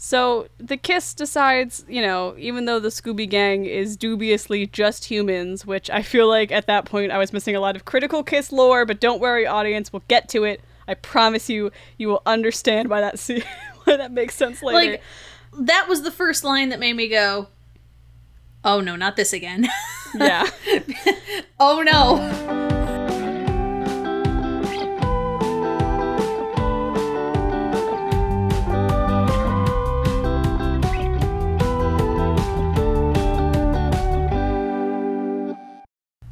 So the Kiss decides, you know, even though the Scooby Gang is dubiously just humans, which I feel like at that point I was missing a lot of critical Kiss lore, but don't worry, audience, we'll get to it. I promise you, you will understand why that se- why that makes sense later. Like that was the first line that made me go, "Oh no, not this again." yeah. oh no.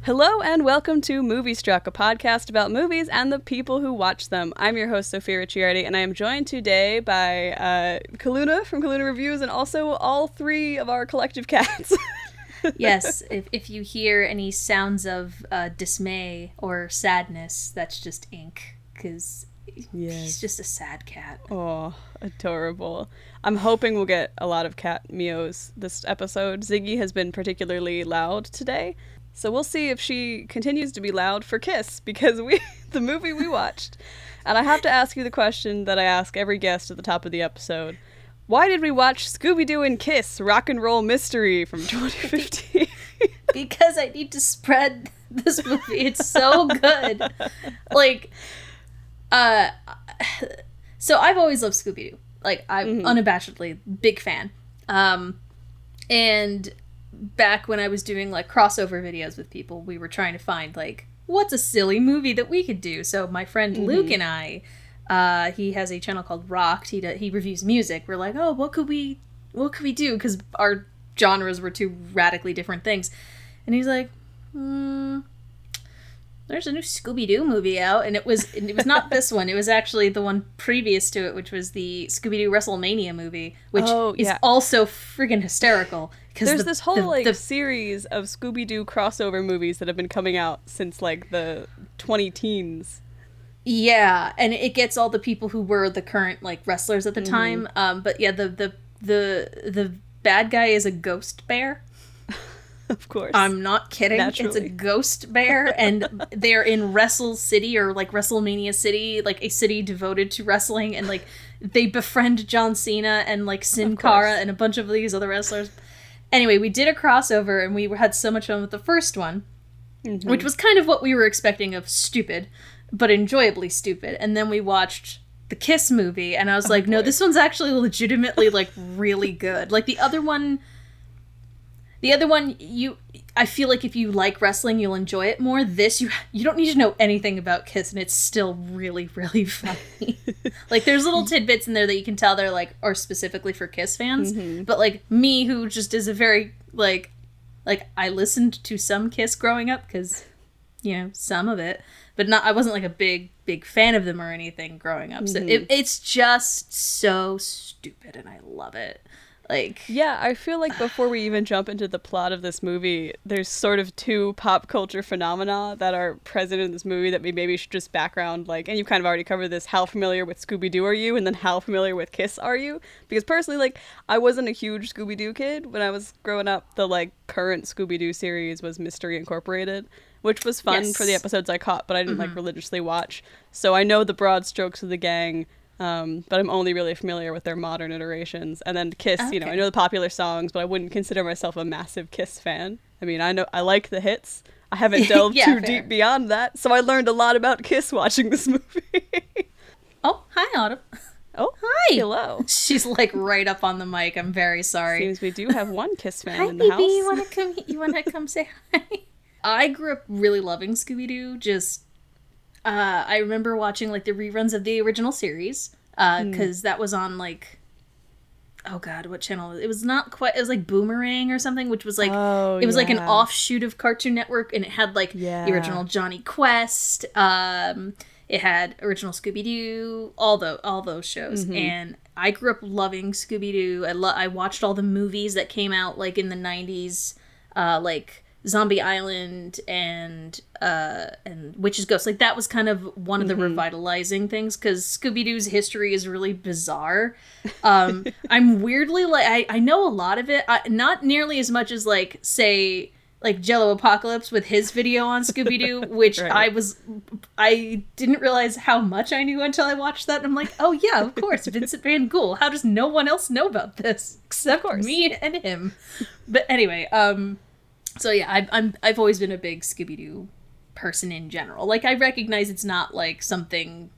Hello and welcome to Movie Struck, a podcast about movies and the people who watch them. I'm your host, Sophia Ricciardi, and I am joined today by uh, Kaluna from Kaluna Reviews and also all three of our collective cats. yes, if, if you hear any sounds of uh, dismay or sadness, that's just ink, because yes. he's just a sad cat. Oh, adorable. I'm hoping we'll get a lot of cat meows this episode. Ziggy has been particularly loud today. So we'll see if she continues to be loud for Kiss because we the movie we watched. And I have to ask you the question that I ask every guest at the top of the episode. Why did we watch Scooby Doo and Kiss Rock and Roll Mystery from 2015? because I need to spread this movie. It's so good. like uh so I've always loved Scooby Doo. Like I'm mm-hmm. unabashedly big fan. Um and back when I was doing like crossover videos with people, we were trying to find like what's a silly movie that we could do. So my friend mm-hmm. Luke and I, uh, he has a channel called Rocked. He he reviews music. We're like, oh, what could we what could we do? Because our genres were two radically different things. And he's like, hmm, there's a new Scooby Doo movie out, and it was it was not this one. It was actually the one previous to it, which was the Scooby Doo WrestleMania movie, which oh, yeah. is also friggin' hysterical. Because there's the, this whole the, like the, series of Scooby Doo crossover movies that have been coming out since like the 20 teens. Yeah, and it gets all the people who were the current like wrestlers at the mm-hmm. time. Um, but yeah, the the the the bad guy is a ghost bear. of course. I'm not kidding. Naturally. It's a ghost bear, and they're in Wrestle City or like WrestleMania City, like a city devoted to wrestling, and like they befriend John Cena and like Sin Cara and a bunch of these other wrestlers. Anyway, we did a crossover, and we had so much fun with the first one, mm-hmm. which was kind of what we were expecting of stupid, but enjoyably stupid. And then we watched the Kiss movie, and I was oh, like, boy. no, this one's actually legitimately like really good. Like the other one the other one, you, I feel like if you like wrestling, you'll enjoy it more. This, you, you don't need to know anything about Kiss, and it's still really, really funny. like, there's little tidbits in there that you can tell they're like are specifically for Kiss fans. Mm-hmm. But like me, who just is a very like, like I listened to some Kiss growing up because, you know, some of it, but not. I wasn't like a big, big fan of them or anything growing up. So mm-hmm. it, it's just so stupid, and I love it. Like Yeah, I feel like before we even jump into the plot of this movie, there's sort of two pop culture phenomena that are present in this movie that we maybe should just background like and you've kind of already covered this, how familiar with Scooby Doo are you? And then how familiar with Kiss are you? Because personally, like I wasn't a huge Scooby Doo kid when I was growing up. The like current Scooby Doo series was Mystery Incorporated which was fun yes. for the episodes I caught, but I didn't mm-hmm. like religiously watch. So I know the broad strokes of the gang. Um, but I'm only really familiar with their modern iterations. And then Kiss, okay. you know, I know the popular songs, but I wouldn't consider myself a massive Kiss fan. I mean, I know I like the hits. I haven't delved yeah, too fair. deep beyond that, so I learned a lot about Kiss watching this movie. oh, hi, Autumn. Oh, hi. Hello. She's like right up on the mic. I'm very sorry. Seems we do have one Kiss fan hi, in the baby. house. You want to come? You want to come say hi? I grew up really loving Scooby Doo. Just, uh, I remember watching like the reruns of the original series because uh, mm. that was on like oh god what channel it was not quite it was like boomerang or something which was like oh, it was yeah. like an offshoot of cartoon network and it had like yeah. the original jonny quest um it had original scooby-doo all the all those shows mm-hmm. and i grew up loving scooby-doo i lo- i watched all the movies that came out like in the 90s uh like Zombie Island and uh and Witch's Ghost. Like that was kind of one of the mm-hmm. revitalizing things because Scooby Doo's history is really bizarre. Um, I'm weirdly like I I know a lot of it, I, not nearly as much as like say like Jello Apocalypse with his video on Scooby Doo, which right. I was I didn't realize how much I knew until I watched that. And I'm like, oh yeah, of course, Vincent Van Ghoul. How does no one else know about this except me and him? But anyway, um, so yeah, I, I'm I've always been a big Scooby Doo person in general. Like I recognize it's not like something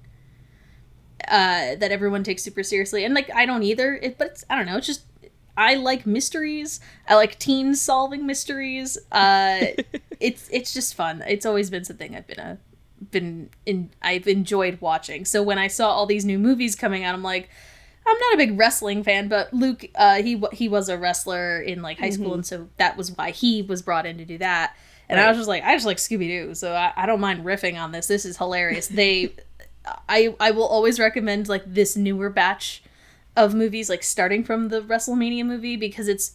uh that everyone takes super seriously, and like I don't either. It, but it's I don't know. It's just I like mysteries. I like teens solving mysteries. Uh, it's it's just fun. It's always been something I've been a been in I've enjoyed watching. So when I saw all these new movies coming out, I'm like, I'm not a big wrestling fan, but Luke, uh, he he was a wrestler in like high school, mm-hmm. and so that was why he was brought in to do that. And right. I was just like, I just like Scooby Doo, so I, I don't mind riffing on this. This is hilarious. They, I I will always recommend like this newer batch of movies, like starting from the WrestleMania movie, because it's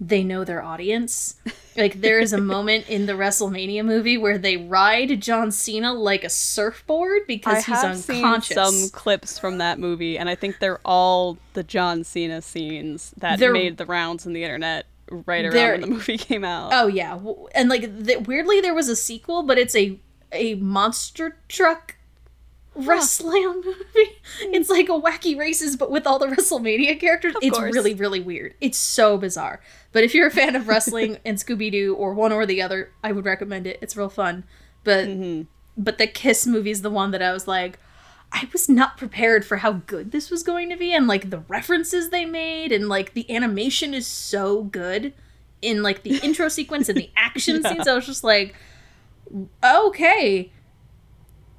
they know their audience. Like there is a moment in the WrestleMania movie where they ride John Cena like a surfboard because I he's unconscious. some clips from that movie, and I think they're all the John Cena scenes that they're, made the rounds on the internet right around when the movie came out. Oh yeah, and like the, weirdly there was a sequel, but it's a a monster truck wrestling movie. It's like a wacky races, but with all the WrestleMania characters. Of it's course. really, really weird. It's so bizarre. But if you're a fan of wrestling and Scooby Doo or one or the other, I would recommend it. It's real fun. But mm-hmm. but the Kiss movie is the one that I was like, I was not prepared for how good this was going to be, and like the references they made, and like the animation is so good in like the intro sequence and the action yeah. scenes. I was just like, okay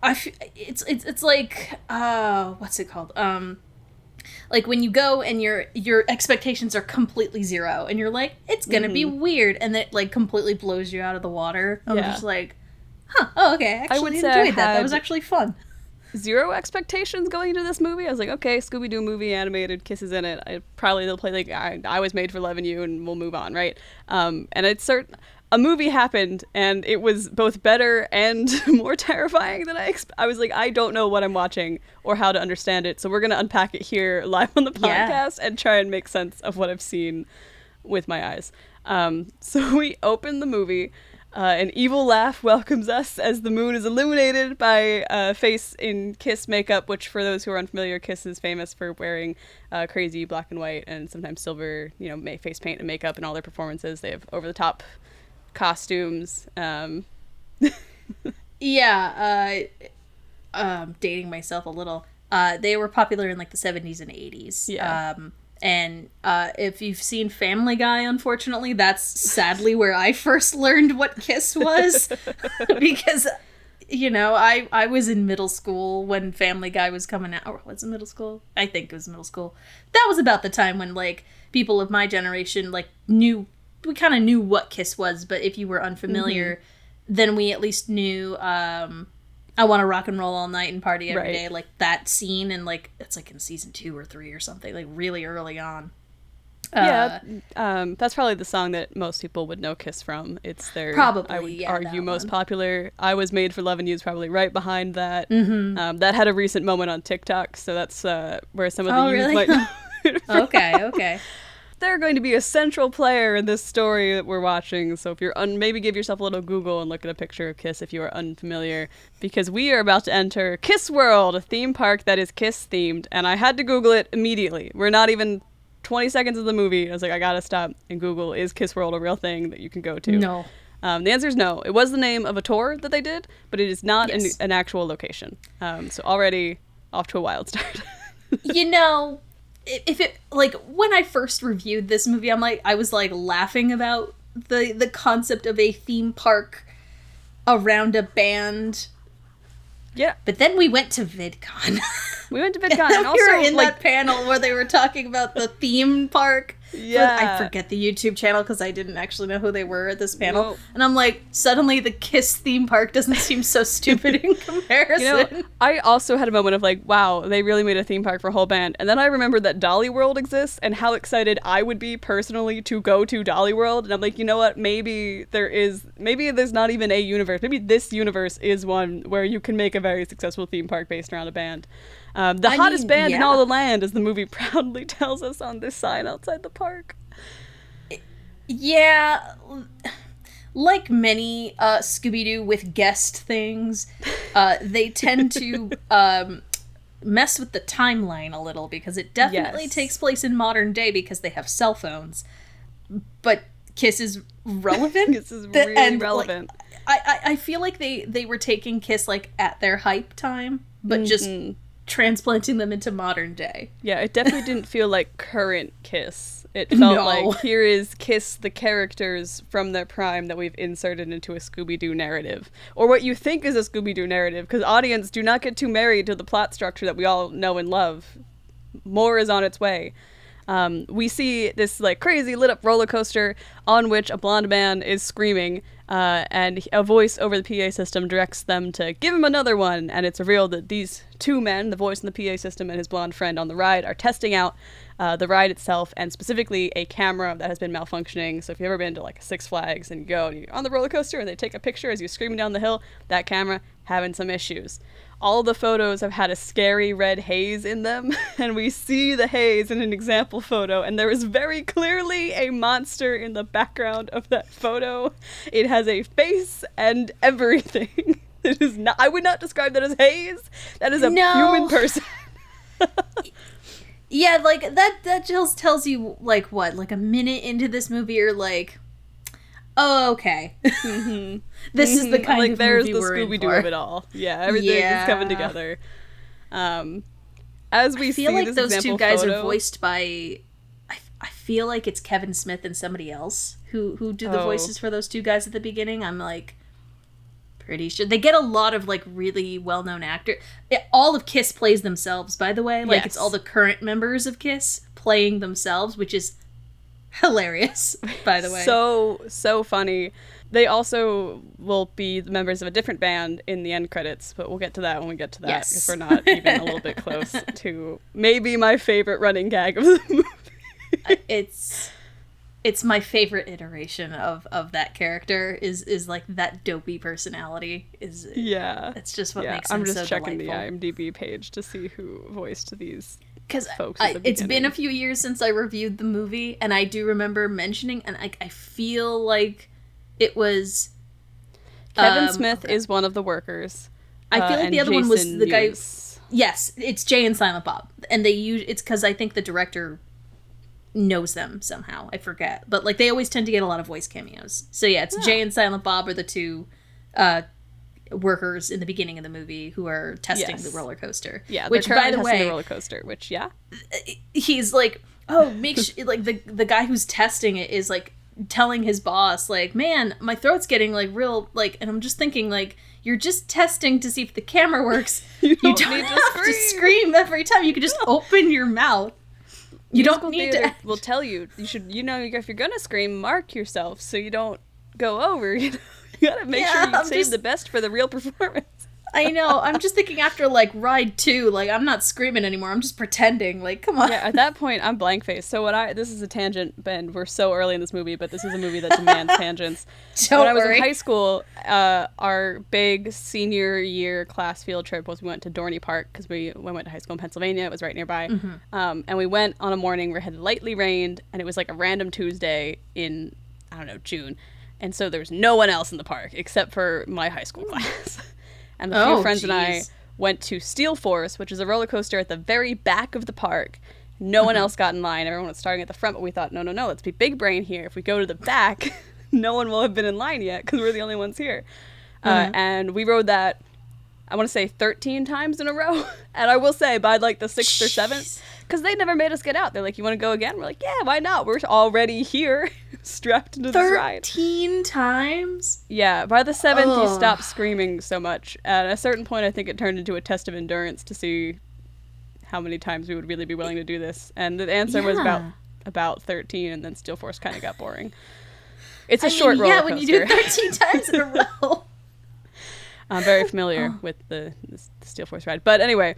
I f- it's it's it's like uh what's it called um like when you go and your your expectations are completely zero and you're like it's gonna mm-hmm. be weird and it like completely blows you out of the water i'm yeah. just like huh oh okay i actually I would enjoyed I that that was actually fun zero expectations going into this movie i was like okay scooby-doo movie animated kisses in it I, probably they'll play like I, I was made for loving you and we'll move on right um and it's certain a movie happened and it was both better and more terrifying than I exp- I was like I don't know what I'm watching or how to understand it. So we're going to unpack it here live on the podcast yeah. and try and make sense of what I've seen with my eyes. Um, so we open the movie uh, an evil laugh welcomes us as the moon is illuminated by a face in Kiss makeup, which, for those who are unfamiliar, Kiss is famous for wearing uh, crazy black and white and sometimes silver, you know, face paint and makeup in all their performances. They have over the top costumes. Um. yeah, uh, um, dating myself a little. Uh, they were popular in like the 70s and 80s. Yeah. Um, and uh, if you've seen Family Guy, unfortunately, that's sadly where I first learned what Kiss was. because, you know, I, I was in middle school when Family Guy was coming out. Or was it middle school? I think it was middle school. That was about the time when, like, people of my generation, like, knew we kind of knew what Kiss was, but if you were unfamiliar, mm-hmm. then we at least knew um, I want to rock and roll all night and party every right. day, like that scene, and like it's like in season two or three or something, like really early on. Yeah, uh, um, that's probably the song that most people would know Kiss from. It's their probably I would yeah, argue most popular. I was made for loving you is probably right behind that. Mm-hmm. Um, that had a recent moment on TikTok, so that's uh, where some of the oh, youth really? might. okay, okay they're going to be a central player in this story that we're watching. So if you're un- maybe give yourself a little Google and look at a picture of Kiss if you are unfamiliar, because we are about to enter Kiss World, a theme park that is Kiss themed, and I had to Google it immediately. We're not even 20 seconds of the movie. I was like, I gotta stop and Google is Kiss World a real thing that you can go to? No. Um, the answer is no. It was the name of a tour that they did, but it is not yes. an, an, actual location. Um, so already off to a wild start. you know, if it like when I first reviewed this movie, I'm like I was like laughing about the the concept of a theme park around a band. Yeah. But then we went to VidCon. We went to VidCon and, also we were in like, that panel where they were talking about the theme park yeah. I forget the YouTube channel because I didn't actually know who they were at this panel. Whoa. And I'm like, suddenly the Kiss theme park doesn't seem so stupid in comparison. You know, I also had a moment of like, wow, they really made a theme park for a whole band. And then I remembered that Dolly World exists and how excited I would be personally to go to Dolly World. And I'm like, you know what? Maybe there is, maybe there's not even a universe. Maybe this universe is one where you can make a very successful theme park based around a band. Um, the I hottest mean, band yeah. in all the land, as the movie proudly tells us on this sign outside the park. Yeah. like many uh, Scooby Doo with guest things, uh, they tend to um, mess with the timeline a little because it definitely Yes. takes place in modern day because they have cell phones. But Kiss is relevant. Kiss is The- really and, like, relevant. I, I I feel like they they were taking Kiss like at their hype time, but just Mhm. Transplanting them into modern day. Yeah, it definitely didn't feel like current Kiss. It felt No. like here is Kiss the characters from their prime that we've inserted into a Scooby Doo narrative. Or what you think is a Scooby Doo narrative, because audience do not get too married to the plot structure that we all know and love. More is on its way. Um, we see this like crazy lit up roller coaster on which a blonde man is screaming, uh, and a voice over the PA system directs them to give him another one. And it's revealed that these two men, the voice in the PA system and his blonde friend on the ride, are testing out uh, the ride itself and specifically a camera that has been malfunctioning. So if you've ever been to like Six Flags and you go and you're on the roller coaster and they take a picture as you're screaming down the hill, that camera having some issues all the photos have had a scary red haze in them, and we see the haze in an example photo, and there is very clearly a monster in the background of that photo. It has a face and everything. It is not. I would not describe that as haze. That is a No. human person. Yeah, like that that just tells you like what, like a minute into this movie you're like Oh, okay. this is the Mhm. kind like of there's the Scooby Doo of it all. Yeah, everything is coming together. Um, as we I feel see like those two guys photo, are voiced by I, I feel like it's Kevin Smith and somebody else who who do the Oh. voices for those two guys at the beginning. I'm like pretty sure they get a lot of like really well-known actor. It, all of Kiss plays themselves, by the way. Like it's all the current members of Kiss playing themselves, which is hilarious, by the way. So so funny. They also will be members of a different band in the end credits, but we'll get to that when we get to that Yes. because we're not even a little bit close to maybe my favorite running gag of the movie. Uh, it's it's my favorite iteration of of that character is is like that dopey personality is yeah. it's just what yeah, makes him I'm just so checking delightful. the IMDb page to see who voiced these. Because it's been a few years since I reviewed the movie, and I do remember mentioning, and I, I feel like it was. Kevin um, Smith is one of the workers. I feel uh, like the other one was the guy. Yes, it's Jay and Silent Bob, and they use it's because I think the director knows them somehow. I forget, but like they always tend to get a lot of voice cameos. So yeah, it's Jay and Silent Bob are the two uh, workers in the beginning of the movie who are testing Yes. the roller coaster. Yeah, which by the way, the roller coaster, which yeah, he's like, oh, make sure like the the guy who's testing it is like telling his boss like, man, my throat's getting like real like, and I'm just thinking like. You're just testing to see if the camera works. You don't don't, need to have to scream. scream every time. You can just open your mouth. You Musical don't need to. will tell you you should you know if you're gonna scream mark yourself so you don't go over you know you gotta make sure you I'm save just- the best for the real performance I know. I'm just thinking after like ride two, like I'm not screaming anymore. I'm just pretending. Like, come on. yeah at that point i'm blank faced so what i this is a tangent and we're so early in this movie but this is a movie that demands tangents Don't when i was worry. in high school uh, our big senior year class field trip was we went to dorney park because we, we went to high school in pennsylvania it was right nearby Mm-hmm. um, and we went on a morning where it had lightly rained and it was like a random tuesday in i don't know june and so there was no one else in the park except for my high school class. And the few Oh, friends and i went to steel force which is a roller coaster at the very back of the park. No Mm-hmm. one else got in line. Everyone was starting at the front but we thought no no no let's be big brain here. If we go to the back no one will have been in line yet because we're the only ones here. Uh, Mm-hmm. and we rode that i want to say 13 times in a row. And i will say by like the sixth or seventh because they never made us get out. They're like you want to go again? We're like yeah why not? We're already here strapped into this ride Thirteen times. yeah, by the seventh, you Ugh. stop screaming so much. At a certain point, I think it turned into a test of endurance to see how many times we would really be willing to do this. And the answer was about about thirteen, and then Steel Force kind of got boring. It's a I short mean, roller yeah, when you do it thirteen times in a row. I'm very familiar oh. with the, the Steel Force ride, but anyway,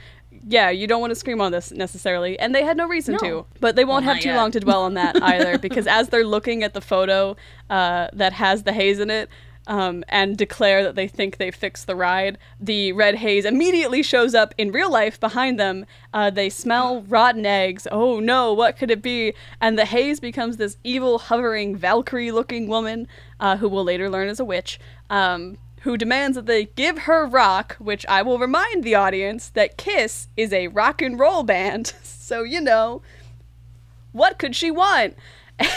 yeah, you don't want to scream on this necessarily, and they had no reason No. to. But they won't Well, have too yet. long to dwell on that either, because as they're looking at the photo uh, that has the haze in it, um, and declare that they think they fixed the ride. The red haze immediately shows up in real life behind them. Uh, they smell rotten eggs. Oh no, what could it be? And the haze becomes this evil, hovering, Valkyrie looking woman uh, who will later learn is a witch. Um, who demands that they give her rock, which I will remind the audience that Kiss is a rock and roll band. So, you know, what could she want?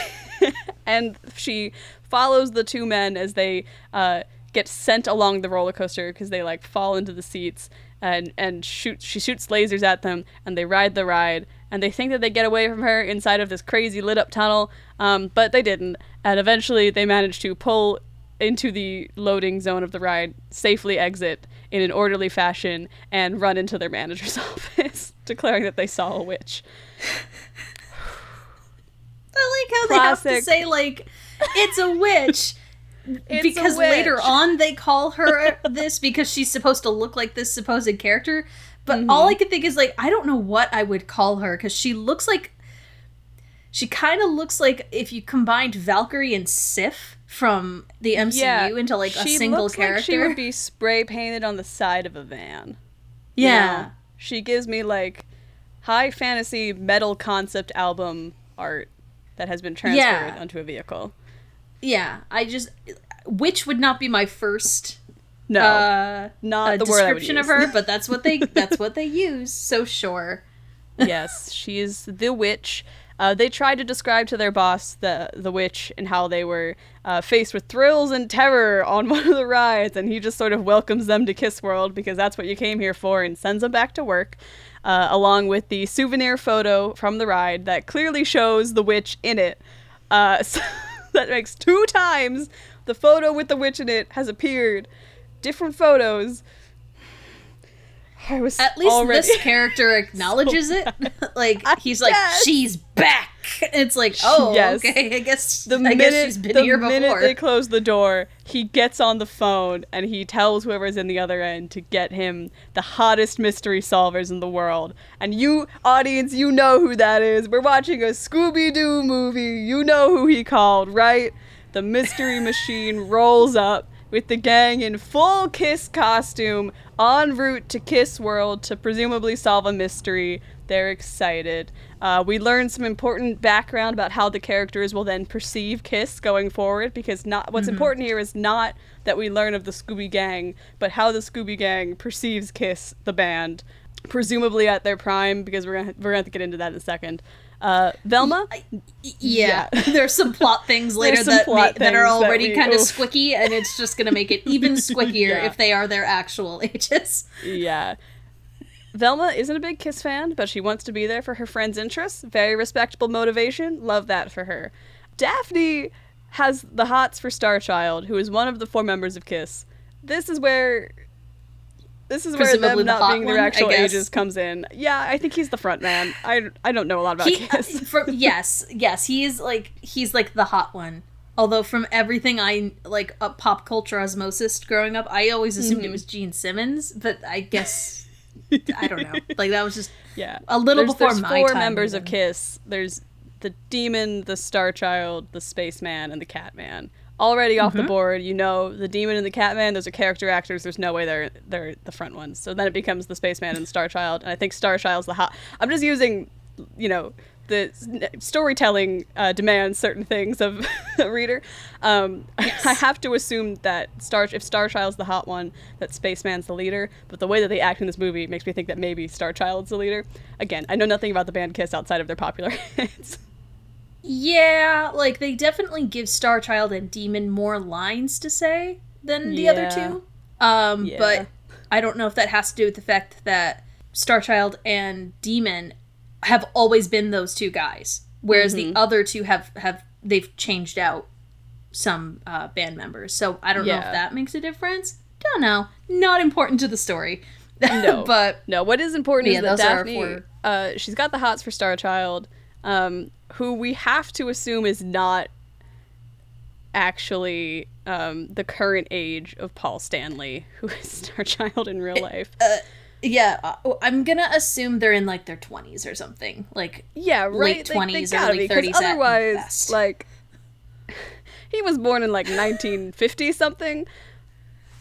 and she follows the two men as they uh, get sent along the roller coaster because they like fall into the seats and and shoot she shoots lasers at them and they ride the ride and they think that they get away from her inside of this crazy lit up tunnel um, but they didn't and eventually they manage to pull into the loading zone of the ride safely exit in an orderly fashion and run into their manager's office declaring that they saw a witch I like how Classic. they have to say like it's a witch. It's because a witch. later on they call her this because she's supposed to look like this supposed character. But mm-hmm. all I can think is like I don't know what I would call her because she looks like she kind of looks like if you combined Valkyrie and Sif from the MCU yeah, into like a single character. Like she would be spray painted on the side of a van. Yeah. You know? She gives me like high fantasy metal concept album art that has been transferred yeah. onto a vehicle. Yeah, I just which would not be my first no uh, not the description of her, but that's what they that's what they use. So sure. yes, she is the witch. Uh, they tried to describe to their boss the the witch and how they were uh, faced with thrills and terror on one of the rides, and he just sort of welcomes them to Kiss World because that's what you came here for, and sends them back to work uh, along with the souvenir photo from the ride that clearly shows the witch in it. Uh, so that makes two times the photo with the witch in it has appeared. Different photos. I was At least already... this character acknowledges so it. like he's like, she's back. It's like, oh, yes. okay. I guess the I minute guess the minute before. they close the door, he gets on the phone and he tells whoever's in the other end to get him the hottest mystery solvers in the world. And you, audience, you know who that is. We're watching a Scooby Doo movie. You know who he called, right? The mystery machine rolls up with the gang in full Kiss costume en route to Kiss World to presumably solve a mystery. They're excited. Uh, we learn some important background about how the characters will then perceive Kiss going forward, because not what's mm-hmm. important here is not that we learn of the Scooby Gang, but how the Scooby Gang perceives Kiss, the band, presumably at their prime, because we're gonna we're gonna have to get into that in a second. Uh, Velma, yeah, yeah. there's some plot things later that ma- that are already kind of squicky, and it's just gonna make it even squickier yeah. if they are their actual ages. Yeah, Velma isn't a big Kiss fan, but she wants to be there for her friend's interests. Very respectable motivation. Love that for her. Daphne has the hots for Starchild, who is one of the four members of Kiss. This is where this is where them not the being their actual ages comes in. Yeah, I think he's the front man. I, I don't know a lot about he, Kiss. for, yes, yes, he's like he's like the hot one. Although from everything I like uh, pop culture osmosis growing up, I always assumed mm-hmm. it was Gene Simmons, but I guess I don't know. Like that was just yeah a little there's, before there's my four time members even. of Kiss. There's the demon, the star child, the spaceman, and the catman. Already off mm-hmm. the board, you know the demon and the catman. Those are character actors. There's no way they're they're the front ones. So then it becomes the spaceman and the star child. And I think Starchild's the hot. I'm just using, you know, the storytelling uh, demands certain things of a reader. Um, yes. I have to assume that Star if Starchild's the hot one, that Spaceman's the leader. But the way that they act in this movie makes me think that maybe Starchild's the leader. Again, I know nothing about the band Kiss outside of their popular hits. Yeah, like they definitely give Starchild and Demon more lines to say than the yeah. other two. Um, yeah. but I don't know if that has to do with the fact that Starchild and Demon have always been those two guys, whereas mm-hmm. the other two have have they've changed out some uh, band members. So I don't yeah. know if that makes a difference. Don't know. Not important to the story. No, but no. What is important yeah, is that Daphne, uh, she's got the hots for Starchild, um, who we have to assume is not actually um, the current age of Paul Stanley, who is Starchild in real life. Uh, yeah, uh, I'm gonna assume they're in like their 20s or something, like yeah, right? late 20s, early 30s. Otherwise, like he was born in like 1950 something.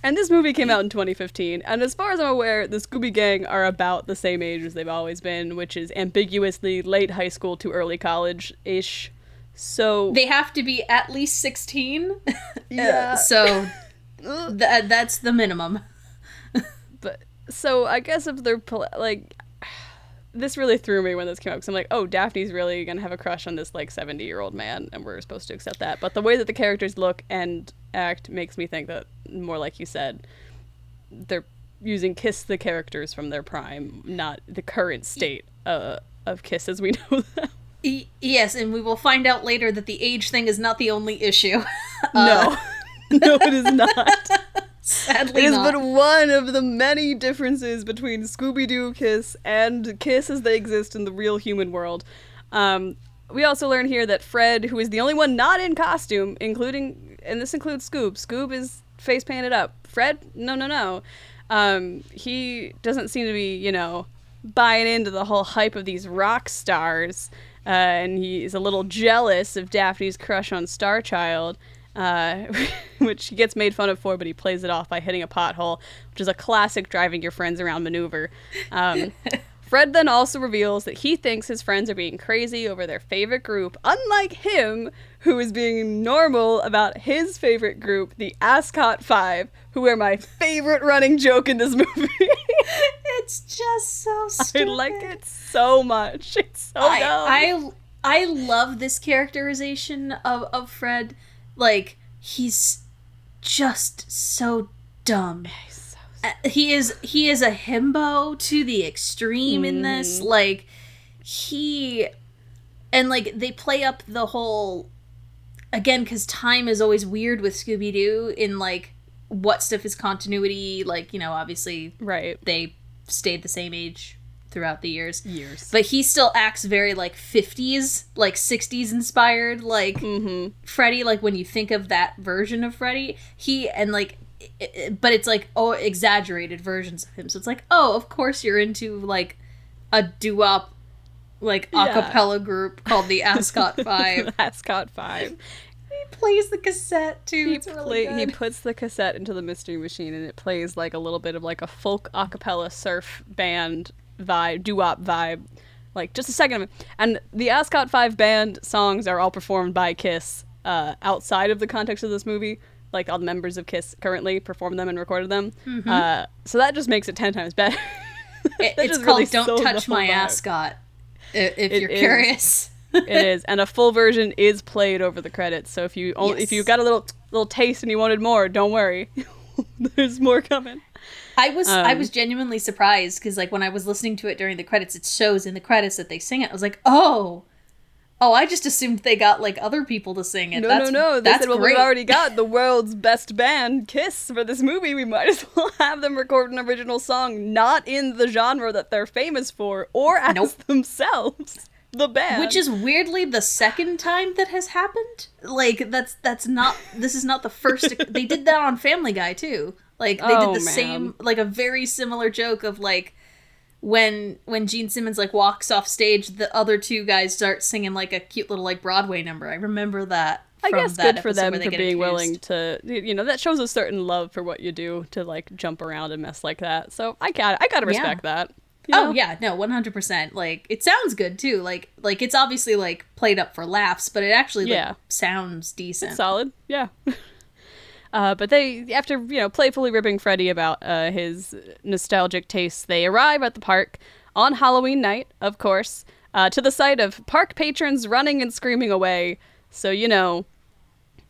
And this movie came out in 2015. And as far as I'm aware, the Scooby Gang are about the same age as they've always been, which is ambiguously late high school to early college ish. So they have to be at least 16. Yeah. Uh, so th- that's the minimum. but so I guess if they're pl- like this really threw me when this came out because I'm like, oh, Daphne's really gonna have a crush on this like 70 year old man, and we're supposed to accept that. But the way that the characters look and act makes me think that more like you said, they're using Kiss the characters from their prime, not the current state uh, of Kiss as we know them. Yes, and we will find out later that the age thing is not the only issue. no, no, it is not. Sadly, It is not. but one of the many differences between Scooby Doo Kiss and Kiss as they exist in the real human world. Um, we also learn here that Fred, who is the only one not in costume, including, and this includes Scoob, Scoob is face painted up. Fred, no, no, no. Um, he doesn't seem to be, you know, buying into the whole hype of these rock stars, uh, and he's a little jealous of Daphne's crush on Starchild uh, which he gets made fun of for, but he plays it off by hitting a pothole, which is a classic driving your friends around maneuver. Um, Fred then also reveals that he thinks his friends are being crazy over their favorite group, unlike him, who is being normal about his favorite group, the Ascot Five, who are my favorite running joke in this movie. it's just so stupid. I like it so much. It's so I, dumb. I I love this characterization of, of Fred. Like he's just so dumb. So Uh, He is he is a himbo to the extreme in this. Like he and like they play up the whole again because time is always weird with Scooby Doo in like what stuff is continuity. Like you know obviously right. they stayed the same age throughout the years. Years. But he still acts very like 50s, like 60s inspired, like mm-hmm. Freddy. Like when you think of that version of Freddy, he and like, i- i- but it's like oh exaggerated versions of him. So it's like oh, of course you're into like a doo-wop, like a Yeah. cappella group called the Ascot Five. Ascot Five. he plays the cassette too. he it's really play, he puts the cassette into the mystery machine and it plays like a little bit of like a folk a cappella surf band vibe doo-wop vibe like just a second. Of it and the ascot 5 band songs are all performed by kiss uh, outside of the context of this movie. Like all the members of kiss currently performed them and recorded them. Uh, so that just makes it 10 times better. It- it's called really "Don't Touch My vibe. Ascot." If you're is. curious. it is. And a full version is played over the credits. So if you only, if you got a little little taste and you wanted more don't worry. There's more coming I was I Um, was genuinely surprised because like when I was listening to it during the credits, it shows in the credits that they sing it. I was like, oh, oh, I just assumed they got like other people to sing it. No, that's, no, no. They that's said, well, great. we've already got the world's best band, Kiss, for this movie. We might as well have them record an original song not in the genre that they're famous for or as Nope. themselves. The band. Which is weirdly the second time that has happened. Like that's that's not this is not the first. they did that on Family Guy too. Like they Oh, did the man. same like a very similar joke of like when when Gene Simmons like walks off stage, the other two guys start singing like a cute little like Broadway number. I remember that. I guess good for them for being willing to, you know, that shows a certain love for what you do to like jump around and mess like that. So I got, I gotta Yeah. respect that. you Oh know? yeah, no, one hundred percent. Like it sounds good too. Like like it's obviously like played up for laughs, but it actually like, Yeah. sounds decent. solid. Yeah. Uh, but they, after you know, playfully ribbing Freddy about uh, his nostalgic tastes, they arrive at the park on Halloween night, of course, uh, to the sight of park patrons running and screaming away. So you know,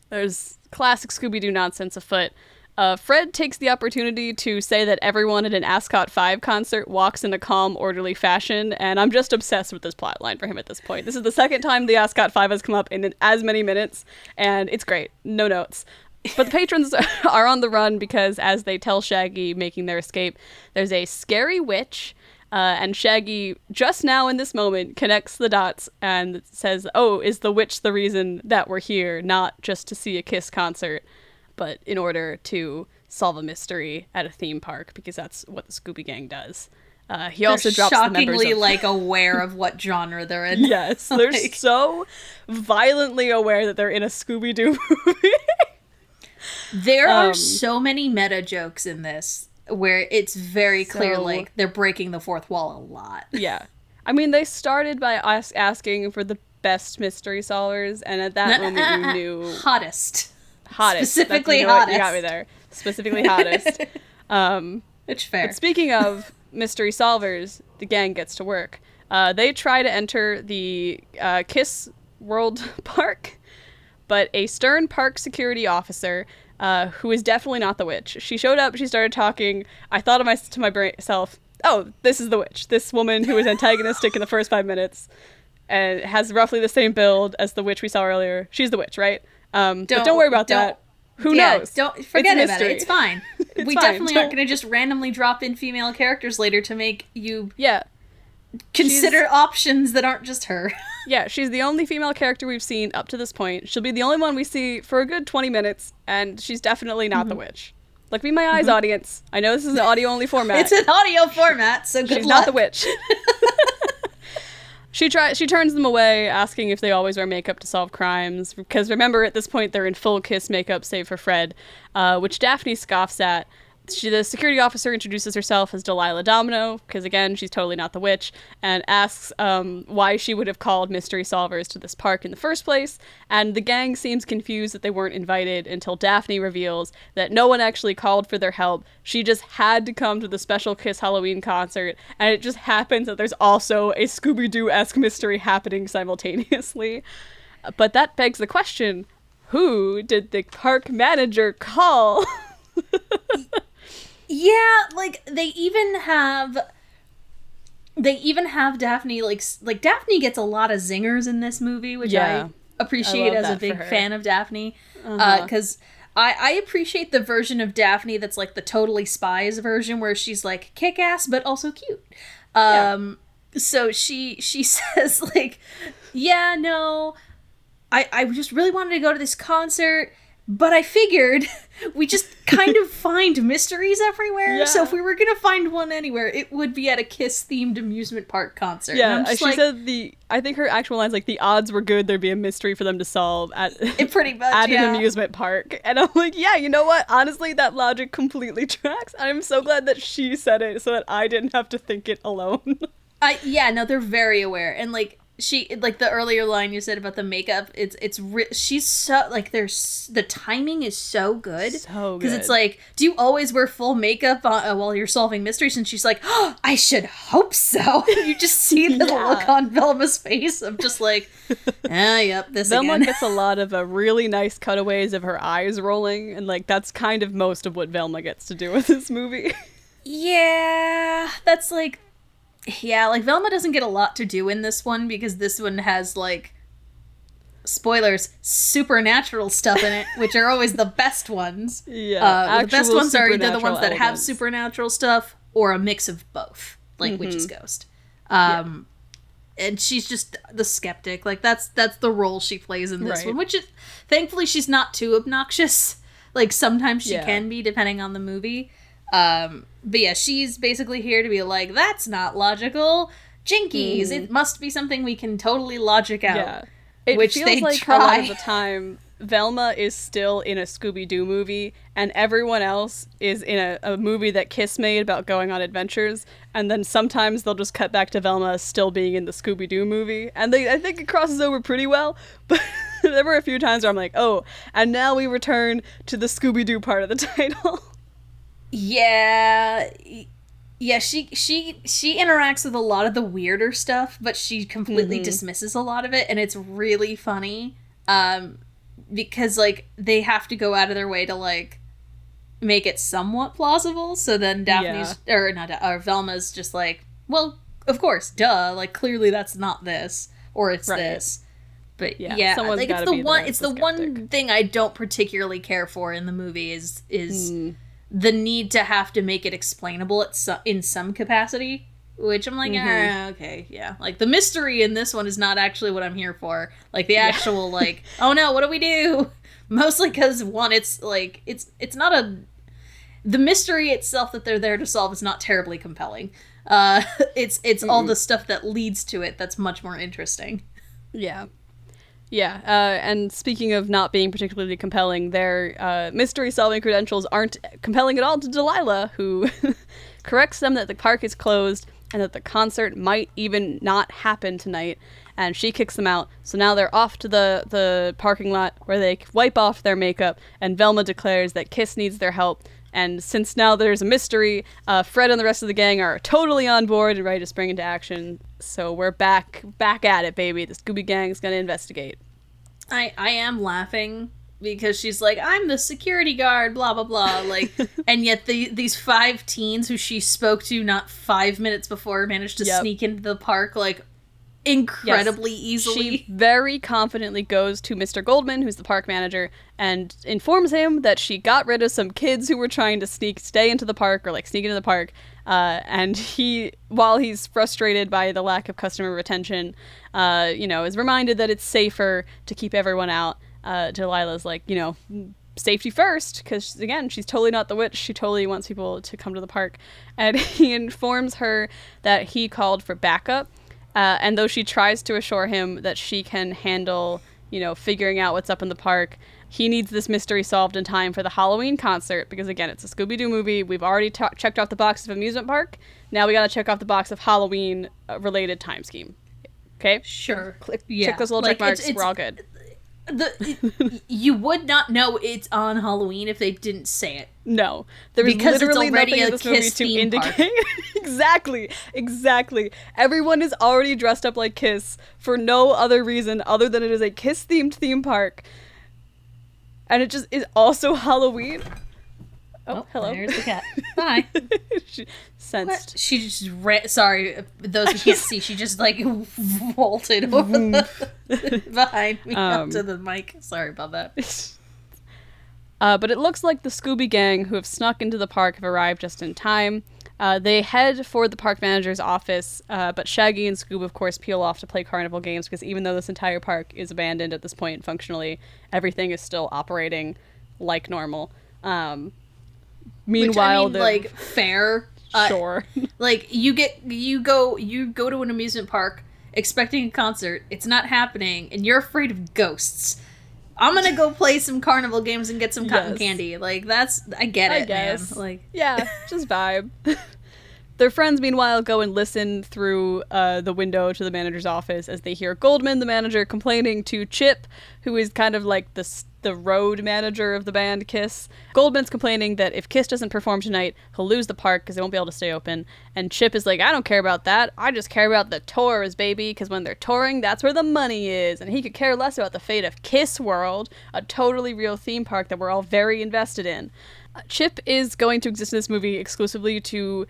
there's classic Scooby Doo nonsense afoot. Uh, Fred takes the opportunity to say that everyone at an Ascot 5 concert walks in a calm, orderly fashion, and I'm just obsessed with this plotline for him at this point. This is the second time the Ascot 5 has come up in as many minutes, and it's great. No notes. But the patrons are on the run because, as they tell Shaggy making their escape, there's a scary witch, uh, and Shaggy, just now in this moment, connects the dots and says, Oh, is the witch the reason that we're here, not just to see a Kiss concert? but in order to solve a mystery at a theme park because that's what the Scooby Gang does. Uh, he also drops shockingly of- like aware of what genre they're in. yes, they're like... so violently aware that they're in a Scooby Doo movie. There um, are so many meta jokes in this where it's very so... clear like they're breaking the fourth wall a lot. Yeah, I mean they started by asking for the best mystery solvers, and at that moment you knew hottest, hottest, specifically hottest. You got me there. Specifically hottest. um, it's fair. But speaking of mystery solvers, the gang gets to work. Uh, they try to enter the uh, Kiss World Park, but a stern park security officer, uh, who is definitely not the witch, she showed up. She started talking. I thought of my, to myself, "Oh, this is the witch. This woman who was antagonistic in the first five minutes, and has roughly the same build as the witch we saw earlier. She's the witch, right? Um, don't, but don't worry about don't, that. Who yeah, knows? Don't forget it's about it. It's fine. it's we fine. definitely don't... aren't going to just randomly drop in female characters later to make you yeah consider she's... options that aren't just her. yeah, she's the only female character we've seen up to this point. She'll be the only one we see for a good 20 minutes, and she's definitely not mm-hmm. the witch. Look me in my eyes, mm-hmm. audience. I know this is an audio only format. it's an audio format, so good She's luck. not the witch. She tries. She turns them away, asking if they always wear makeup to solve crimes. Because remember, at this point, they're in full kiss makeup, save for Fred, uh, which Daphne scoffs at. She, the security officer introduces herself as Delilah Domino, because again, she's totally not the witch, and asks um, why she would have called mystery solvers to this park in the first place. And the gang seems confused that they weren't invited until Daphne reveals that no one actually called for their help. She just had to come to the special Kiss Halloween concert, and it just happens that there's also a Scooby Doo esque mystery happening simultaneously. But that begs the question who did the park manager call? Yeah, like they even have they even have Daphne like like Daphne gets a lot of zingers in this movie, which yeah, I appreciate I as a big fan of Daphne. Because uh-huh. uh, I I appreciate the version of Daphne that's like the totally spies version where she's like kick ass but also cute. Um, yeah. so she she says like, yeah, no, I I just really wanted to go to this concert but I figured we just kind of find mysteries everywhere. Yeah. So if we were gonna find one anywhere, it would be at a Kiss themed amusement park concert. Yeah, she like, said the. I think her actual lines like the odds were good there'd be a mystery for them to solve at it pretty much at yeah. an amusement park, and I'm like, yeah, you know what? Honestly, that logic completely tracks. I'm so glad that she said it so that I didn't have to think it alone. I yeah, no, they're very aware, and like she like the earlier line you said about the makeup it's it's ri- she's so like there's the timing is so good. So because it's like do you always wear full makeup on, uh, while you're solving mysteries? And she's like oh, i should hope so. You just see the yeah. look on velma's face of just like ah yep this velma again. gets a lot of uh, really nice cutaways of her eyes rolling and like that's kind of most of what velma gets to do with this movie. Yeah that's like yeah, like Velma doesn't get a lot to do in this one because this one has like spoilers supernatural stuff in it, which are always the best ones. Yeah, uh, the best ones are either the ones that elements. have supernatural stuff or a mix of both, like mm-hmm. Witch's Ghost. Um, yeah. and she's just the skeptic. Like that's that's the role she plays in this right. one, which is thankfully she's not too obnoxious. Like sometimes she yeah. can be, depending on the movie. Um, but yeah, she's basically here to be like, that's not logical. Jinkies, mm. it must be something we can totally logic out. Yeah. It which feels they like try. a lot of the time Velma is still in a Scooby Doo movie, and everyone else is in a, a, movie that Kiss made about going on adventures. And then sometimes they'll just cut back to Velma still being in the Scooby Doo movie, and they I think it crosses over pretty well. But there were a few times where I'm like, oh, and now we return to the Scooby Doo part of the title. Yeah. Yeah, she she she interacts with a lot of the weirder stuff, but she completely mm-hmm. dismisses a lot of it and it's really funny. Um because like they have to go out of their way to like make it somewhat plausible. So then Daphne's yeah. or not or Velma's just like, well, of course, duh. Like clearly that's not this or it's right. this. But yeah, yeah like it's the one. It's the skeptic. one thing I don't particularly care for in the movie is is mm the need to have to make it explainable at in some capacity which I'm like, mm-hmm. ah, okay, yeah. Like the mystery in this one is not actually what I'm here for. Like the actual, yeah. like, oh no, what do we do? Mostly because one, it's like it's it's not a the mystery itself that they're there to solve is not terribly compelling. Uh, it's it's mm all the stuff that leads to it that's much more interesting. Yeah. Yeah, uh, and speaking of not being particularly compelling, their uh, mystery solving credentials aren't compelling at all to Delilah, who corrects them that the park is closed and that the concert might even not happen tonight. And she kicks them out. So now they're off to the, the parking lot where they wipe off their makeup, and Velma declares that Kiss needs their help. And since now there's a mystery, uh, Fred and the rest of the gang are totally on board and ready to spring into action. So we're back, back at it, baby. The Scooby Gang's gonna investigate. I I am laughing because she's like, I'm the security guard, blah blah blah. Like, and yet the these five teens who she spoke to not five minutes before managed to yep. sneak into the park. Like, incredibly yes. easily. She very confidently goes to Mr. Goldman, who's the park manager, and informs him that she got rid of some kids who were trying to sneak stay into the park or like sneak into the park. Uh, and he, while he's frustrated by the lack of customer retention, uh, you know, is reminded that it's safer to keep everyone out. Uh, Delilah's like, you know, safety first because again she's totally not the witch. She totally wants people to come to the park. And he informs her that he called for backup. Uh, and though she tries to assure him that she can handle, you know, figuring out what's up in the park, he needs this mystery solved in time for the Halloween concert because, again, it's a Scooby Doo movie. We've already t- checked off the box of amusement park. Now we got to check off the box of Halloween uh, related time scheme. Okay? Sure. Click, yeah. Check those little like, check marks. It's, it's, We're all good the you would not know it's on Halloween if they didn't say it. No, there is because literally nothing in this movie to indicate. exactly, exactly. Everyone is already dressed up like Kiss for no other reason other than it is a Kiss themed theme park, and it just is also Halloween. Oh, oh hello. There's the cat. Hi. she sensed. What? She just ran. Sorry, those who can't see, she just like vaulted over the, behind me um, up to the mic. Sorry about that. Uh, but it looks like the Scooby Gang, who have snuck into the park, have arrived just in time. Uh, they head for the park manager's office, uh, but Shaggy and Scoob, of course, peel off to play carnival games because even though this entire park is abandoned at this point, functionally, everything is still operating like normal. Um, Meanwhile, Which, I mean, like fair. Uh, sure. like you get you go you go to an amusement park expecting a concert. It's not happening, and you're afraid of ghosts. I'm gonna go play some carnival games and get some cotton yes. candy. Like that's I get it, I guess. man. Like yeah, just vibe. Their friends, meanwhile, go and listen through uh, the window to the manager's office as they hear Goldman, the manager, complaining to Chip, who is kind of like the the road manager of the band Kiss. Goldman's complaining that if Kiss doesn't perform tonight, he'll lose the park because they won't be able to stay open. And Chip is like, I don't care about that. I just care about the tours, baby, because when they're touring, that's where the money is. And he could care less about the fate of Kiss World, a totally real theme park that we're all very invested in. Uh, Chip is going to exist in this movie exclusively to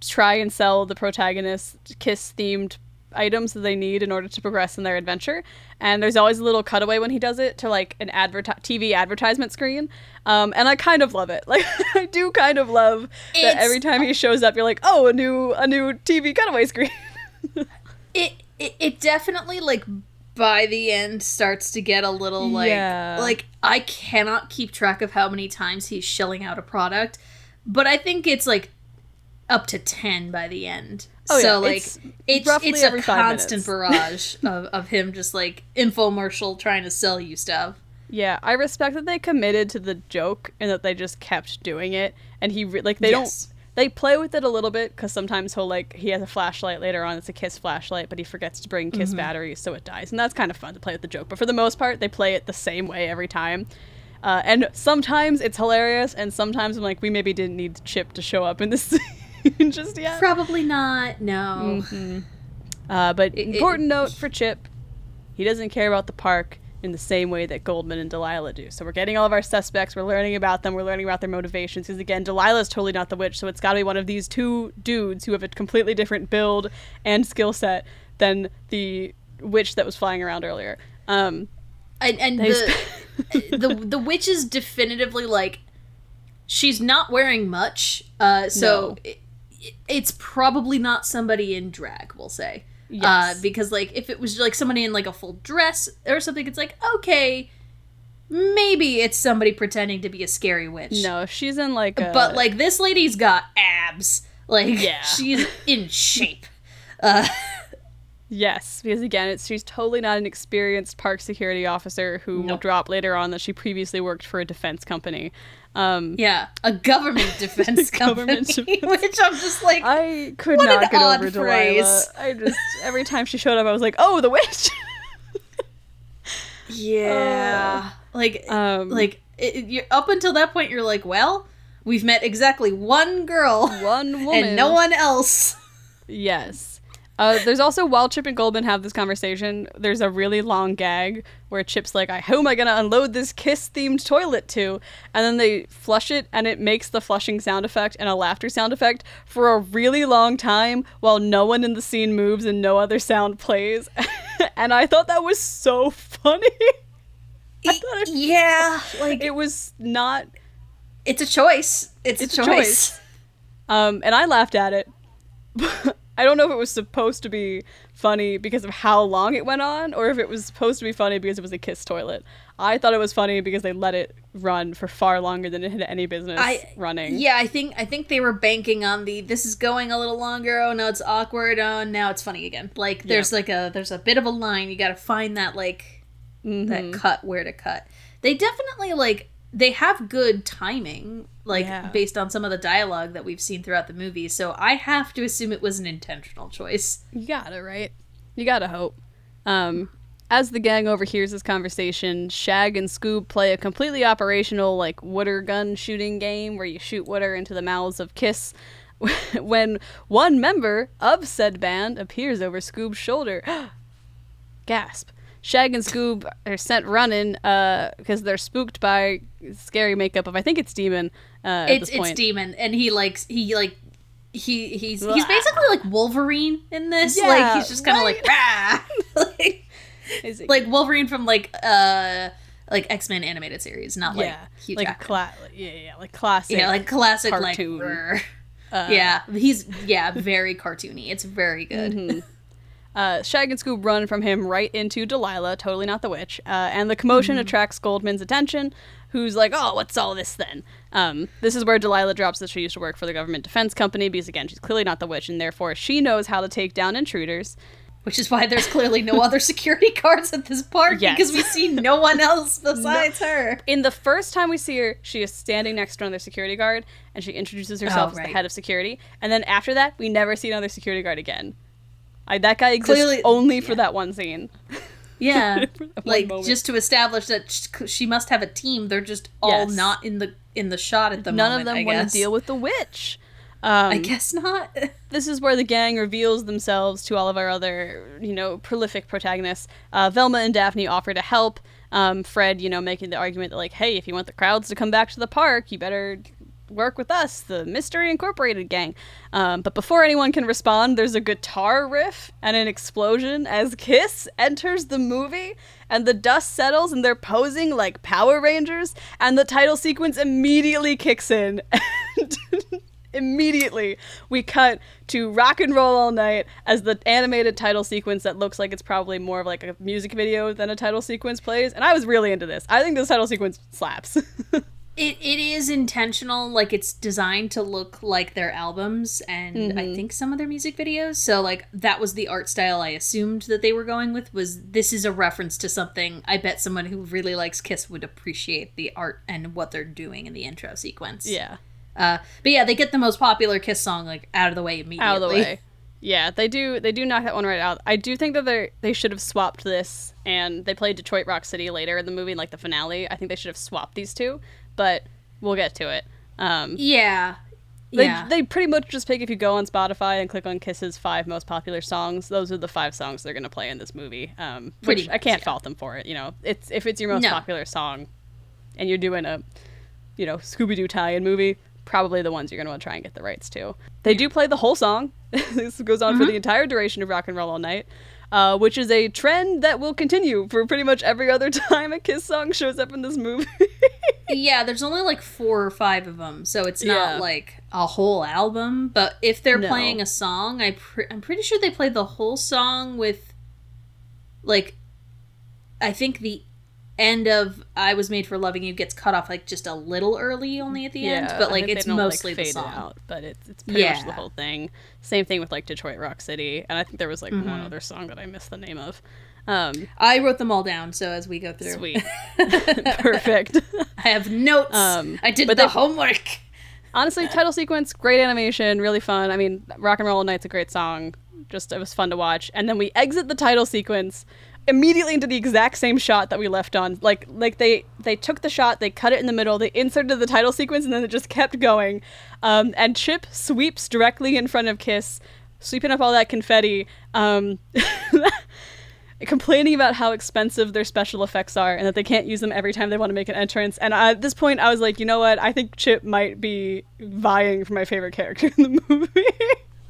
try and sell the protagonist Kiss themed items that they need in order to progress in their adventure. And there's always a little cutaway when he does it to like an advert TV advertisement screen. Um, and I kind of love it. Like I do kind of love it's, that every time he shows up, you're like, oh, a new a new TV cutaway screen. it, it it definitely like by the end starts to get a little like yeah. like I cannot keep track of how many times he's shelling out a product, but I think it's like up to 10 by the end. Oh, so yeah. like it's it's, it's a constant barrage of, of him just like infomercial trying to sell you stuff. Yeah, I respect that they committed to the joke and that they just kept doing it and he re- like they yes. don't they play with it a little bit because sometimes he'll like he has a flashlight later on it's a kiss flashlight but he forgets to bring kiss mm-hmm. batteries so it dies and that's kind of fun to play with the joke but for the most part they play it the same way every time uh, and sometimes it's hilarious and sometimes i'm like we maybe didn't need chip to show up in this just yet? Probably not. No. Mm-hmm. Uh, but it, important it, note for Chip: he doesn't care about the park in the same way that Goldman and Delilah do. So we're getting all of our suspects. We're learning about them. We're learning about their motivations. Because again, Delilah's totally not the witch, so it's got to be one of these two dudes who have a completely different build and skill set than the witch that was flying around earlier. Um, and, and the, the the witch is definitively like she's not wearing much. Uh, so. No. It, it's probably not somebody in drag, we'll say. Uh, yes. Uh, because like if it was like somebody in like a full dress or something, it's like okay, maybe it's somebody pretending to be a scary witch. No, she's in like a... But like this lady's got abs. Like, Yeah. she's in shape. Uh, Yes, because again, it's she's totally not an experienced park security officer who will drop later on that she previously worked for a defense company. Um, yeah, a government defense company, Government defense- which I'm just like, I could not get over phrase. Delilah. I just every time she showed up, I was like, "Oh, the witch." yeah, like, um, like it, it- up until that point, you're like, well, we've met exactly one girl one woman and no one else. Yes. Uh, there's also while Chip and Goldman have this conversation, there's a really long gag where Chip's like, "I who am I gonna unload this kiss themed toilet to?" And then they flush it, and it makes the flushing sound effect and a laughter sound effect for a really long time while no one in the scene moves and no other sound plays. and I thought that was so funny. I thought it, yeah, like it was not it's a choice. It's, It's a a choice. choice. Um, and I laughed at it. I don't know if it was supposed to be funny because of how long it went on, or if it was supposed to be funny because it was a kiss toilet. I thought it was funny because they let it run for far longer than it had any business I running. Yeah, I think I think they were banking on the this is going a little longer. Oh no, it's awkward. Oh now it's funny again. Like there's like a there's a bit of a line. You got to find that like Mhm. that cut where to cut. They definitely like they have good timing like Yeah. based on some of the dialogue that we've seen throughout the movie. So I have to assume it was an intentional choice. You gotta, right? You gotta hope. Um, as the gang overhears this conversation, Shag and Scoob play a completely operational, like, water gun shooting game where you shoot water into the mouths of Kiss when one member of said band appears over Scoob's shoulder. Gasp. Shag and Scoob are sent running because they're spooked by scary makeup of, I think it's Demon uh, it's it's Demon and he likes he like he he's he's basically like Wolverine in this. Yeah, like he's just kind of right. like rah. like, it- like Wolverine from like uh like X Men animated series, not like yeah, Hugh like Jackman. cla- yeah, yeah, like classic. yeah, like classic cartoon. like. uh, yeah, he's yeah very cartoony. It's very good. Mhm. Uh, Shag and Scoob run from him right into Delilah, totally not the witch, uh, and the commotion attracts Goldman's attention, who's like, "Oh, what's all this then?" Um, this is where Delilah drops that she used to work for the government defense company because, again, she's clearly not the witch, and therefore she knows how to take down intruders. Which is why there's clearly no other security guards at this park Yes. because we see no one else besides her. In the first time we see her, she is standing next to another security guard, and she introduces herself Oh, as the head of security. And then after that, we never see another security guard again. I, that guy exists Clearly- only for yeah. that one scene. Yeah, one like moment. just to establish that sh- she must have a team. They're just all Yes. not in the in the shot at the None moment. None of them want to deal with the witch. Um, I guess not. this is where the gang reveals themselves to all of our other, you know, prolific protagonists. Uh, Velma and Daphne offer to help. Um, Fred, you know, making the argument that, like, hey, if you want the crowds to come back to the park, you better work with us, the Mystery Incorporated gang. Um, but before anyone can respond, there's a guitar riff and an explosion as Kiss enters the movie, and the dust settles, and they're posing like Power Rangers, and the title sequence immediately kicks in. Immediately we cut to rock and roll all night as the animated title sequence that looks like it's probably more of like a music video than a title sequence plays and i was really into this i think this title sequence slaps It it is intentional, like it's designed to look like their albums and I Mhm. think some of their music videos. So like that was the art style I assumed that they were going with was this is a reference to something I bet someone who really likes Kiss would appreciate the art and what they're doing in the intro sequence. yeah Uh but yeah, they get the most popular Kiss song like out of the way immediately. out of the way yeah they do they do knock that one right out i do think that they they should have swapped this and they played detroit rock city later in the movie like the finale i think they should have swapped these two but we'll get to it um Yeah. They, yeah. they pretty much just pick if you go on Spotify and click on Kiss's five most popular songs. Those are the five songs they're gonna play in this movie. Um, Pretty which I can't yeah. fault them for it. You know, it's if it's your most No. popular song, and you're doing a, you know, Scooby Doo tie-in movie, probably the ones you're gonna want to try and get the rights to. They do play the whole song. this goes on Mm-hmm. for the entire duration of Rock and Roll All Night. Uh, which is a trend that will continue for pretty much every other time a Kiss song shows up in this movie. yeah, there's only like four or five of them, so it's not Yeah. like a whole album. But if they're No. playing a song, I I'm pretty sure they played the whole song with, like, I think the end of I Was Made for Loving You gets cut off like just a little early only at the end, but like it's mostly like, the song. Out, but it's it's pretty yeah. much the whole thing. Same thing with like Detroit Rock City, and I think there was like mm-hmm. one other song that I missed the name of. Um, I wrote them all down, so as we go through, sweet, perfect. I have notes. Um, I did the they, homework. Honestly, title sequence, great animation, really fun. I mean, Rock and Roll Night's a great song. Just it was fun to watch. And then we exit the title sequence immediately into the exact same shot that we left on. Like like they they took the shot, they cut it in the middle, they inserted the title sequence, and then it just kept going. Um, and Chip sweeps directly in front of Kiss, sweeping up all that confetti. Um, complaining about how expensive their special effects are and that they can't use them every time they want to make an entrance. And at this point, I was like, you know what? I think Chip might be vying for my favorite character in the movie.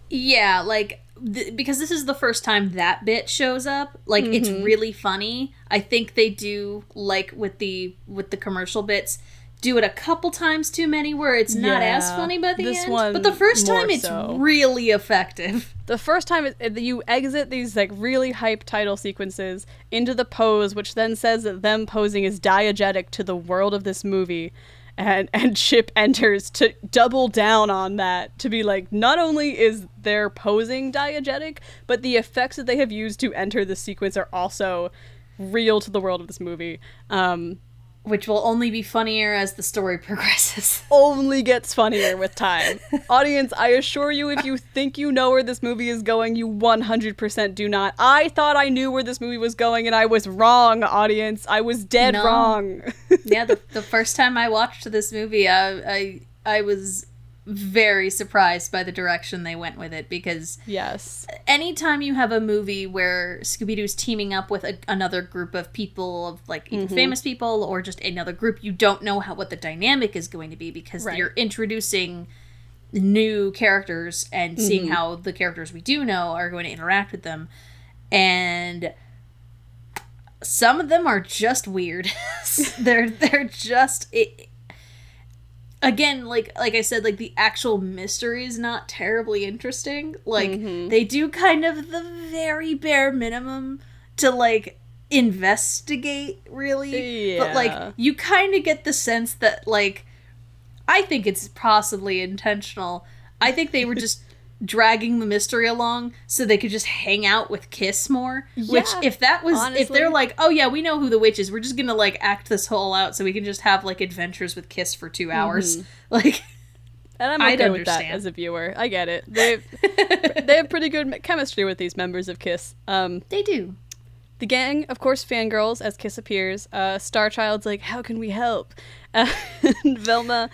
yeah, like th- because this is the first time that bit shows up like mm-hmm. it's really funny i think they do like with the with the commercial bits do it a couple times too many where it's not yeah, as funny by the end but the first time it's so. really effective the first time it, you exit these like really hype title sequences into the pose which then says that them posing is diegetic to the world of this movie and and Chip enters to double down on that to be like not only is their posing diegetic, but the effects that they have used to enter the sequence are also real to the world of this movie. Um, which will only be funnier as the story progresses. only gets funnier with time. Audience, I assure you, if you think you know where this movie is going, you 100% do not. I thought I knew where this movie was going, and I was wrong, audience. I was dead no. wrong. yeah, the, the first time I watched this movie, I, I, I was very surprised by the direction they went with it because yes anytime you have a movie where scooby-doo's teaming up with a, another group of people of like mm-hmm. famous people or just another group you don't know how what the dynamic is going to be because right. you're introducing new characters and mm-hmm. seeing how the characters we do know are going to interact with them and some of them are just weird they're they're just it, again like like i said like the actual mystery is not terribly interesting like mm-hmm. they do kind of the very bare minimum to like investigate really yeah. but like you kind of get the sense that like i think it's possibly intentional i think they were just dragging the mystery along so they could just hang out with Kiss more. Yeah, which, if that was, honestly. if they're like, oh yeah, we know who the witch is, we're just gonna like act this whole out so we can just have like adventures with Kiss for two hours. Mm-hmm. Like, and I'm okay I'd with understand. that as a viewer. I get it. They they have pretty good chemistry with these members of Kiss. Um, they do. The gang, of course, fangirls as Kiss appears. Uh, Starchild's like, "How can we help?" Uh, and Velma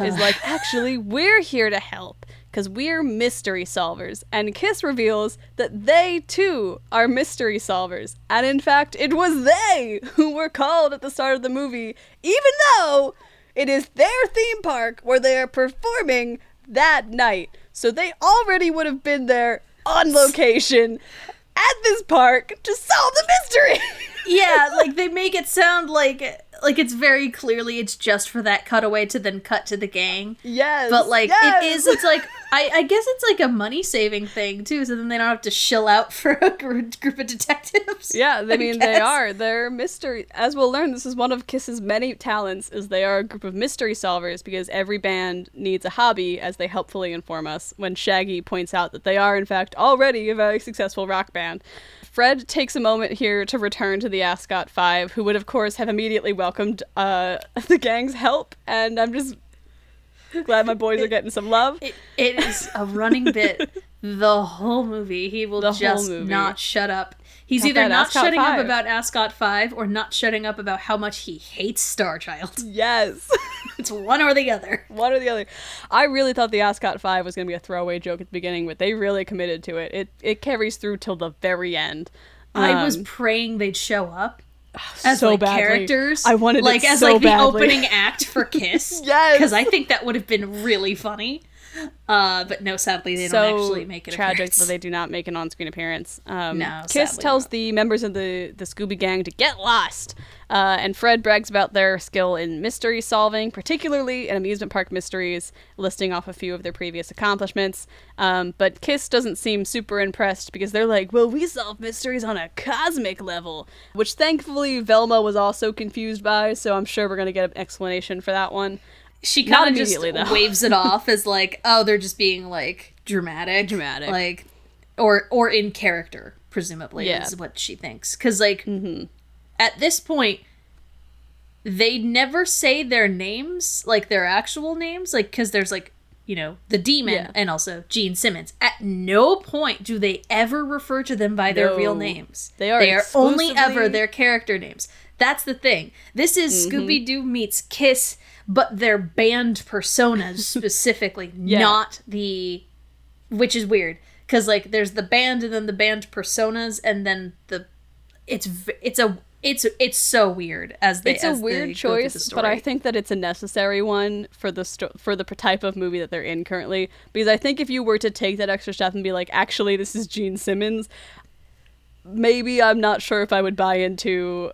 is like, "Actually, we're here to help." Because we're mystery solvers. And Kiss reveals that they too are mystery solvers. And in fact, it was they who were called at the start of the movie, even though it is their theme park where they are performing that night. So they already would have been there on location at this park to solve the mystery. yeah, like they make it sound like like it's very clearly it's just for that cutaway to then cut to the gang. Yes. But like yes. it is it's like I, I guess it's like a money saving thing too, so then they don't have to shill out for a group of detectives. Yeah, I mean they are. They're mystery as we'll learn, this is one of Kiss's many talents is they are a group of mystery solvers because every band needs a hobby as they helpfully inform us when Shaggy points out that they are in fact already a very successful rock band. Fred takes a moment here to return to the Ascot Five, who would, of course, have immediately welcomed uh, the gang's help. And I'm just glad my boys are getting some love. it, it is a running bit the whole movie. He will the just not shut up He's either not Ascot shutting 5. up about Ascot 5 or not shutting up about how much he hates Starchild. Yes. it's one or the other. One or the other. I really thought the Ascot 5 was going to be a throwaway joke at the beginning, but they really committed to it. It it carries through till the very end. Um, I was um, praying they'd show up as so like badly. characters. I wanted like as so like badly. the opening act for Kiss. yes, because I think that would have been really funny. Uh, but no, sadly, they so don't actually make it. tragic appearance. that they do not make an on-screen appearance. Um, No, Kiss tells not. the members of the the Scooby Gang to get lost, uh, and Fred brags about their skill in mystery solving, particularly in amusement park mysteries, listing off a few of their previous accomplishments. Um, but Kiss doesn't seem super impressed because they're like, "Well, we solve mysteries on a cosmic level," which thankfully Velma was also confused by. So I'm sure we're gonna get an explanation for that one. She kind of just though. waves it off as like, oh, they're just being like dramatic, Dramatic. like, or or in character, presumably Yeah. Mm-hmm. is what she thinks. Because like at this point, they never say their names, like their actual names, like because there's like you know the demon Yeah. and also Gene Simmons. At no point do they ever refer to them by their real names. They are they are only ever their character names. That's the thing. This is Mm-hmm. Scooby Doo meets Kiss, but their band personas specifically, Yeah. not the. Which is weird because like there's the band and then the band personas and then the. It's it's a it's it's so weird as they it's a as they weird go through the choice, but I think that it's a necessary one for the sto- for the type of movie that they're in currently. Because I think if you were to take that extra step and be like, actually, this is Gene Simmons, maybe I'm not sure if I would buy into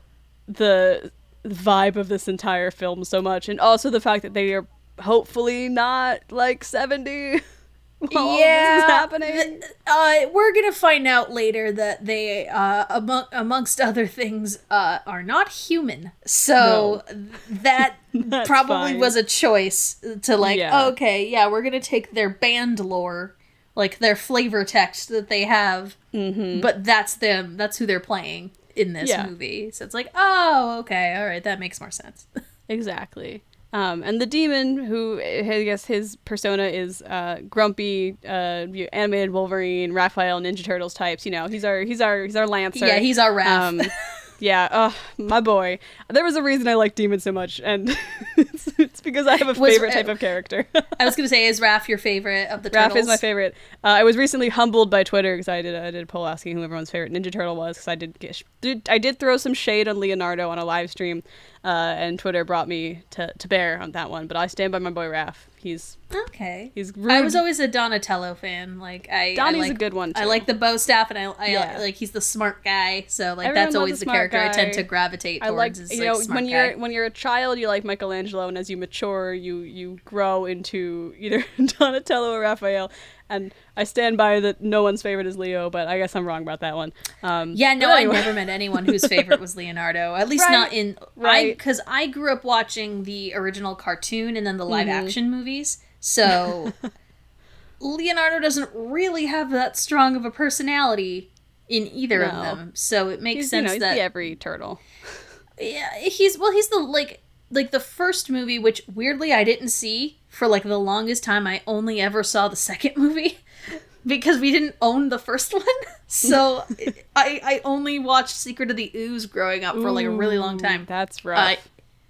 the vibe of this entire film so much, and also the fact that they are hopefully not like 70 while all this is happening. uh, we're gonna find out later that they, uh, among amongst other things, uh, are not human. So th- that probably fine. was a choice to like, Yeah. okay, yeah, we're gonna take their band lore, like their flavor text that they have, but that's them. That's who they're playing in this. Yeah. movie. So it's like, oh, okay, all right, that makes more sense. Exactly. Um, and the demon, who I guess his persona is uh, grumpy, uh, animated Wolverine, Raphael, Ninja Turtles types. You know, he's our he's our he's our Lancer. yeah, he's our Raph. Um, yeah, uh, my boy. There was a reason I like Demon so much, and it's, it's because I have a Was- favorite type of character. I was gonna say, is Raph your favorite of the Raph turtles? is my favorite. Uh, I was recently humbled by Twitter because I did I did a poll asking who everyone's favorite Ninja Turtle was because I did, get, did I did throw some shade on Leonardo on a live stream, uh, and Twitter brought me to, to bear on that one. But I stand by my boy Raph. He's Okay. he's rude. I was always a Donatello fan. Like I, Donnie's I a like, good one. Too. I like the bow staff, and I, I Yeah. like he's the smart guy. So like Everyone that's always the character I tend to gravitate I towards. like is, you know smart when you're when you're a child you like Michelangelo and as you mature you you grow into either Donatello or Raphael and I stand by that no one's favorite is Leo but I guess I'm wrong about that one. Um, Yeah, no, but I never met anyone whose favorite was Leonardo. At least Right, not in I right. because I grew up watching the original cartoon and then the live Mm-hmm. action movies. So Leonardo doesn't really have that strong of a personality in either of them. So it makes He's, you know, sense he's that the every turtle. yeah, he's well, he's the like like the first movie, which weirdly I didn't see for like the longest time. I only ever saw the second movie because we didn't own the first one. So I I only watched Secret of the Ooze growing up for like a really long Ooh, time. That's rough. I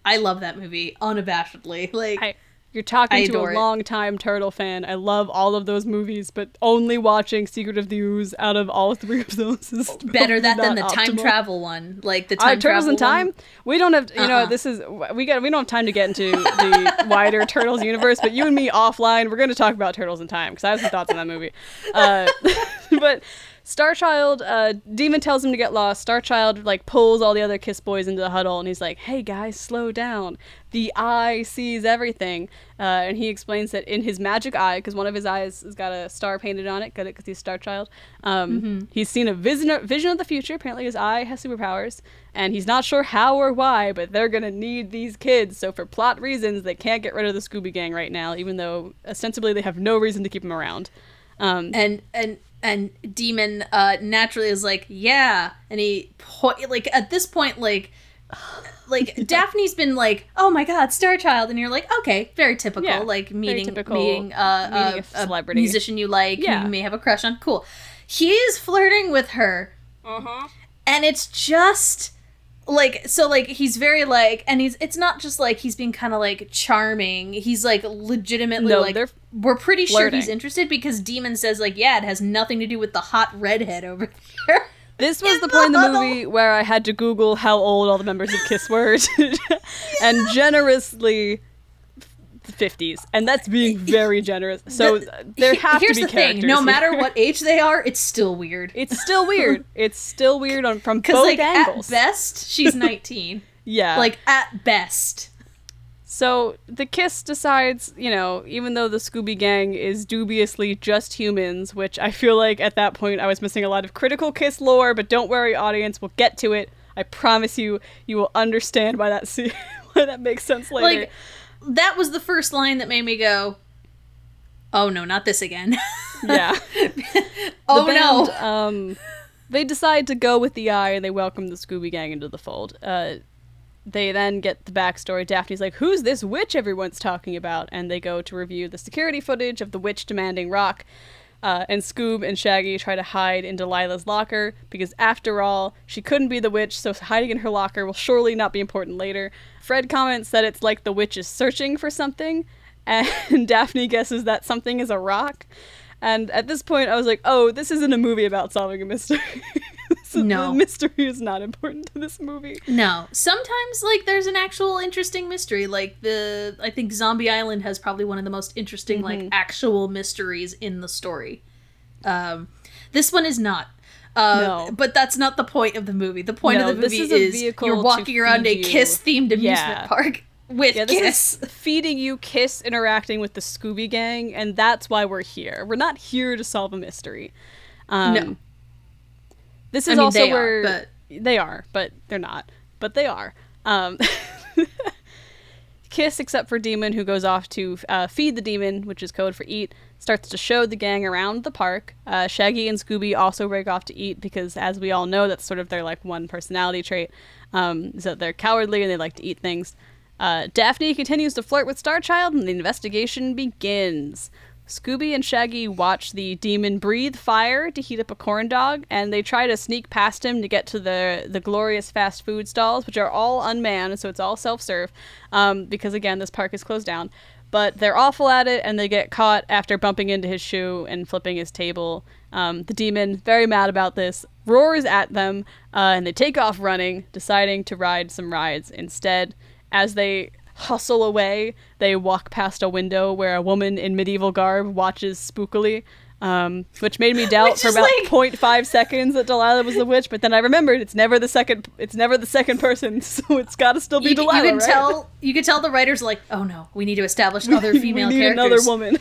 I love that movie unabashedly. Like I, you're talking to a it. long time turtle fan. I love all of those movies, but only watching Secret of the Ooze out of all three of those is better that than the time travel one. Like the Uh, Turtles in Time. one. We don't have, you know, Uh-uh. this is we got we don't have time to get into the wider Turtles universe, but you and me offline, we're going to talk about Turtles in Time because I have some thoughts on that movie. Uh, but Starchild, uh, Demon tells him to get lost. Starchild like pulls all the other Kiss boys into the huddle, and he's like, "Hey guys, slow down. The eye sees everything." Uh, and he explains that in his magic eye, because one of his eyes has got a star painted on it, got it because he's Starchild. Um, He's seen a vision vision of the future. Apparently, his eye has superpowers, and he's not sure how or why, but they're gonna need these kids. So for plot reasons, they can't get rid of the Scooby Gang right now, even though ostensibly they have no reason to keep them around. Um, and and and demon uh naturally is like yeah and he po- like at this point like like daphne's been like oh my god star child and you're like okay very typical Yeah, like meeting typical meeting uh meeting a, a celebrity. musician you like Yeah. you may have a crush on cool he is flirting with her Uh-huh. and it's just like so like he's very like and he's it's not just like he's being kind of like charming. He's like legitimately No, like they're we're pretty sure he's interested because demon says like yeah it has nothing to do with the hot redhead over there. This was the the point in the movie where I had to Google how old all the members of Kiss were, and generously 50s, and that's being very generous. So the, there have here's to be the thing: no here. matter what age they are, it's still weird. It's still weird. It's still weird on from both like, angles. At best, she's 19. yeah, like at best. So the Kiss decides, you know, even though the Scooby Gang is dubiously just humans, which I feel like at that point I was missing a lot of critical Kiss lore, but don't worry, audience, we'll get to it. I promise you, you will understand why that see why that makes sense later. Like that was the first line that made me go, "Oh no, not this again." yeah. oh band, no. Um, they decide to go with the eye and they welcome the Scooby Gang into the fold. Uh, they then get the backstory. Daphne's like, "Who's this witch everyone's talking about?" And they go to review the security footage of the witch demanding rock. Uh, and Scoob and Shaggy try to hide in Delilah's locker because, after all, she couldn't be the witch, so hiding in her locker will surely not be important later. Fred comments that it's like the witch is searching for something, and Daphne guesses that something is a rock. And at this point, I was like, oh, this isn't a movie about solving a mystery. no. The mystery is not important to this movie. No. Sometimes, like, there's an actual interesting mystery. Like, the. I think Zombie Island has probably one of the most interesting, mm-hmm. like, actual mysteries in the story. Um, this one is not. Uh, no. But that's not the point of the movie. The point no, of the movie is, is you're walking around a Kiss themed amusement yeah. park with yeah, Kiss. feeding you Kiss interacting with the Scooby Gang, and that's why we're here. We're not here to solve a mystery. Um, no. This is I mean, also where are, but... they are, but they're not. But they are. Um, Kiss, except for Demon, who goes off to uh, feed the demon, which is code for eat, starts to show the gang around the park. Uh, Shaggy and Scooby also break off to eat because, as we all know, that's sort of their like one personality trait. Um, that they're cowardly and they like to eat things. Uh, Daphne continues to flirt with Starchild, and the investigation begins. Scooby and Shaggy watch the demon breathe fire to heat up a corn dog, and they try to sneak past him to get to the the glorious fast food stalls, which are all unmanned, so it's all self serve. Um, because again, this park is closed down. But they're awful at it, and they get caught after bumping into his shoe and flipping his table. Um, the demon, very mad about this, roars at them, uh, and they take off running, deciding to ride some rides instead as they hustle away, they walk past a window where a woman in medieval garb watches spookily. Um, which made me doubt for about like... 0.5 seconds that Delilah was the witch, but then I remembered it's never the second it's never the second person, so it's got to still be you, Delilah. You can right? tell you can tell the writers like, oh no, we need to establish other female character. we need characters. Another woman.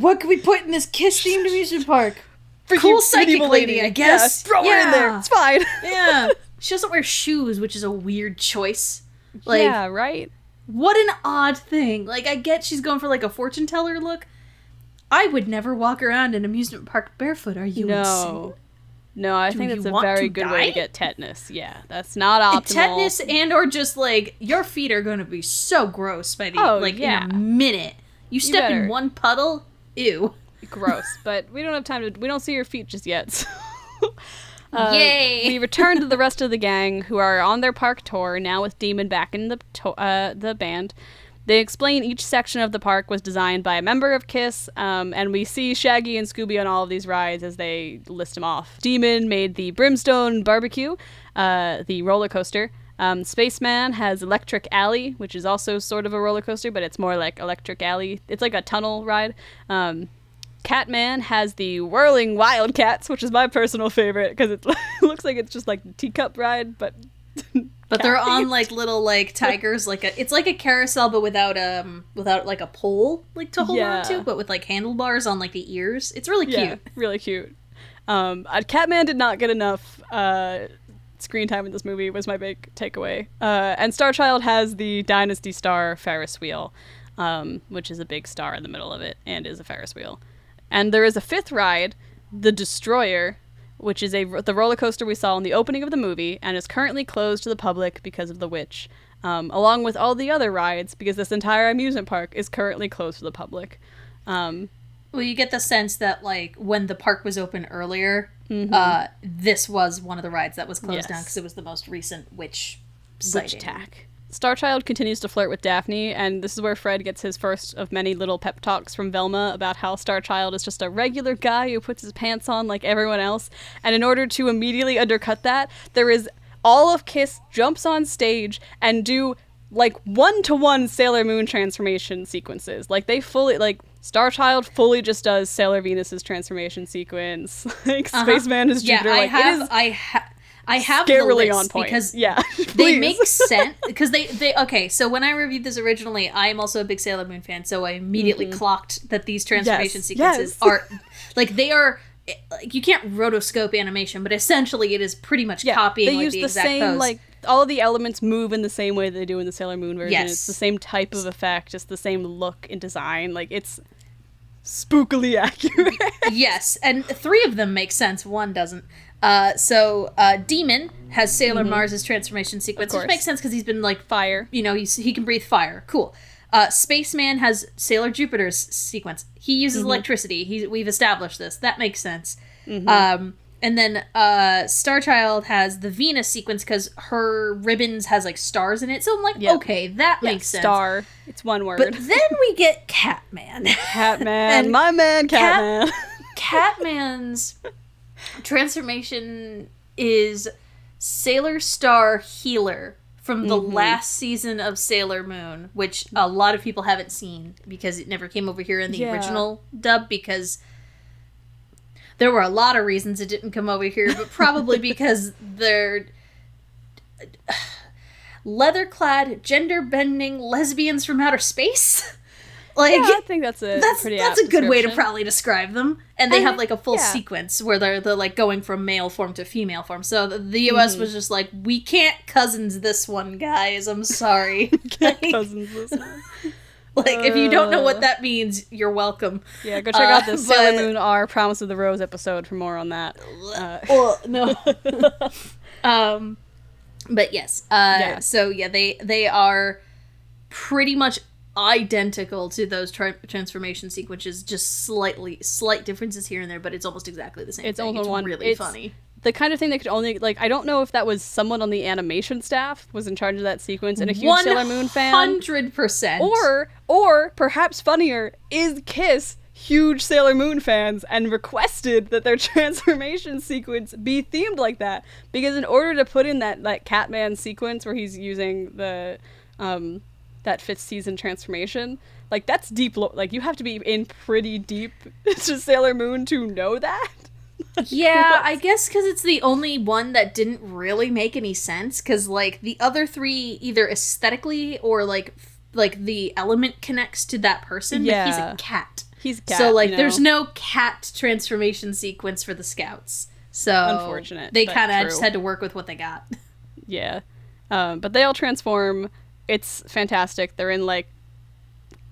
what could we put in this kiss themed amusement park? For cool psychic lady, lady, I guess. Yeah, throw yeah. her in there. It's fine. yeah. She doesn't wear shoes, which is a weird choice. Like, yeah, right. What an odd thing. Like, I get she's going for like a fortune teller look. I would never walk around an amusement park barefoot. Are you no. insane? No, I Do think it's a very good die? way to get tetanus. Yeah, that's not optimal. Tetanus and or just like your feet are going to be so gross by the oh, like yeah. in a minute. You step you in one puddle, ew. Gross. but we don't have time to. We don't see your feet just yet. So. Uh, Yay! we return to the rest of the gang, who are on their park tour now with Demon back in the to- uh, the band. They explain each section of the park was designed by a member of Kiss, um, and we see Shaggy and Scooby on all of these rides as they list them off. Demon made the Brimstone Barbecue, uh, the roller coaster. Um, Spaceman has Electric Alley, which is also sort of a roller coaster, but it's more like Electric Alley. It's like a tunnel ride. Um, Catman has the Whirling Wildcats, which is my personal favorite because it looks like it's just like teacup ride, but but they're on like little like tigers, like a it's like a carousel, but without um without like a pole like to hold yeah. on to, but with like handlebars on like the ears. It's really cute, yeah, really cute. Um, Catman did not get enough uh, screen time in this movie. Was my big takeaway. Uh, and Starchild has the Dynasty Star Ferris wheel, um, which is a big star in the middle of it and is a Ferris wheel. And there is a fifth ride, the Destroyer, which is a the roller coaster we saw in the opening of the movie and is currently closed to the public because of the witch, um, along with all the other rides because this entire amusement park is currently closed to the public. Um, well, you get the sense that like when the park was open earlier, mm-hmm. uh, this was one of the rides that was closed yes. down because it was the most recent witch sighting. witch attack. Starchild continues to flirt with Daphne, and this is where Fred gets his first of many little pep talks from Velma about how Starchild is just a regular guy who puts his pants on like everyone else. And in order to immediately undercut that, there is all of Kiss jumps on stage and do like one to one Sailor Moon transformation sequences. Like they fully like Starchild fully just does Sailor Venus's transformation sequence. like uh-huh. Spaceman is Jupiter. Yeah, I like, have I have I have scarily on point because yeah, they make sense because they they okay. So when I reviewed this originally, I am also a big Sailor Moon fan, so I immediately mm-hmm. clocked that these transformation yes. sequences yes. are like they are like you can't rotoscope animation, but essentially it is pretty much yeah, copying. They like, use the, the same pose. like all of the elements move in the same way they do in the Sailor Moon version. Yes. It's the same type of effect, just the same look and design. Like it's spookily accurate. yes, and three of them make sense. One doesn't. Uh, so uh, Demon has Sailor mm-hmm. Mars's transformation sequence, which makes sense because he's been like fire. You know, he's, he can breathe fire. Cool. Uh, Spaceman has Sailor Jupiter's sequence. He uses mm-hmm. electricity. He, we've established this. That makes sense. Mm-hmm. Um, and then uh, Starchild has the Venus sequence because her ribbons has like stars in it. So I'm like, yep. okay, that yeah, makes sense. Star. It's one word. But then we get Catman. Catman, my man, Catman. Cat- Catman's transformation is Sailor Star Healer from the mm-hmm. last season of Sailor Moon, which a lot of people haven't seen because it never came over here in the yeah. original dub because there were a lot of reasons it didn't come over here, but probably because they're leather clad, gender bending lesbians from outer space. Like yeah, I think that's a that's that's a good way to probably describe them. And they have like a full yeah. sequence where they're they're like going from male form to female form. So the, the U.S. Mm-hmm. was just like, we can't cousins this one, guys. I'm sorry. can't like, cousins this one. Like, uh, if you don't know what uh. that means, you're welcome. Yeah, go check uh, out the Sailor Moon R Promise of the Rose episode for more on that. Uh, well, no. um, but yes. Uh, yeah. So yeah, they they are pretty much identical to those tra- transformation sequences, just slightly slight differences here and there, but it's almost exactly the same. It's only one. Really it's funny. The kind of thing that could only like I don't know if that was someone on the animation staff was in charge of that sequence and a huge 100%. Sailor Moon fan, hundred percent, or or perhaps funnier is Kiss huge Sailor Moon fans and requested that their transformation sequence be themed like that because in order to put in that that Catman sequence where he's using the um that fifth season transformation. Like that's deep. Lo- like you have to be in pretty deep to Sailor Moon to know that. yeah, I guess because it's the only one that didn't really make any sense. Because like the other three, either aesthetically or like f- like the element connects to that person. Yeah, he's a cat. He's cat, so like you know? there's no cat transformation sequence for the scouts. So unfortunate. They kind of just had to work with what they got. yeah, um, but they all transform it's fantastic. They're in like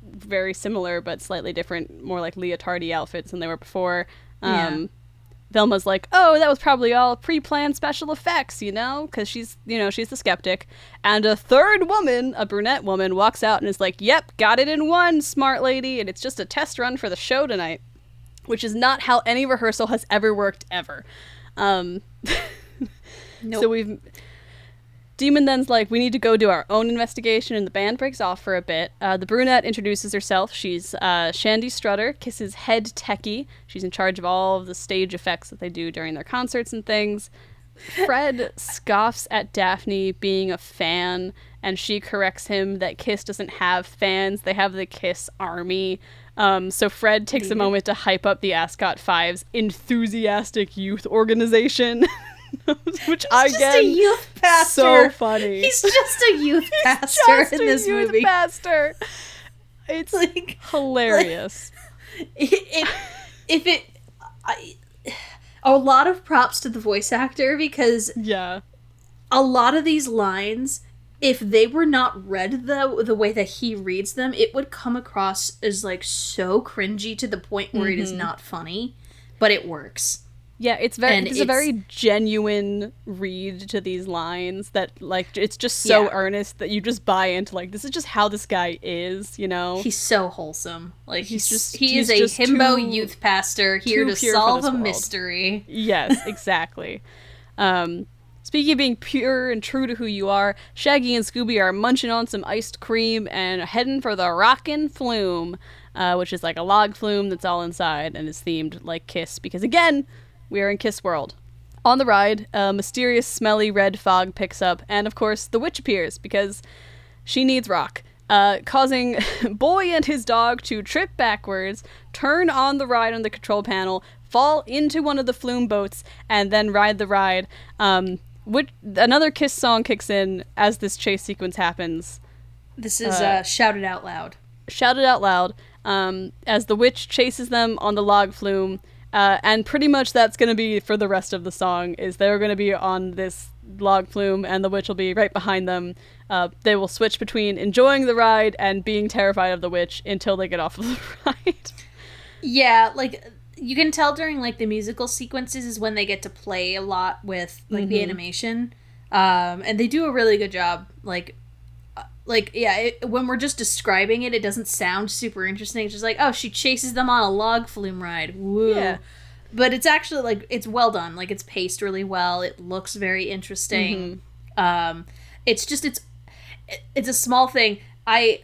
very similar but slightly different, more like leotardy outfits than they were before. Um, yeah. Velma's like, oh, that was probably all pre-planned special effects, you know, because she's, you know, she's the skeptic. And a third woman, a brunette woman, walks out and is like, yep, got it in one, smart lady, and it's just a test run for the show tonight, which is not how any rehearsal has ever worked ever. Um, nope. So we've Demon then's like, we need to go do our own investigation, and the band breaks off for a bit. Uh, the brunette introduces herself. She's uh, Shandy Strutter, Kiss's head techie. She's in charge of all of the stage effects that they do during their concerts and things. Fred scoffs at Daphne being a fan, and she corrects him that Kiss doesn't have fans, they have the Kiss Army. Um, so Fred takes a moment to hype up the Ascot Five's enthusiastic youth organization. which I get a youth pastor. So funny. He's just a youth pastor in this youth movie. Pastor. It's like hilarious. Like, if, if it, I, a lot of props to the voice actor because yeah, a lot of these lines, if they were not read the the way that he reads them, it would come across as like so cringy to the point where mm-hmm. it is mm-hmm. not funny, but it works. Yeah, it's very it's, it's, a very genuine read to these lines that like it's just so yeah. earnest that you just buy into like this is just how this guy is, you know. He's so wholesome. Like he's, he's just he he's is a himbo too, youth pastor here to solve a world. mystery. Yes, exactly. um Speaking of being pure and true to who you are, Shaggy and Scooby are munching on some iced cream and heading for the Rockin' Flume, uh, which is like a log flume that's all inside and is themed like Kiss. Because again, we are in Kiss World. On the ride, a mysterious, smelly red fog picks up, and of course, the witch appears because she needs rock. Uh, causing Boy and his dog to trip backwards, turn on the ride on the control panel, fall into one of the flume boats, and then ride the ride. Um, which another Kiss song kicks in as this chase sequence happens. This is uh, uh, Shout It Out Loud. Shouted out loud um, as the witch chases them on the log flume. Uh, and pretty much that's going to be for the rest of the song is they're going to be on this log flume and the witch will be right behind them. Uh, they will switch between enjoying the ride and being terrified of the witch until they get off of the ride. Yeah like you can tell during like the musical sequences is when they get to play a lot with like mm-hmm. the animation. Um, and they do a really good job like like yeah it, when we're just describing it it doesn't sound super interesting. It's just like oh she chases them on a log flume ride. Woo. yeah. But it's actually like it's well done. Like it's paced really well. It looks very interesting. Mm-hmm. um it's just it's it's a small thing. I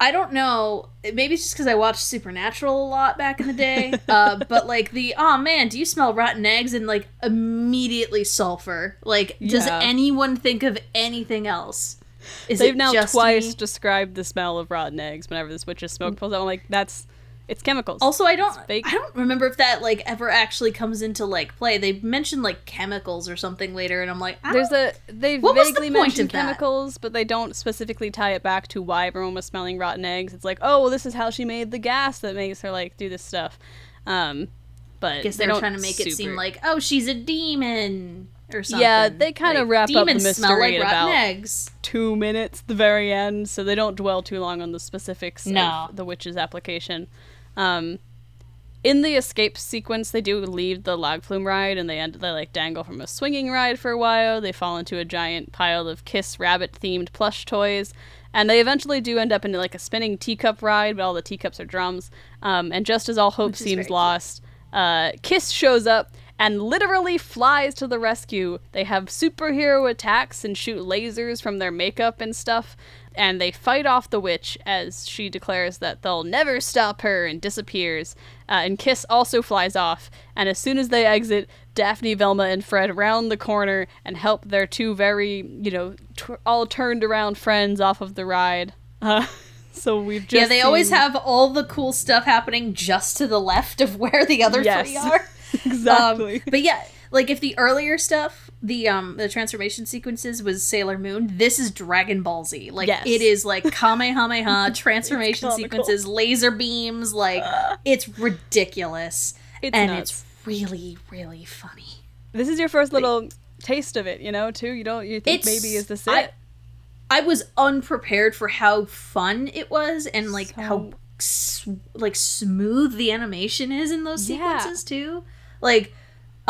i don't know. Maybe it's just because i watched supernatural a lot back in the day. Uh but like the oh man do you smell rotten eggs? and like immediately sulfur. Like yeah. does anyone think of anything else is They've now twice me? described the smell of rotten eggs whenever this witch's smoke pulls out. I'm like, that's it's chemicals. Also, I don't I don't remember if that like ever actually comes into like play. They mentioned like chemicals or something later, and I'm like, there's a they vaguely the mentioned chemicals, but they don't specifically tie it back to why everyone was smelling rotten eggs. It's like, oh, well, this is how she made the gas that makes her like do this stuff. Um, but I guess they, they were trying to make super... it seem like, oh, she's a demon or something. Yeah, they kind of like, wrap up the mystery like about eggs. two minutes, the very end, so they don't dwell too long on the specifics no. of the witch's application. Um, in the escape sequence, they do leave the log flume ride, and they end they like dangle from a swinging ride for a while. They fall into a giant pile of Kiss rabbit themed plush toys, and they eventually do end up in like a spinning teacup ride, but all the teacups are drums. Um, and just as all hope seems lost, uh, Kiss shows up and literally flies to the rescue. They have superhero attacks and shoot lasers from their makeup and stuff and they fight off the witch as she declares that they'll never stop her and disappears. Uh, and Kiss also flies off, and as soon as they exit, Daphne, Velma, and Fred round the corner and help their two very, you know, t- all turned around friends off of the ride. Uh, so we've just. Yeah, they seen... always have all the cool stuff happening just to the left of where the other yes. three are. exactly. Um, but yeah, like if the earlier stuff the um the transformation sequences was Sailor Moon. This is Dragon Ball Z. Like yes. it is like Kamehameha transformation sequences, laser beams. Like uh, it's ridiculous, it's and nuts. it's really really funny. This is your first little taste of it, you know. Too you don't you think maybe is this it? I, I was unprepared for how fun it was and like so... how like smooth the animation is in those sequences yeah. too. Like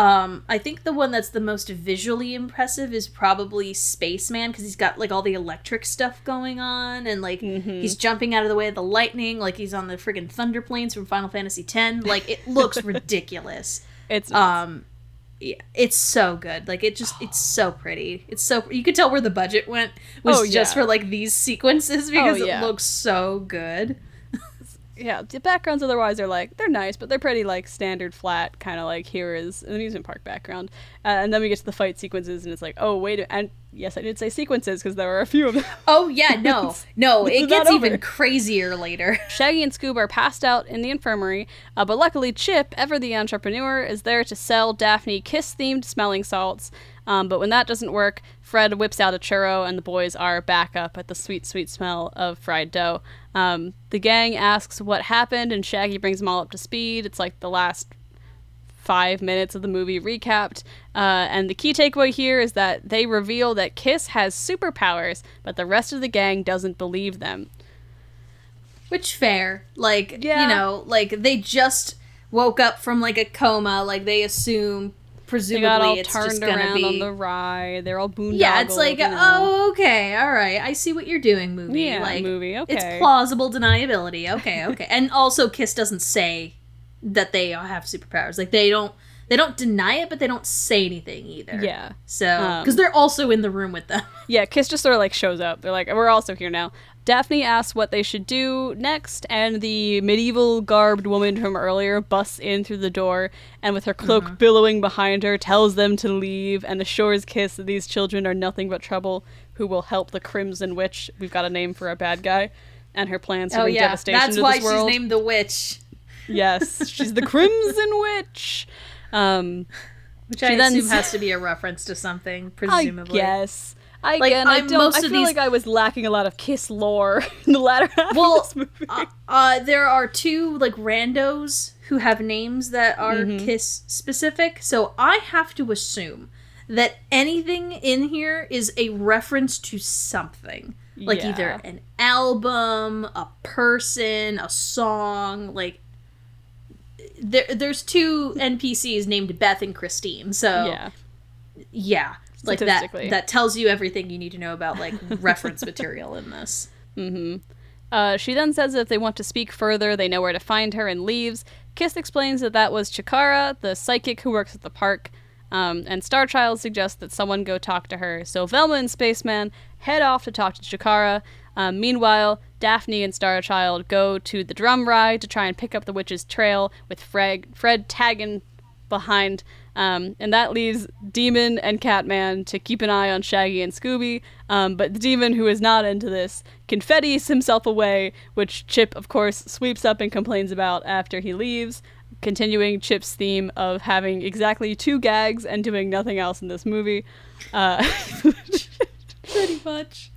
um, I think the one that's the most visually impressive is probably Spaceman because he's got like all the electric stuff going on and like mm-hmm. he's jumping out of the way of the lightning like he's on the friggin' Thunder Plains from Final Fantasy X. Like it looks ridiculous. It's um, yeah, it's so good. Like it just it's so pretty. It's so you could tell where the budget went was oh, yeah. just for like these sequences because oh, yeah. it looks so good yeah, the backgrounds otherwise are like they're nice, but they're pretty like standard flat, kind of like here is an amusement park background. Uh, and then we get to the fight sequences, and it's like, oh wait, and yes, I did say sequences because there are a few of them. Oh yeah, no, no, it gets even crazier later. Shaggy and Scoob are passed out in the infirmary, uh, but luckily Chip, ever the entrepreneur, is there to sell Daphne kiss-themed smelling salts. Um, but when that doesn't work, Fred whips out a churro, and the boys are back up at the sweet, sweet smell of fried dough. Um, the gang asks what happened, and Shaggy brings them all up to speed. It's like the last five minutes of the movie recapped. Uh, and the key takeaway here is that they reveal that Kiss has superpowers, but the rest of the gang doesn't believe them. Which fair. Like, yeah. you know, like they just woke up from like a coma, like they assume presumably they got all it's turned around be... on the ride. They're all boondoggled. Yeah, it's like, oh, okay, all right, I see what you're doing, movie. Yeah, like, movie. Okay, it's plausible deniability. Okay, okay, and also Kiss doesn't say that they have superpowers. Like they don't. They don't deny it, but they don't say anything either. Yeah. So, because um, they're also in the room with them. Yeah, Kiss just sort of like shows up. They're like, we're also here now. Daphne asks what they should do next, and the medieval garbed woman from earlier busts in through the door and, with her cloak mm-hmm. billowing behind her, tells them to leave and assures Kiss that these children are nothing but trouble who will help the Crimson Witch. We've got a name for our bad guy, and her plans to Oh bring yeah, devastation that's to why this world. she's named the witch, Yes, she's the Crimson Witch. Um, which I then assume has to be a reference to something, I presumably. guess. I Like, again, I I'm- don't. most I feel these- like I was lacking a lot of Kiss lore in the latter half Well, of this movie. uh, uh, there are two like randos who have names that are Mm-hmm. Kiss specific, so I have to assume that anything in here is a reference to something, like Yeah. either an album, a person, a song. Like there, there's two NPCs named Beth and Christine, so yeah, yeah, like that that tells you everything you need to know about like reference material in this. Mm-hmm. Uh, she then says that if they want to speak further, they know where to find her and leaves. Kiss explains that that was Chikara, the psychic who works at the park. Um, and Starchild suggests that someone go talk to her. So Velma and Spaceman head off to talk to Chikara. Um, meanwhile, Daphne and Starchild go to the drum ride to try and pick up the witch's trail, with Fred, Fred tagging behind. Um, and that leaves Demon and Catman to keep an eye on Shaggy and Scooby. Um, but the Demon, who is not into this, confettis himself away, which Chip, of course, sweeps up and complains about after he leaves, continuing Chip's theme of having exactly two gags and doing nothing else in this movie. Uh, Pretty much.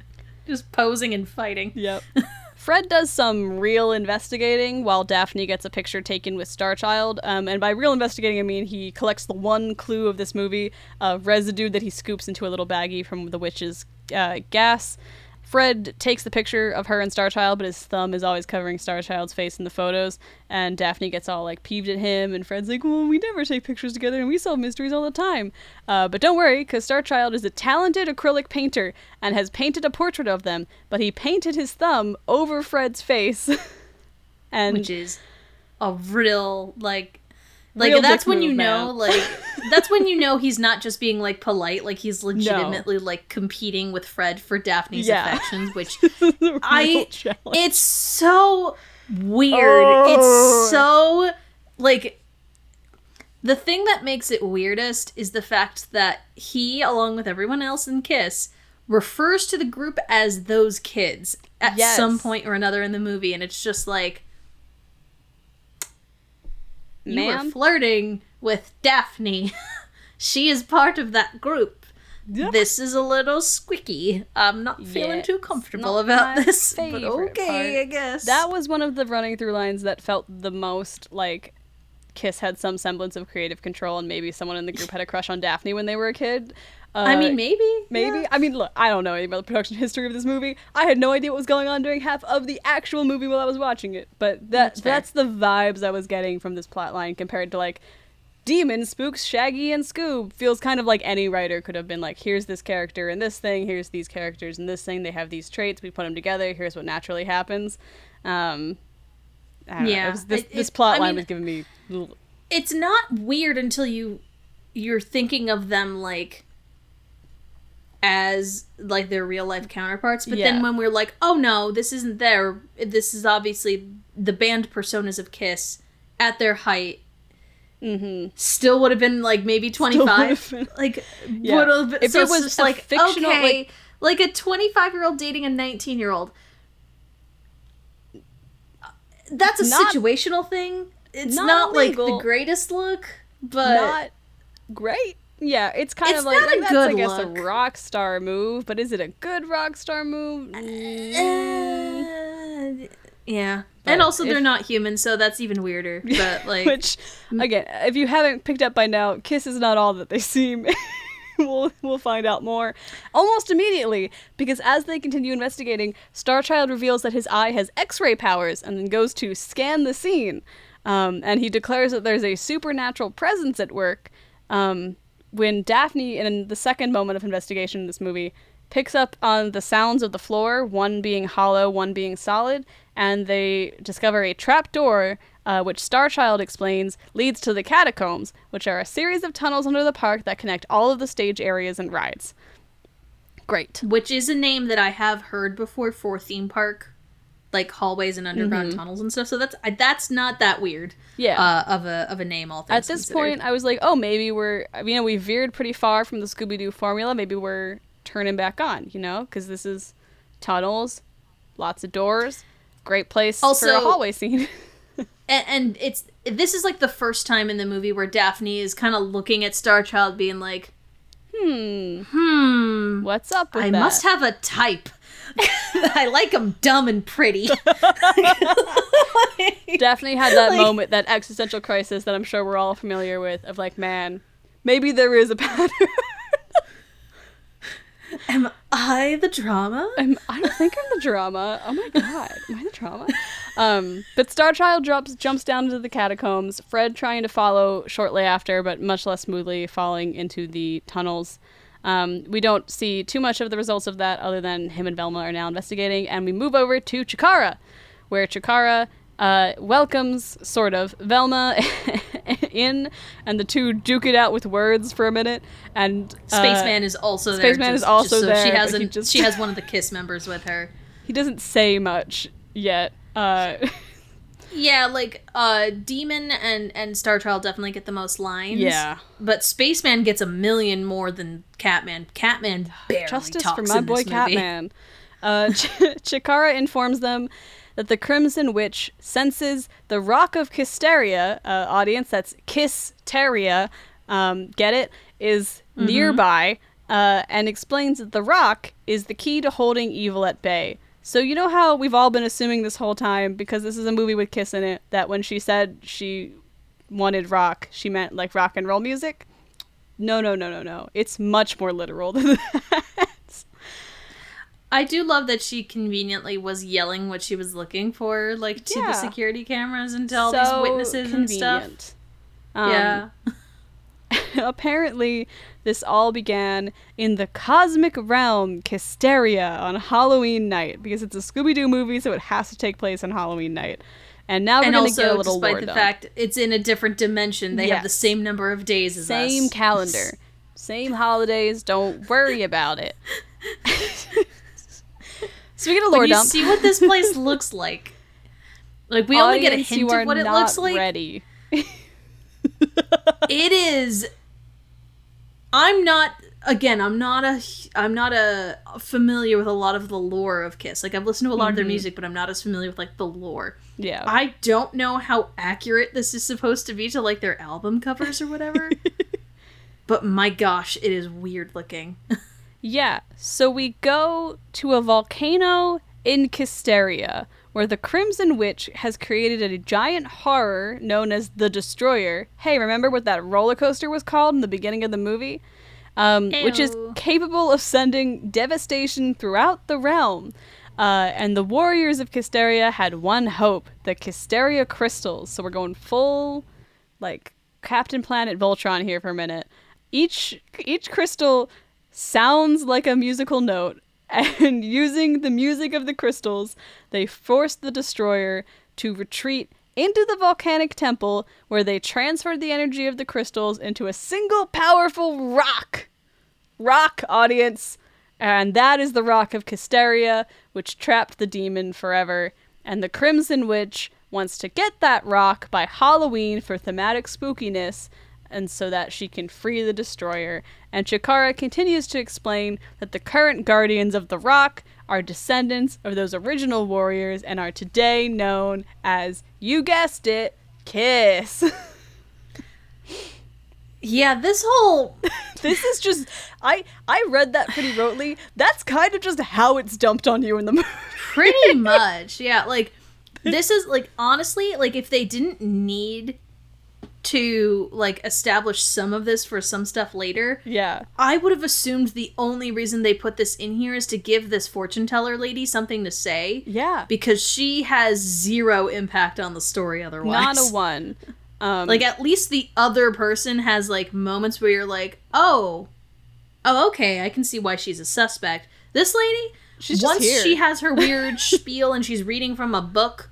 Just posing and fighting. Yep. Fred does some real investigating while Daphne gets a picture taken with Starchild. Um, and by real investigating, I mean he collects the one clue of this movie uh, residue that he scoops into a little baggie from the witch's uh, gas. Fred takes the picture of her and Starchild, but his thumb is always covering Starchild's face in the photos. And Daphne gets all like peeved at him, and Fred's like, "Well, we never take pictures together, and we solve mysteries all the time." Uh, but don't worry, because Starchild is a talented acrylic painter and has painted a portrait of them. But he painted his thumb over Fred's face, and which is a real like like Real that's when you know man. like that's when you know he's not just being like polite like he's legitimately like competing with fred for daphne's Yeah. affections which I- challenge. it's so weird Oh. it's so like the thing that makes it weirdest is the fact that he along with everyone else in kiss refers to the group as those kids at Yes. some point or another in the movie and it's just like you were flirting with Daphne. she is part of that group. Yeah. This is a little squicky. I'm not feeling Yeah, too comfortable about this. But okay, part. I guess. That was one of the running through lines that felt the most like Kiss had some semblance of creative control, and maybe someone in the group had a crush on Daphne when they were a kid. Uh, I mean, maybe. maybe. yeah. I mean, look, I don't know anything about the production history of this movie. I had no idea what was going on during half of the actual movie while I was watching it. But that That's that's the vibes I was getting from this plot line compared to like Demon spooks Shaggy and Scoob feels kind of like any writer could have been like, here's this character and this thing, here's these characters and this thing. They have these traits. We put them together. Here's what naturally happens. Um, I don't know, Yeah, this it- this it- plot I line mean- was giving me. it's not weird until you you're thinking of them like as like their real life counterparts but Yeah. then when we're like oh no this isn't there this is obviously the band personas of kiss at their height Mm-hmm. still would have been like maybe 25 been- like Yeah. would have been If so it was like fictional, okay like, a 25 year old dating a 19 year old that's a Not- situational thing it's not not, like the greatest look but not great. Yeah, it's kind It's of like, not a that's good I guess look. a rock star move, but is it a good rock star move? Mm, Uh, yeah. But and also if- they're not human, so that's even weirder. But like Which, again, if you haven't picked up by now, Kiss is not all that they seem. we'll we'll find out more almost immediately because as they continue investigating, Starchild reveals that his eye has X-ray powers and then goes to scan the scene. Um, and he declares that there's a supernatural presence at work. Um, when Daphne, in the second moment of investigation in this movie, picks up on the sounds of the floor, one being hollow, one being solid, and they discover a trap door, uh, which Starchild explains leads to the catacombs, which are a series of tunnels under the park that connect all of the stage areas and rides. Great. which is a name that I have heard before for theme park like hallways and underground Mm-hmm. tunnels and stuff. So that's I- that's not that weird. Yeah. Uh, of a of a name all At this considered. point, I was like, oh, maybe we're, you know, we veered pretty far from the Scooby Doo formula. Maybe we're turning back on, you know, because this is tunnels, lots of doors, great place Also- for a hallway scene. and, and it's this is like the first time in the movie where Daphne is kind of looking at Starchild, being like, hmm, "Hmm, what's up with I that? must have a type. I like them dumb and pretty." Definitely had that Like- moment, that existential crisis that I'm sure we're all familiar with, of like, man, maybe there is a pattern. Am I the drama? I'm, I don't think I'm the drama. Oh my god, am I the drama? Um, but Starchild drops jumps down into the catacombs. Fred trying to follow shortly after, but much less smoothly, falling into the tunnels. Um, we don't see too much of the results of that, other than him and Velma are now investigating, and we move over to Chikara, where Chikara uh, welcomes sort of Velma in, and the two duke it out with words for a minute. And uh, Spaceman is also there. Spaceman is also so there, She has an, just- she has one of the Kiss members with her. he doesn't say much yet. Uh, Yeah, like uh Demon and and Starchild definitely get the most lines. Yeah. But Spaceman gets a million more than Catman. Catman barely Justice talks for my in boy. Catman. Uh, Ch- Chikara informs them that the Crimson Witch senses the Rock of Kisteria, uh, audience, that's Kisteria, um, get it, is Mm-hmm. nearby, uh, and explains that the rock is the key to holding evil at bay. So you know how we've all been assuming this whole time, because this is a movie with Kiss in it, that when she said she wanted rock, she meant like rock and roll music? No, no, no, no, no. It's much more literal than that. I do love that she conveniently was yelling what she was looking for, like to Yeah. the security cameras and to all these witnesses and stuff. Um, yeah. apparently, this all began in the cosmic realm, Kisteria, on Halloween night because it's a Scooby Doo movie, so it has to take place on Halloween night. And now we're And gonna get a little despite the dump. fact it's in a different dimension, they have the same number of days as same us. calendar, same holidays. Don't worry about it. Speaking of lore When you dump, see what this place looks like, like we only get a audience, hint of what it looks like. Ready? it is i'm not again i'm not a i'm not a familiar with a lot of the lore of kiss. Like i've listened to a lot of their mm-hmm. music but i'm not as familiar with like the lore. Yeah. i don't know how accurate this is supposed to be to like their album covers or whatever. But my gosh it is weird looking. Yeah, so we go to a volcano in Kisteria, where the Crimson Witch has created a giant horror known as the Destroyer. Hey, remember what that roller coaster was called in the beginning of the movie? Um, which is capable of sending devastation throughout the realm. Uh, and the warriors of Kisteria had one hope the Kisteria crystals. So we're going full, like, Captain Planet Voltron here for a minute. Each each crystal sounds like a musical note, and using the music of the crystals, they forced the destroyer to retreat into the volcanic temple where they transferred the energy of the crystals into a single powerful rock. Rock, audience. And that is the rock of Kisteria, which trapped the demon forever. And the Crimson Witch wants to get that rock by Halloween for thematic spookiness, and so that she can free the destroyer. And Chikara continues to explain that the current guardians of the rock are descendants of those original warriors and are today known as, you guessed it, Kiss. yeah this whole this is just I I read that pretty rotely. That's kind of just how it's dumped on you in the movie. pretty much yeah like this is like honestly like if they didn't need to like establish some of this for some stuff later yeah. i would have assumed the only reason they put this in here is to give this fortune teller lady something to say Yeah. because she has zero impact on the story otherwise Not a one. Um like at least the other person has like moments where you're like oh oh okay i can see why she's a suspect this lady She's just once here. she has her weird spiel and she's reading from a book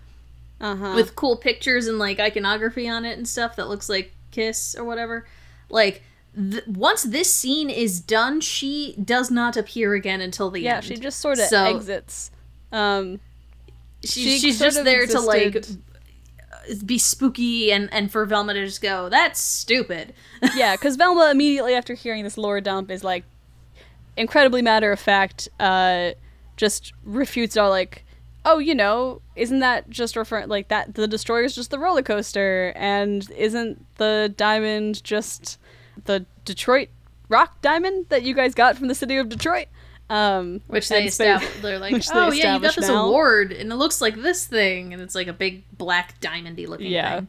uh-huh. with cool pictures and like iconography on it and stuff that looks like kiss or whatever like th- once this scene is done she does not appear again until the yeah, end she just sort of So- exits. Um she, she she's just there to like be spooky and and for velma to just go that's stupid yeah, cuz Velma immediately after hearing this lore dump is like incredibly matter of fact, uh, just refutes all like, oh, you know, isn't that just referring like that? The destroyer is just the roller coaster, and isn't the diamond just the Detroit rock diamond that you guys got from the city of Detroit? Um, which they established. They're like, oh yeah, you got this now. award, and it looks like this thing, and it's like a big black diamondy looking yeah. thing.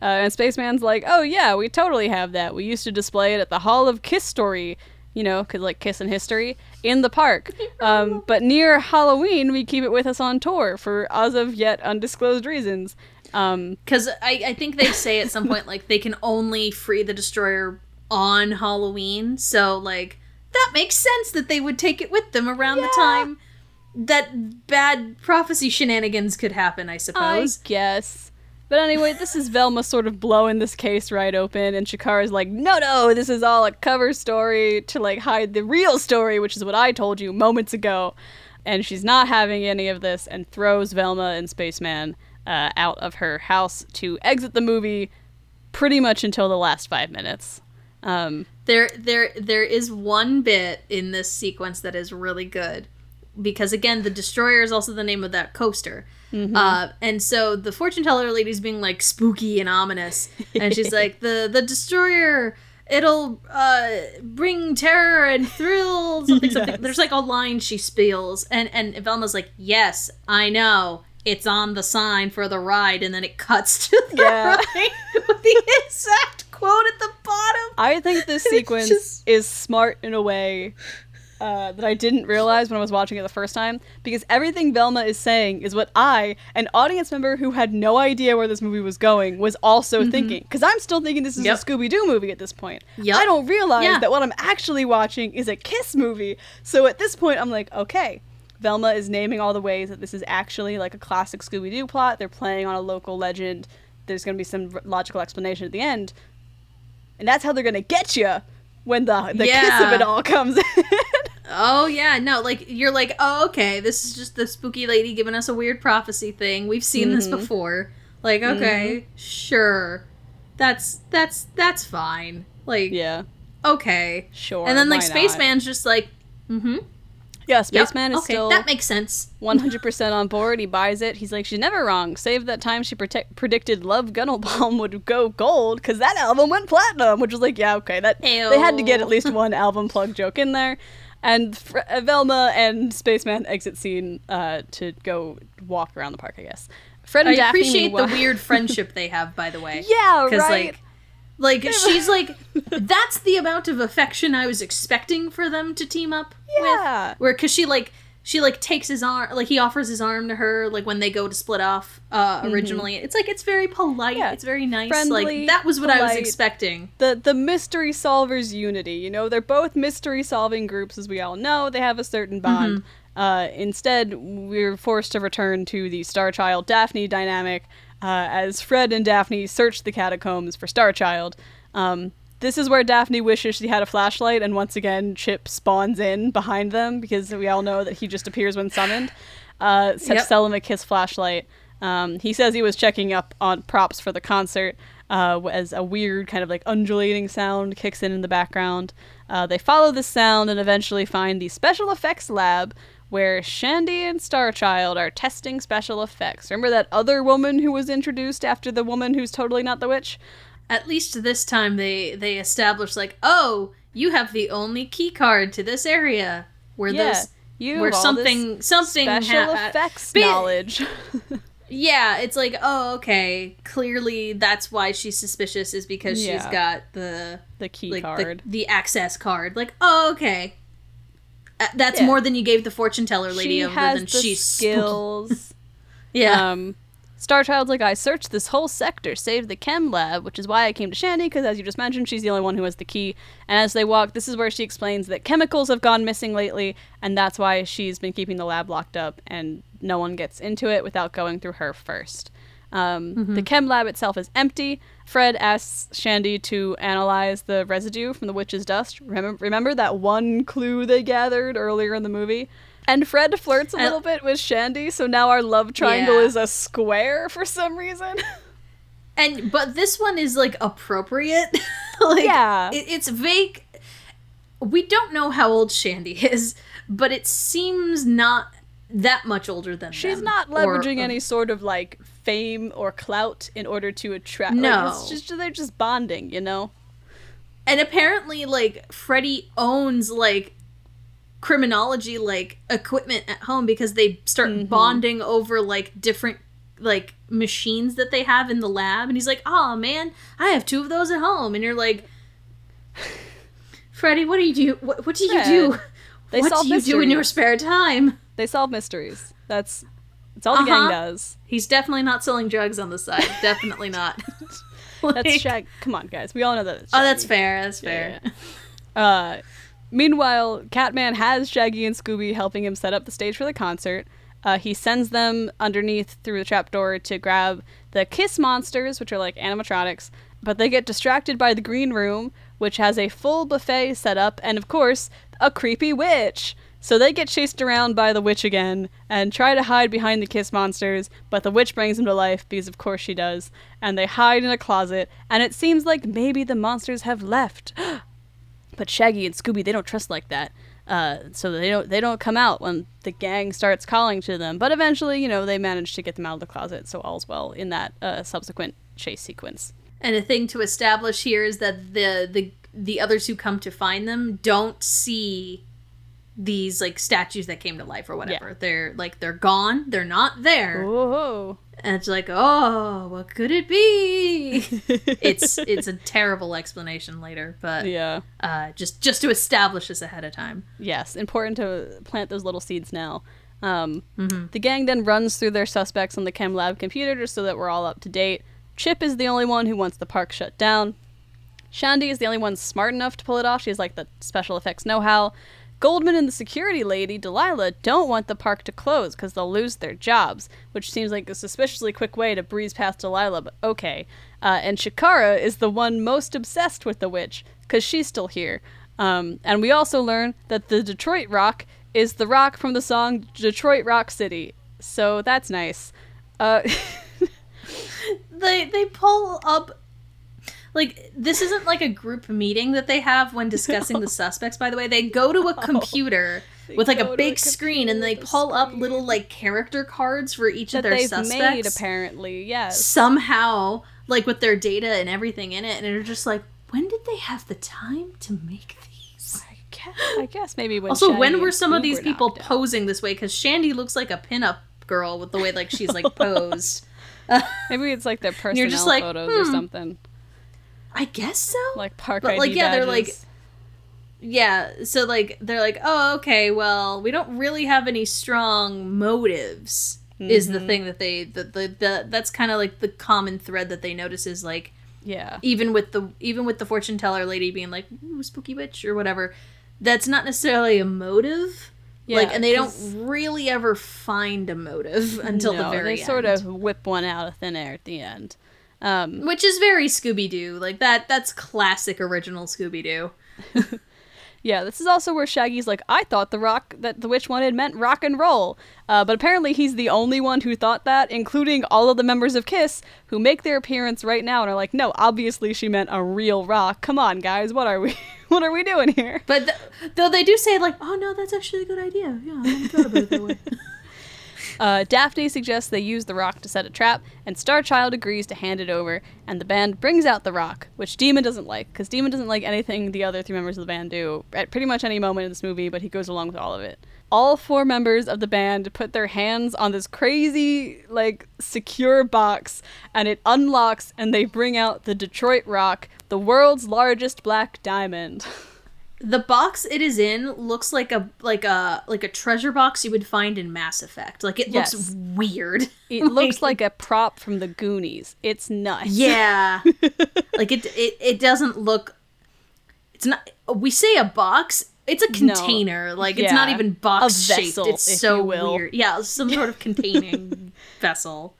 Uh, and Spaceman's like, oh yeah, we totally have that. We used to display it at the Hall of Kiss Story, you know, could like Kiss and History in the park. Um, but near Halloween, we keep it with us on tour for as of yet undisclosed reasons. Because um, I, I think they say at some point like they can only free the destroyer on Halloween, so like that makes sense that they would take it with them around yeah. the time that bad prophecy shenanigans could happen, I suppose. I guess. But anyway, this is Velma sort of blowing this case right open, and Chikara's like, no, no, this is all a cover story to like hide the real story, which is what I told you moments ago. And she's not having any of this and throws Velma and Spaceman uh, out of her house to exit the movie pretty much until the last five minutes. Um, there, there, there is one bit in this sequence that is really good because again, the destroyer is also the name of that coaster. Mm-hmm. Uh, and so the fortune teller lady's being like spooky and ominous, and she's like, "the the destroyer, it'll uh, bring terror and thrill." Something, yes. something. There's like a line she spills, and and Velma's like, "Yes, I know." It's on the sign for the ride, and then it cuts to the yeah. right with the exact quote at the bottom. I think this sequence just... is smart in a way uh, that I didn't realize when I was watching it the first time because everything Velma is saying is what I, an audience member who had no idea where this movie was going, was also mm-hmm. thinking. Because I'm still thinking this is yep. a Scooby Doo movie at this point. Yep. I don't realize yeah. that what I'm actually watching is a Kiss movie. So at this point, I'm like, okay. Velma is naming all the ways that this is actually like a classic Scooby Doo plot. They're playing on a local legend. There's going to be some logical explanation at the end and that's how they're gonna get you when the the yeah. kiss of it all comes in. Oh yeah, no, like you're like, oh okay, this is just the spooky lady giving us a weird prophecy thing. We've seen mm-hmm. this before. Like okay, mm-hmm. sure, that's that's that's fine. Like yeah, okay, sure. And then like Spaceman's just like, mm-hmm. Yeah, Spaceman yep. is okay, still that makes sense. One hundred percent on board. He buys it. He's like, she's never wrong. Save that time she protect- predicted Love Gun album would go gold because that album went platinum. Which was like, yeah, okay, that Ew. they had to get at least one album plug joke in there. And Fr- uh, Velma and Spaceman exit scene uh, to go walk around the park. I guess. Fred and I Daphne appreciate meanwhile- the weird friendship they have, by the way. Yeah, right. Like, like she's like that's the amount of affection I was expecting for them to team up yeah. with. Where because she like she like takes his arm like he offers his arm to her like when they go to split off uh mm-hmm. originally. Mm-hmm. It's like it's very polite. Yeah. It's very nice. Friendly, like that was what polite. I was expecting. The the mystery solvers unity, you know, they're both mystery solving groups as we all know. They have a certain bond. Mm-hmm. Uh, instead, we're forced to return to the Star Child Daphne dynamic, uh, as Fred and Daphne search the catacombs for Starchild. Um, this is where Daphne wishes she had a flashlight, and once again, Chip spawns in behind them because we all know that he just appears when summoned. Uh, yep. Selimic his flashlight. Um, he says he was checking up on props for the concert uh, as a weird kind of like undulating sound kicks in in the background. Uh, they follow this sound and eventually find the special effects lab where Shandy and Starchild are testing special effects. Remember that other woman who was introduced after the woman who's totally not the witch? At least this time they they established like, "Oh, you have the only key card to this area where yeah, those you where something something special ha- effects knowledge." yeah, it's like, "Oh, okay. Clearly that's why she's suspicious is because yeah. she's got the the key like, card. The, the access card." Like, "Oh, okay." Uh, that's yeah. more than you gave the fortune teller lady. She has than the she's skills. yeah. Um, Starchild's like, I searched this whole sector, saved the chem lab, which is why I came to Shandy, because as you just mentioned, she's the only one who has the key. And as they walk, this is where she explains that chemicals have gone missing lately, and that's why she's been keeping the lab locked up, and no one gets into it without going through her first. Um, mm-hmm. The chem lab itself is empty. Fred asks Shandy to analyze the residue from the witch's dust. Remember, remember that one clue they gathered earlier in the movie? And Fred flirts a little bit with Shandy, so now our love triangle yeah. is a square for some reason. and but this one is like appropriate. like, yeah, it, it's vague. we don't know how old Shandy is, but it seems not that much older than She's them, not leveraging or- any sort of like fame or clout in order to attract. No. like, it's just they're just bonding, you know. And apparently, like Freddie owns like criminology like equipment at home because they start Mm-hmm. bonding over like different like machines that they have in the lab and he's like oh man i have two of those at home and you're like freddy what do you do what, what do you do they what solve do you do in your spare time They solve mysteries. That's that's all the Uh-huh. gang does. he's definitely not selling drugs on the side definitely not That's Like- Shag. Come on, guys. We all know that. Oh that's fair that's fair yeah, yeah. Uh, meanwhile, Catman has Shaggy and Scooby helping him set up the stage for the concert. Uh, he sends them underneath through the trapdoor to grab the Kiss monsters, which are like animatronics, but they get distracted by the green room, which has a full buffet set up, and of course, a creepy witch. So they get chased around by the witch again and try to hide behind the Kiss monsters, but the witch brings them to life because, of course, she does. And they hide in a closet, and it seems like maybe the monsters have left. But Shaggy and Scooby, they don't trust like that. Uh, so they don't they don't come out when the gang starts calling to them. But eventually, you know, they manage to get them out of the closet. So all's well in that uh, subsequent chase sequence. And a thing to establish here is that the the the others who come to find them don't see these like statues that came to life or whatever. They're like they're gone. They're not there. Whoa! And it's like, "Oh, what could it be?" it's it's a terrible explanation later, but yeah. uh just just to establish this ahead of time. Yes, important to plant those little seeds now. Um, Mm-hmm. The gang then runs through their suspects on the Chem Lab computer just so that we're all up to date. Chip is the only one who wants the park shut down. Shandy is the only one smart enough to pull it off. She has like the special effects know how. Goldman and the security lady, Delilah, don't want the park to close because they'll lose their jobs, which seems like a suspiciously quick way to breeze past Delilah, but okay. Uh, and Chikara is the one most obsessed with the witch because she's still here. Um, and we also learn that the Detroit Rock is the rock from the song Detroit Rock City. So that's nice. Uh, They they pull up like this isn't like a group meeting that they have when discussing the suspects by the way. They go to a computer with like a to a big screen and they computer with a pull up little like character cards for each that of their they've suspects. made, apparently. Yes. somehow like with their data and everything in it and they're just like when did they have the time to make these I guess, I guess maybe when also Shaggy when were some of these people out. posing this way because shandy looks like a pinup girl with the way like she's like posed Maybe it's like their personal like, photos or hmm. something, i guess so. Like park But, ID like, yeah, they're, like, yeah so like they're like oh okay well we don't really have any strong motives is the mm-hmm. thing that they the, the, the that's kind of like the common thread that they notice is like yeah, even with the even with the fortune teller lady being like Ooh, spooky witch or whatever that's not necessarily a motive. Yeah. like and they don't really ever find a motive until the no, very they end. sort of whip one out of thin air at the end. Um, which is very scooby-doo like that that's classic original scooby-doo Yeah, this is also where Shaggy's like, I thought the rock that the witch wanted meant rock and roll. Uh, but apparently he's the only one who thought that, including all of the members of Kiss, who make their appearance right now and are like, no, obviously she meant a real rock. Come on, guys, what are we what are we doing here? but th- though they do say like oh no that's actually a good idea yeah i thought about it that way Uh, Daphne suggests they use the rock to set a trap, and Starchild agrees to hand it over, and the band brings out the rock, which Demon doesn't like, because Demon doesn't like anything the other three members of the band do at pretty much any moment in this movie, but he goes along with all of it. All four members of the band put their hands on this crazy, like, secure box, and it unlocks, and they bring out the Detroit Rock, the world's largest black diamond. the box it is in looks like a like a like a treasure box you would find in mass effect like it looks weird It looks like a prop from the Goonies. It's nuts. Yeah. like it, it it doesn't look it's not we say a box, it's a No. container. Like it's not Yeah. even box A shaped. It's so weird. Yeah, some sort of containing vessel.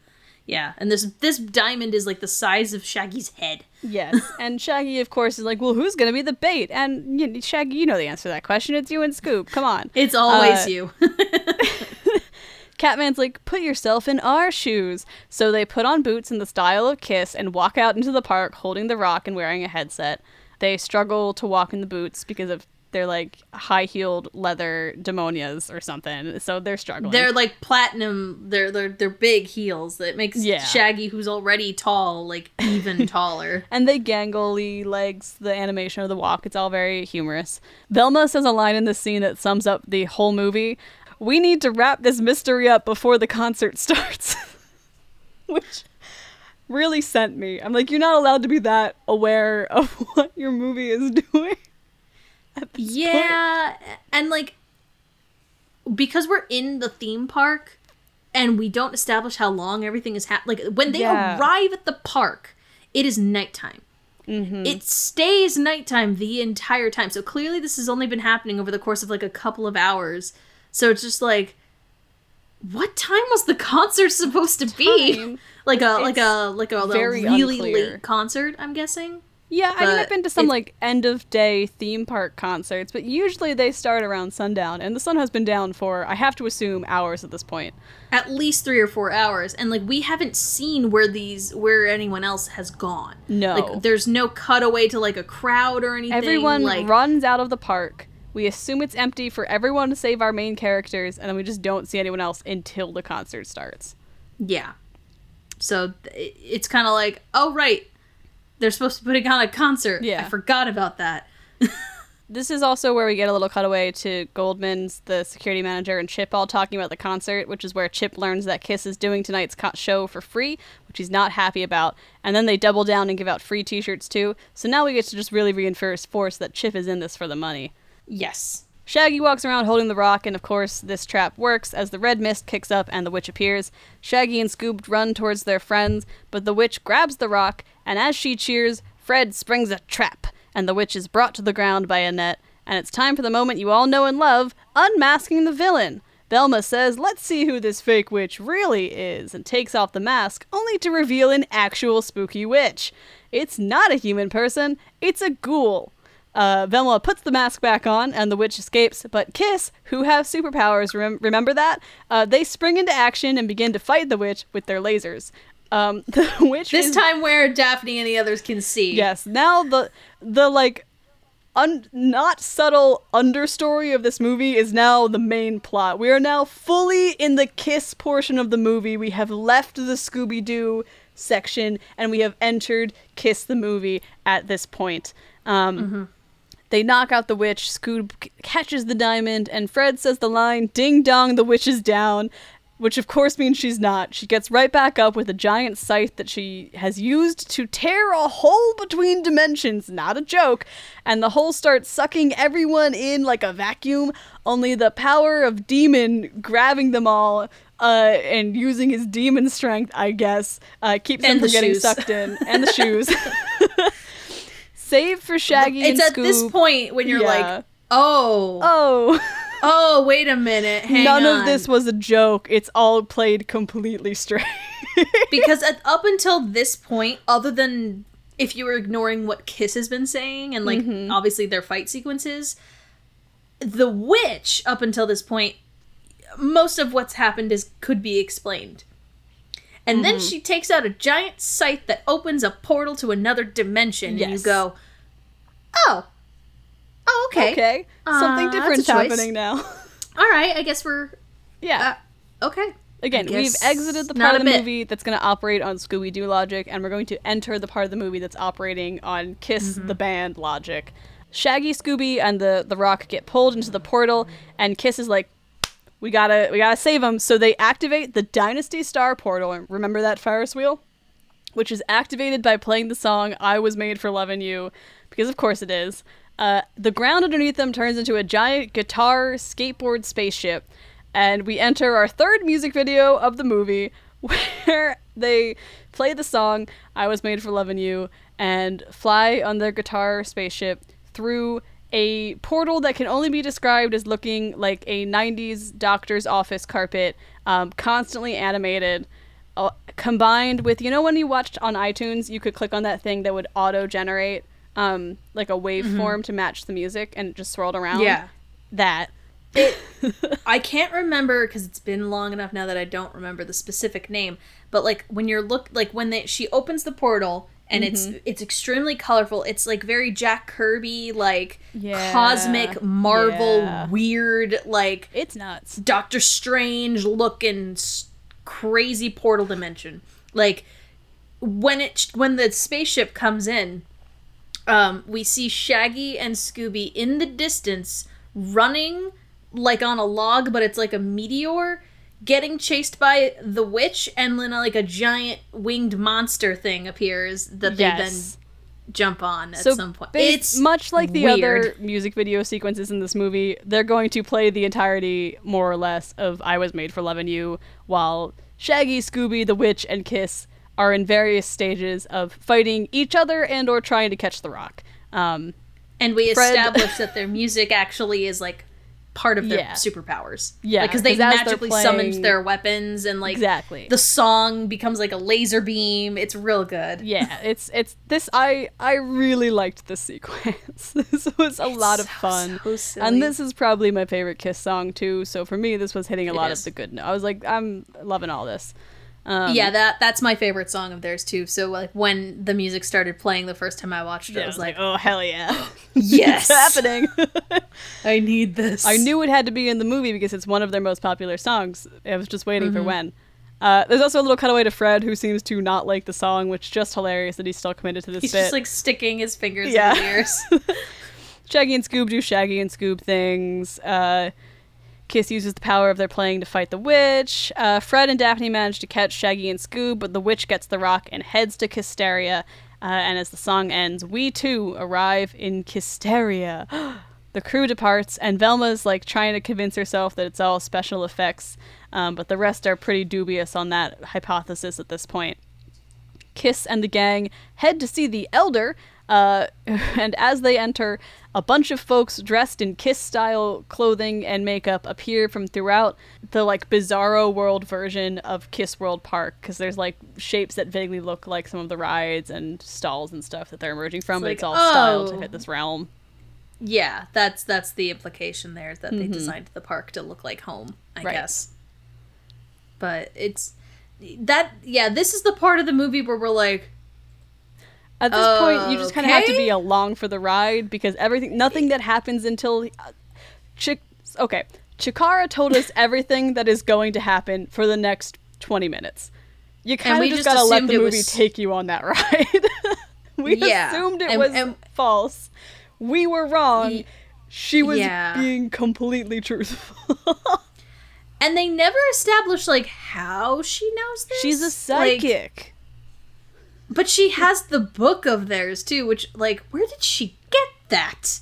Yeah, and this this diamond is like the size of Shaggy's head. Yes, and Shaggy, of course, is like, "Well, who's gonna be the bait?" And you know, Shaggy, you know the answer to that question. It's you and Scoob. Come on. It's always Uh, you. Catman's like, "Put yourself in our shoes." So they put on boots in the style of Kiss and walk out into the park, holding the rock and wearing a headset. They struggle to walk in the boots because of they're like high heeled leather demonias or something. So they're struggling. They're like platinum. They're they're they're big heels that makes Yeah. Shaggy, who's already tall, like even taller. and they gangly legs, the animation of the walk. It's all very humorous. Velma says a line in this scene that sums up the whole movie. We need to wrap this mystery up before the concert starts. Which really sent me. I'm like, you're not allowed to be that aware of what your movie is doing. this point. Yeah, and like because we're in the theme park and we don't establish how long everything is happening. Like when they Yeah. arrive at the park, it is nighttime. Mm-hmm. It stays nighttime the entire time. So clearly, this has only been happening over the course of like a couple of hours. So it's just like, what time was the concert supposed to be? Time. Like a like a like a, a very really unclear. late concert. I'm guessing. Yeah, I mean, I've been to some like end of day theme park concerts, but usually they start around sundown, and the sun has been down for, I have to assume, hours at this point. at least three or four hours and like we haven't seen where these where anyone else has gone No. like there's no cutaway to like a crowd or anything Everyone like runs out of the park. We assume it's empty for everyone to save our main characters, and then we just don't see anyone else until the concert starts. yeah so it's kind of like oh right they're supposed to be putting on a concert Yeah. i forgot about that This is also where we get a little cutaway to Goldman's, the security manager, and Chip all talking about the concert, which is where Chip learns that Kiss is doing tonight's co- show for free, which he's not happy about. And then they double down and give out free t shirts too. So now we get to just really reinforce force that Chip is in this for the money. yes Shaggy walks around holding the rock, and of course, this trap works as the red mist kicks up and the witch appears. Shaggy and Scoob run towards their friends, but the witch grabs the rock, and as she cheers, Fred springs a trap, and the witch is brought to the ground by a net. And it's time for the moment you all know and love unmasking the villain. Velma says, Let's see who this fake witch really is, and takes off the mask, only to reveal an actual spooky witch. It's not a human person, it's a ghoul. Uh, Velma puts the mask back on, and the witch escapes. But Kiss, who have superpowers, rem- remember that? Uh, they spring into action and begin to fight the witch with their lasers. Um, the witch this is- time where daphne and the others can see Yes. Now the the like un- not subtle understory of this movie is now the main plot. We are now fully in the kiss portion of the movie. We have left the Scooby Doo section and we have entered Kiss the movie at this point. Um, They knock out the witch. Scoob catches the diamond, and Fred says the line, Ding dong, the witch is down. Which of course means she's not. She gets right back up with a giant scythe that she has used to tear a hole between dimensions. Not a joke. And the hole starts sucking everyone in like a vacuum. Only the power of Demon grabbing them all uh, and using his demon strength, I guess, uh, keeps And them from the getting shoes. sucked in. And the shoes. Save for Shaggy it's at this point when you're Yeah. like oh Oh, oh wait a minute hang none on. of this was a joke. It's all played completely straight. because at, up until this point, other than if you were ignoring what Kiss has been saying and like Mm-hmm. obviously their fight sequences, the witch up until this point, most of what's happened is could be explained. And then Mm-hmm. she takes out a giant scythe that opens a portal to another dimension, and you go, "Oh, oh, okay, okay, something Uh, that's different's happening now. all right. I guess we're yeah. uh, okay." Again, we've exited the part of the bit. movie that's going to operate on Scooby Doo logic, and we're going to enter the part of the movie that's operating on Kiss Mm-hmm. the Band logic. Shaggy, Scooby, and the the Rock get pulled into the portal, and Kiss is like, "We gotta, we gotta save them." So they activate the Dynasty Star portal. And Remember that Ferris wheel, which is activated by playing the song "I Was Made for Loving You," because of course it is. Uh, the ground underneath them turns into a giant guitar skateboard spaceship, and we enter our third music video of the movie where they play the song I Was Made for Loving You and fly on their guitar spaceship through a portal that can only be described as looking like a 90s doctor's office carpet, um, constantly animated. Uh, combined with, you know, when you watched on iTunes, you could click on that thing that would auto generate um, like a waveform to match the music and it just swirled around? Yeah. That. It, I can't remember because it's been long enough now that I don't remember the specific name. But like when you're look like when they she opens the portal and mm-hmm. it's it's extremely colorful. It's like very Jack Kirby, like yeah. cosmic Marvel, yeah. weird, like it's nuts. Doctor Strange looking crazy portal dimension. Like when it when the spaceship comes in, um, we see Shaggy and Scooby in the distance running like on a log, but it's like a meteor getting chased by the witch, and then like a giant winged monster thing appears that yes. they then jump on at so some point. It's much like the weird. other music video sequences in this movie. They're going to play the entirety, more or less, of "I Was Made for Loving You," while Shaggy, Scooby, the Witch, and Kiss are in various stages of fighting each other and or trying to catch the rock. Um, and we Fred... establish that their music actually is like part of their yeah. superpowers. Yeah, because like, they magically playing... summoned their weapons and like exactly the song becomes like a laser beam. It's real good. Yeah, it's it's this. I I really liked this sequence. this was a it's lot of fun, so and this is probably my favorite Kiss song too. So for me, this was hitting a it lot is. of the good. note. I was like, I'm loving all this. Um, yeah, that that's my favorite song of theirs too. So like when the music started playing the first time I watched it, yeah, I was like, "Oh hell yeah, yes, it's happening! I need this." I knew it had to be in the movie because it's one of their most popular songs. I was just waiting mm-hmm. for when. Uh, there's also a little cutaway to Fred, who seems to not like the song, which just hilarious that he's still committed to this he's bit. just like sticking his fingers yeah. in his ears. Shaggy and Scoob do Shaggy and Scoob things. Uh, Kiss uses the power of their playing to fight the witch. Uh, Fred and Daphne manage to catch Shaggy and Scoob, but the witch gets the rock and heads to Kissteria. Uh, and as the song ends, we too arrive in Kissteria. the crew departs, and Velma's like trying to convince herself that it's all special effects, um, but the rest are pretty dubious on that hypothesis at this point. Kiss and the gang head to see the Elder, uh, and as they enter, a bunch of folks dressed in Kiss style clothing and makeup appear from throughout the like bizarro world version of Kiss World Park because there's like shapes that vaguely look like some of the rides and stalls and stuff that they're emerging from, it's but like, it's all oh. styled to fit this realm. Yeah, that's that's the implication there that mm-hmm. they designed the park to look like home, I right. guess. But it's that yeah, this is the part of the movie where we're like at this uh, point, you just kind of okay. have to be along for the ride because everything, nothing that happens until, uh, Ch- okay, Chikara told us everything that is going to happen for the next twenty minutes. You kind of just, just gotta let the movie was... take you on that ride. we yeah. assumed it and, was and... false. We were wrong. She was yeah. being completely truthful. and they never established like how she knows this. She's a psychic. Like, but she has the book of theirs too, which like where did she get that?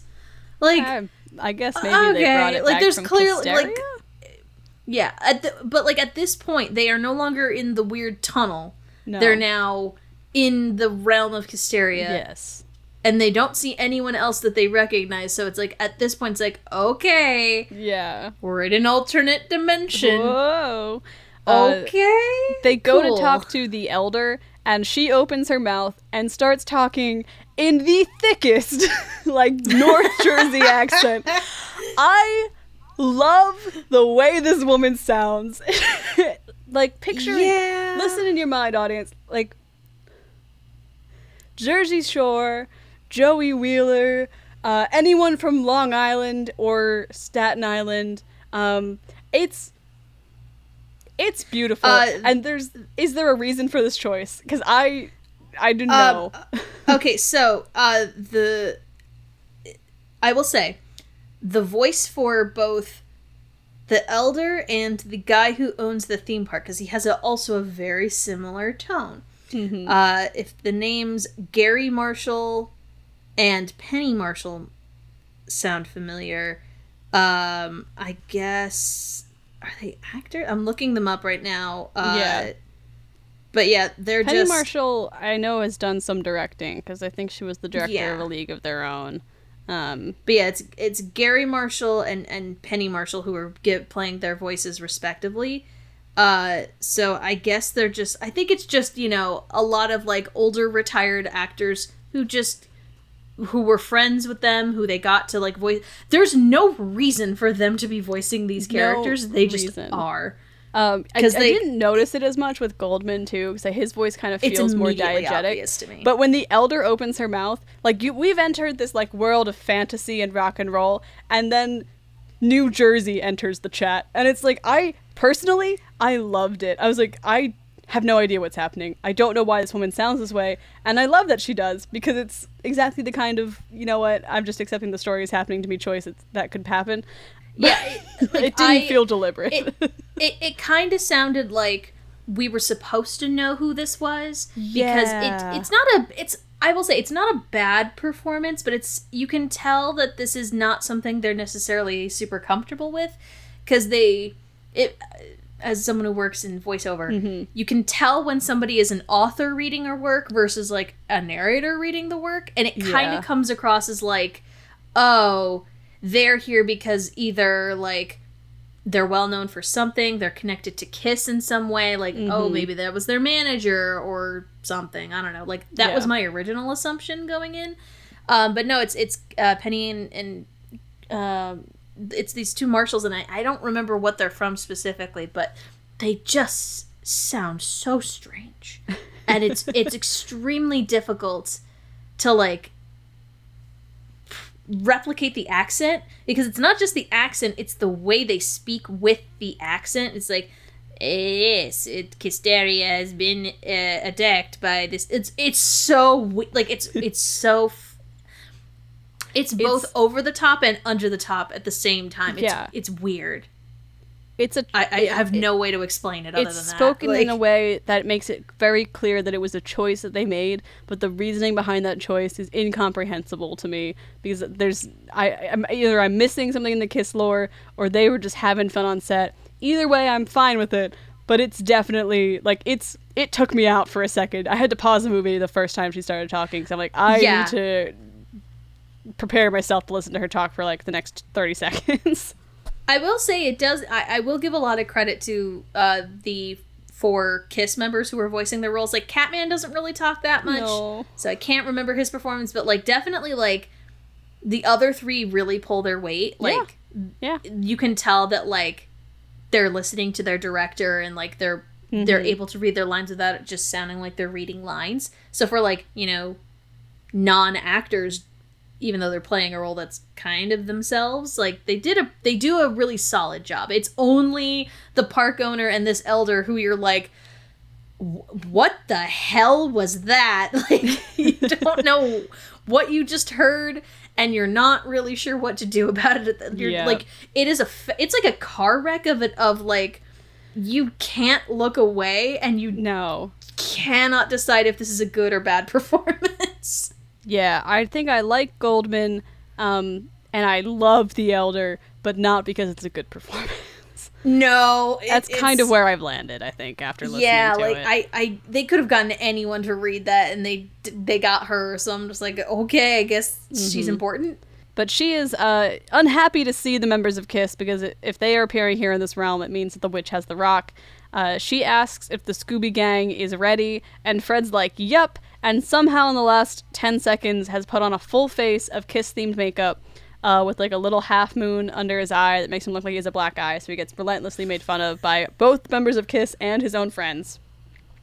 Like I, I guess maybe okay. they brought it like there's clearly like yeah, at the, but like at this point they are no longer in the weird tunnel. No. They're now in the realm of Kissteria. Yes. And they don't see anyone else that they recognize, so it's like at this point it's like, okay. Yeah. We're in an alternate dimension. Whoa. Uh, okay. They go cool. to talk to the elder and she opens her mouth and starts talking in the thickest, like North Jersey accent. I love the way this woman sounds. like picture yeah. listen in your mind audience like Jersey Shore, Joey Wheeler, uh, anyone from Long Island or Staten Island. Um, it's it's beautiful. Uh, and there's is there a reason for this choice? Because I I didn't um, know. okay, so uh the I will say the voice for both the elder and the guy who owns the theme park because he has a, also a very similar tone. Mm-hmm. Uh, if the names Garry Marshall and Penny Marshall sound familiar, um, I guess are they actors? I'm looking them up right now. Uh, yeah. But yeah, they're Penny just... Marshall. I know has done some directing because I think she was the director yeah. of A League of Their Own. Um, but yeah, it's it's Garry Marshall and and Penny Marshall who are get, playing their voices respectively. Uh, so I guess they're just. I think it's just you know a lot of like older retired actors who just who were friends with them, who they got to like voice. There's no reason for them to be voicing these characters. No they just reason. are. Um, I, they, I, didn't notice it as much with Goldman too, because his voice kind of feels more diegetic. to me. But when the elder opens her mouth, like you, we've entered this like world of fantasy and rock and roll, and then New Jersey enters the chat, and it's like I personally I loved it. I was like I have no idea what's happening. I don't know why this woman sounds this way, and I love that she does because it's exactly the kind of you know what I'm just accepting the story is happening to me choice that could happen. Yeah, it, like, it didn't I, feel deliberate. It, it, it kind of sounded like we were supposed to know who this was because it it's not a it's I will say it's not a bad performance, but it's you can tell that this is not something they're necessarily super comfortable with because they it as someone who works in voiceover, mm-hmm. you can tell when somebody is an author reading her work versus like a narrator reading the work, and it kind of yeah. comes across as like, oh, they're here because either like they're well known for something, they're connected to Kiss in some way, like oh, mm-hmm. oh maybe that was their manager or something. I don't know. Like that yeah. was my original assumption going in, um, but no, it's it's uh, Penny and and. Um, it's these two marshals and I, I don't remember what they're from specifically but they just sound so strange. And it's it's extremely difficult to like replicate the accent because it's not just the accent it's the way they speak with the accent. It's like yes it Kissteria has been uh, attacked by this it's it's so like it's it's so it's both it's, over the top and under the top at the same time. It's, yeah, it's weird. It's a. I, I have it, no way to explain it. Other it's than spoken like, in a way that makes it very clear that it was a choice that they made, but the reasoning behind that choice is incomprehensible to me because there's I I'm, either I'm missing something in the Kiss lore or they were just having fun on set. Either way, I'm fine with it. But it's definitely like it's it took me out for a second. I had to pause the movie the first time she started talking because I'm like I yeah. need to prepare myself to listen to her talk for like the next 30 seconds. I will say it does. I, I will give a lot of credit to uh, the four Kiss members who were voicing their roles. Like Catman doesn't really talk that much, no. so I can't remember his performance. But like definitely like the other three really pull their weight. Like yeah, yeah. you can tell that like they're listening to their director and like they're mm-hmm. they're able to read their lines without it just sounding like they're reading lines. So for like you know non actors even though they're playing a role that's kind of themselves like they did a they do a really solid job. It's only the park owner and this elder who you're like what the hell was that? Like you don't know what you just heard and you're not really sure what to do about it. You're yeah. like it is a it's like a car wreck of it of like you can't look away and you know cannot decide if this is a good or bad performance yeah, I think I like Goldman, um, and I love The Elder, but not because it's a good performance. No, it, that's kind of where I've landed. I think after listening yeah, like it. I, I, they could have gotten anyone to read that, and they they got her. So I'm just like, okay, I guess mm-hmm. she's important. But she is uh, unhappy to see the members of Kiss because if they are appearing here in this realm, it means that the witch has the rock. Uh, she asks if the Scooby Gang is ready, and Fred's like, "Yep." And somehow in the last 10 seconds has put on a full face of Kiss themed makeup uh, with like a little half moon under his eye that makes him look like he has a black eye. So he gets relentlessly made fun of by both members of Kiss and his own friends.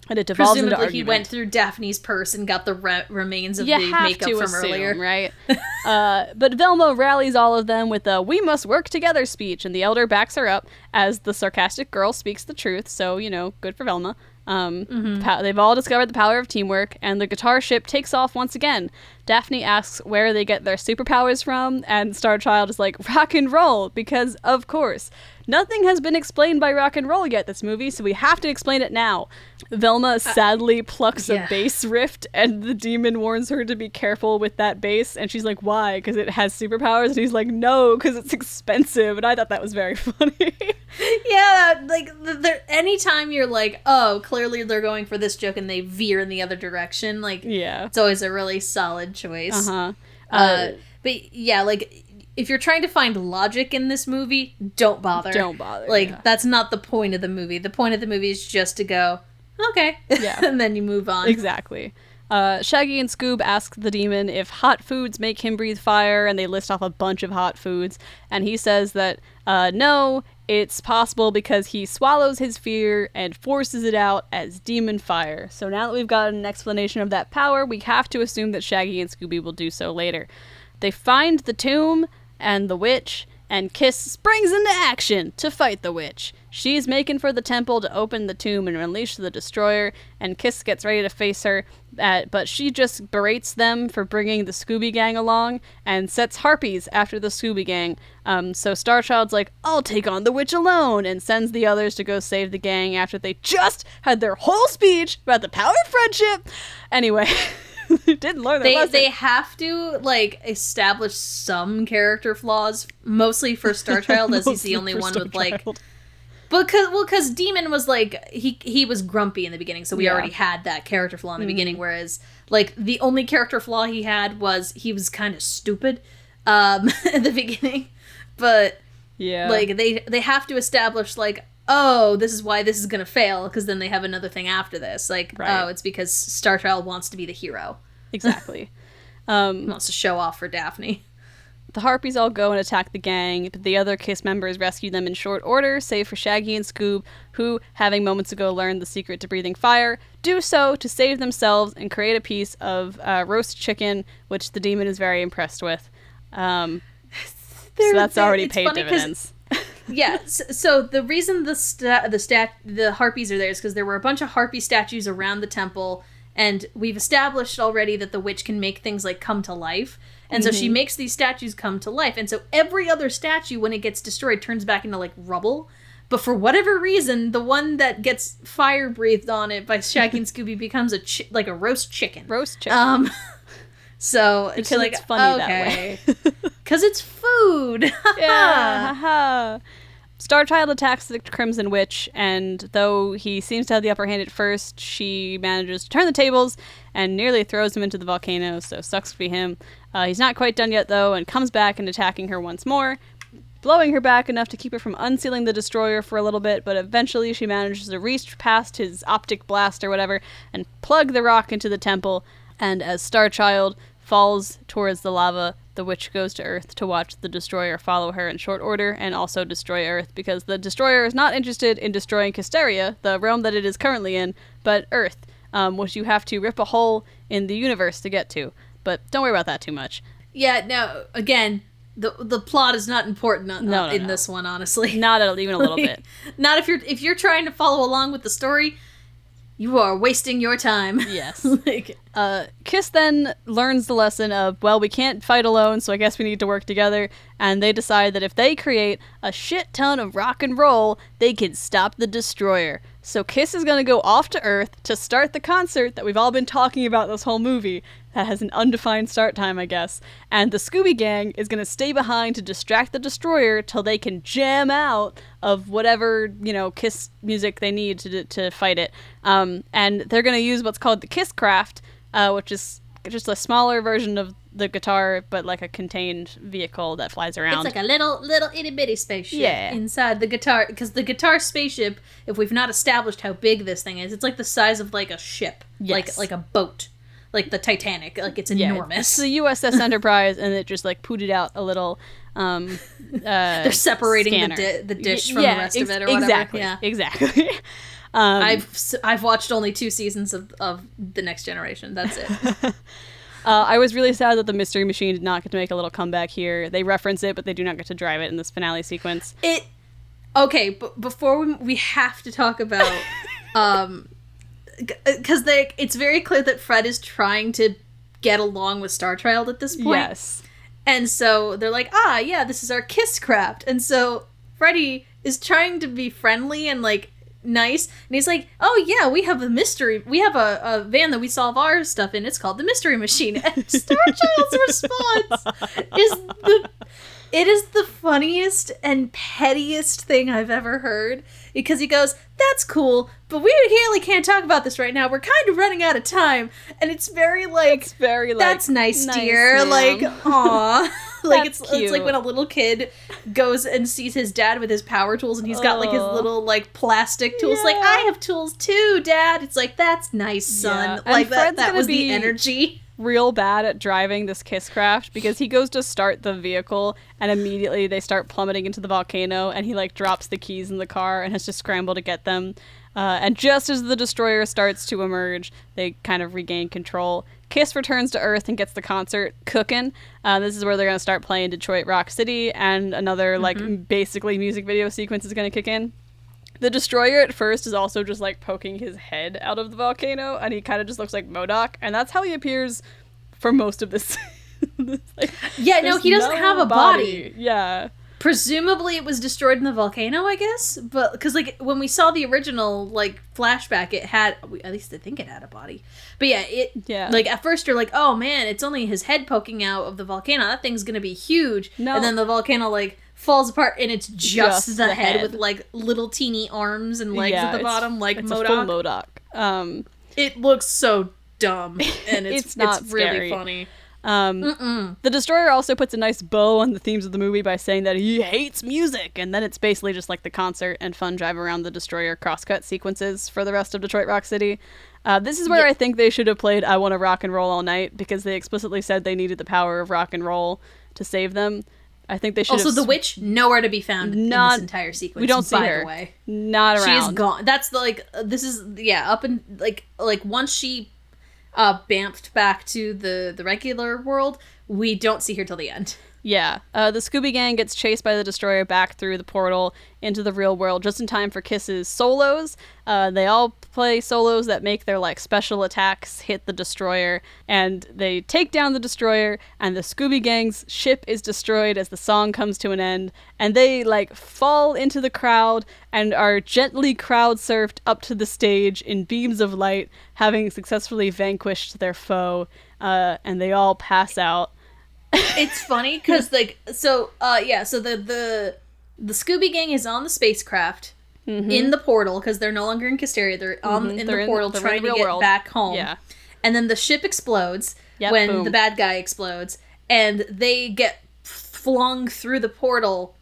And it devolves Presumably into argument. he went through Daphne's purse and got the re- remains of you the makeup from assume, earlier, right? uh, but Velma rallies all of them with a "We must work together" speech, and the elder backs her up as the sarcastic girl speaks the truth. So you know, good for Velma. Um, mm-hmm. pa- they've all discovered the power of teamwork, and the guitar ship takes off once again. Daphne asks where they get their superpowers from, and Starchild is like, rock and roll, because of course. Nothing has been explained by rock and roll yet this movie, so we have to explain it now. Velma uh, sadly uh, plucks yeah. a bass rift, and the demon warns her to be careful with that bass. And she's like, "Why? Because it has superpowers?" And he's like, "No, because it's expensive." And I thought that was very funny. yeah, like anytime you're like, "Oh, clearly they're going for this joke," and they veer in the other direction, like, yeah, it's always a really solid choice. Uh-huh. Uh, uh but yeah, like if you're trying to find logic in this movie, don't bother. Don't bother. Like yeah. that's not the point of the movie. The point of the movie is just to go, okay, yeah, and then you move on. Exactly. Uh, Shaggy and Scoob ask the demon if hot foods make him breathe fire, and they list off a bunch of hot foods. And he says that uh, no, it's possible because he swallows his fear and forces it out as demon fire. So now that we've got an explanation of that power, we have to assume that Shaggy and Scooby will do so later. They find the tomb and the witch, and Kiss springs into action to fight the witch. She's making for the temple to open the tomb and unleash the destroyer, and Kiss gets ready to face her, uh, but she just berates them for bringing the Scooby Gang along and sets harpies after the Scooby Gang. Um, so Starchild's like, I'll take on the witch alone, and sends the others to go save the gang after they just had their whole speech about the power of friendship. Anyway. didn't learn that they lesson. they have to like establish some character flaws mostly for Star Child, as he's the only one with like because well because demon was like he he was grumpy in the beginning so we Yeah. already had that character flaw in the Mhm. beginning whereas like the only character flaw he had was he was kind of stupid um in the beginning but yeah. like they they have to establish like oh this is why this is gonna fail because then they have another thing after this like Right. oh it's because Star starchild wants to be the hero exactly. Um, wants to show off for daphne the harpies all go and attack the gang, but the other Kiss members rescue them in short order, save for Shaggy and Scoob, who, having moments ago learned the secret to breathing fire, do so to save themselves and create a piece of uh, roast chicken, which the demon is very impressed with. Um, so that's already paid dividends. Yeah so, so the reason the sta- the stat the harpies are there is because there were a bunch of harpy statues around the temple and we've established already that the witch can make things like come to life. And so she makes these statues come to life and so every other statue when it gets destroyed turns back into like rubble. But for whatever reason the one that gets fire breathed on it by shaggy and scooby becomes a chi- like a roast chicken. Roast chicken. um so it's because like it's funny okay. that way. because it's food. Yeah. Starchild attacks the Crimson Witch, and though he seems to have the upper hand at first, she manages to turn the tables and nearly throws him into the volcano, so sucks to be him. Uh, he's not quite done yet, though, and comes back and attacking her once more, blowing her back enough to keep her from unsealing the destroyer for a little bit, but eventually she manages to reach past his optic blast or whatever and plug the rock into the temple, and as Starchild falls towards the lava, the witch goes to Earth to watch the destroyer follow her in short order and also destroy Earth because the destroyer is not interested in destroying Kissteria, the realm that it is currently in, but Earth, um, which you have to rip a hole in the universe to get to. But don't worry about that too much. Yeah, no. Again, the the plot is not important on, No, no, in no. this one, honestly. Not at, even a little bit. Not if you're if you're trying to follow along with the story, you are wasting your time. Yes. like, Uh, Kiss then learns the lesson of, well, we can't fight alone, so I guess we need to work together. And they decide that if they create a shit ton of rock and roll, they can stop the destroyer. So Kiss is going to go off to Earth to start the concert that we've all been talking about this whole movie. That has an undefined start time, I guess. And the Scooby Gang is going to stay behind to distract the destroyer till they can jam out of whatever, you know, Kiss music they need to, to fight it. Um, and they're going to use what's called the Kiss Craft, uh, which is just a smaller version of the guitar, but like a contained vehicle that flies around. it's like a little little itty bitty spaceship Yeah. inside the guitar because the guitar spaceship, if we've not established how big this thing is, it's like the size of like a ship, like like a boat, like the Titanic. Like it's yeah, enormous. It's the USS Enterprise, and it just like pooted out a little. Um, uh, They're separating the di- the dish from yeah, the rest of it or whatever. Exactly. Yeah. Exactly. um, I've I've watched only two seasons of, of the Next Generation. That's it. Uh, I was really sad that the Mystery Machine did not get to make a little comeback here. They reference it, but they do not get to drive it in this finale sequence. it okay but before we, we have to talk about um because they it's very clear that fred is trying to get along with star child at this point. Yes. and so they're like ah yeah this is our kiss craft and so freddy is trying to be friendly and like nice. And he's like oh yeah we have a mystery we have a, a van that we solve our stuff in. It's called the mystery machine. And star child's response is the it is the funniest and pettiest thing I've ever heard because he goes, "That's cool, but we really can't talk about this right now. We're kind of running out of time." And it's very like, It's very like. "That's nice, nice, dear." ma'am. Like, aw. like it's it's like when a little kid goes and sees his dad with his power tools and he's got like his little like plastic tools. Like, I have tools too, Dad. It's like that's nice, son. Yeah, and Like that Fred's that was be- the energy. Real bad at driving this kiss craft because he goes to start the vehicle and immediately they start plummeting into the volcano and he like drops the keys in the car and has to scramble to get them. Uh, and just as the destroyer starts to emerge, they kind of regain control. Kiss returns to Earth and gets the concert cooking. Uh, this is where they're going to start playing Detroit Rock City, and another mm-hmm. like basically music video sequence is going to kick in. The destroyer at first is also just like poking his head out of the volcano, and he kind of just looks like MODOK, and that's how he appears for most of this. like, yeah, no, he doesn't no have a body. body. Yeah. Presumably, it was destroyed in the volcano, I guess. But because like when we saw the original like flashback, it had at least I think it had a body. But yeah, it yeah. Like at first, you're like, oh man, it's only his head poking out of the volcano. That thing's gonna be huge. No. And then the volcano like falls apart and it's just, just the, the head, head, with like little teeny arms and legs yeah, at the bottom like it's MODOK. MODOK. Um, it looks so dumb and it's, it's not it's really funny. Um, the destroyer also puts a nice bow on the themes of the movie by saying that he hates music, and then it's basically just like the concert and fun drive around the destroyer crosscut sequences for the rest of Detroit Rock City. Uh, this is where yeah. I think they should have played "I Want to Rock and Roll All Night" because they explicitly said they needed the power of rock and roll to save them. I think they should. Also, the witch nowhere to be found not, in this entire sequence. We don't see by her. The way, not around. She's gone. That's the, like uh, this is yeah up and like like once she uh bamped back to the the regular world, we don't see her till the end. Yeah, uh, the Scooby Gang gets chased by the destroyer back through the portal into the real world just in time for Kiss's solos. Uh, they all play solos that make their like special attacks hit the destroyer, and they take down the destroyer. And the Scooby Gang's ship is destroyed as the song comes to an end, and they like fall into the crowd and are gently crowd surfed up to the stage in beams of light, having successfully vanquished their foe. Uh, and they all pass out it's funny because like so uh yeah so the the the Scooby Gang is on the spacecraft mm-hmm. in the portal because they're no longer in Kissteria. They're on mm-hmm. in they're the portal in, trying to get world. back home. Yeah, and then the ship explodes yep, when boom. the bad guy explodes, and they get flung through the portal.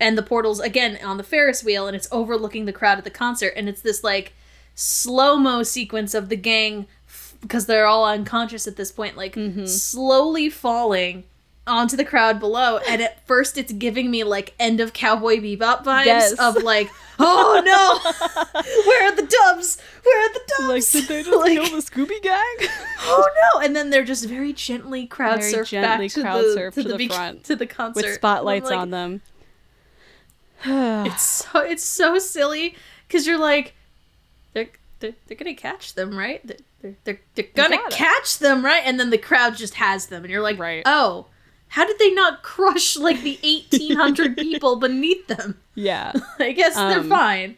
And the portal's again on the Ferris wheel, and it's overlooking the crowd at the concert, and it's this like slow mo sequence of the gang because they're all unconscious at this point, like mm-hmm. slowly falling onto the crowd below. And at first, it's giving me like end of Cowboy Bebop vibes yes. of like, oh no, where are the doves? Where are the doves? Like, did they just like, kill the Scooby Gang? oh no! And then they're just very gently crowd very surf gently back to crowd the, to, to the, the front to the concert with spotlights like, on them. it's so it's so silly because you're like, they're, they're gonna catch them, right? They're they're, they're, they're gonna catch them, right? And then the crowd just has them, and you're like, right. oh, how did they not crush like the 1,800 people beneath them? Yeah. I guess um, they're fine.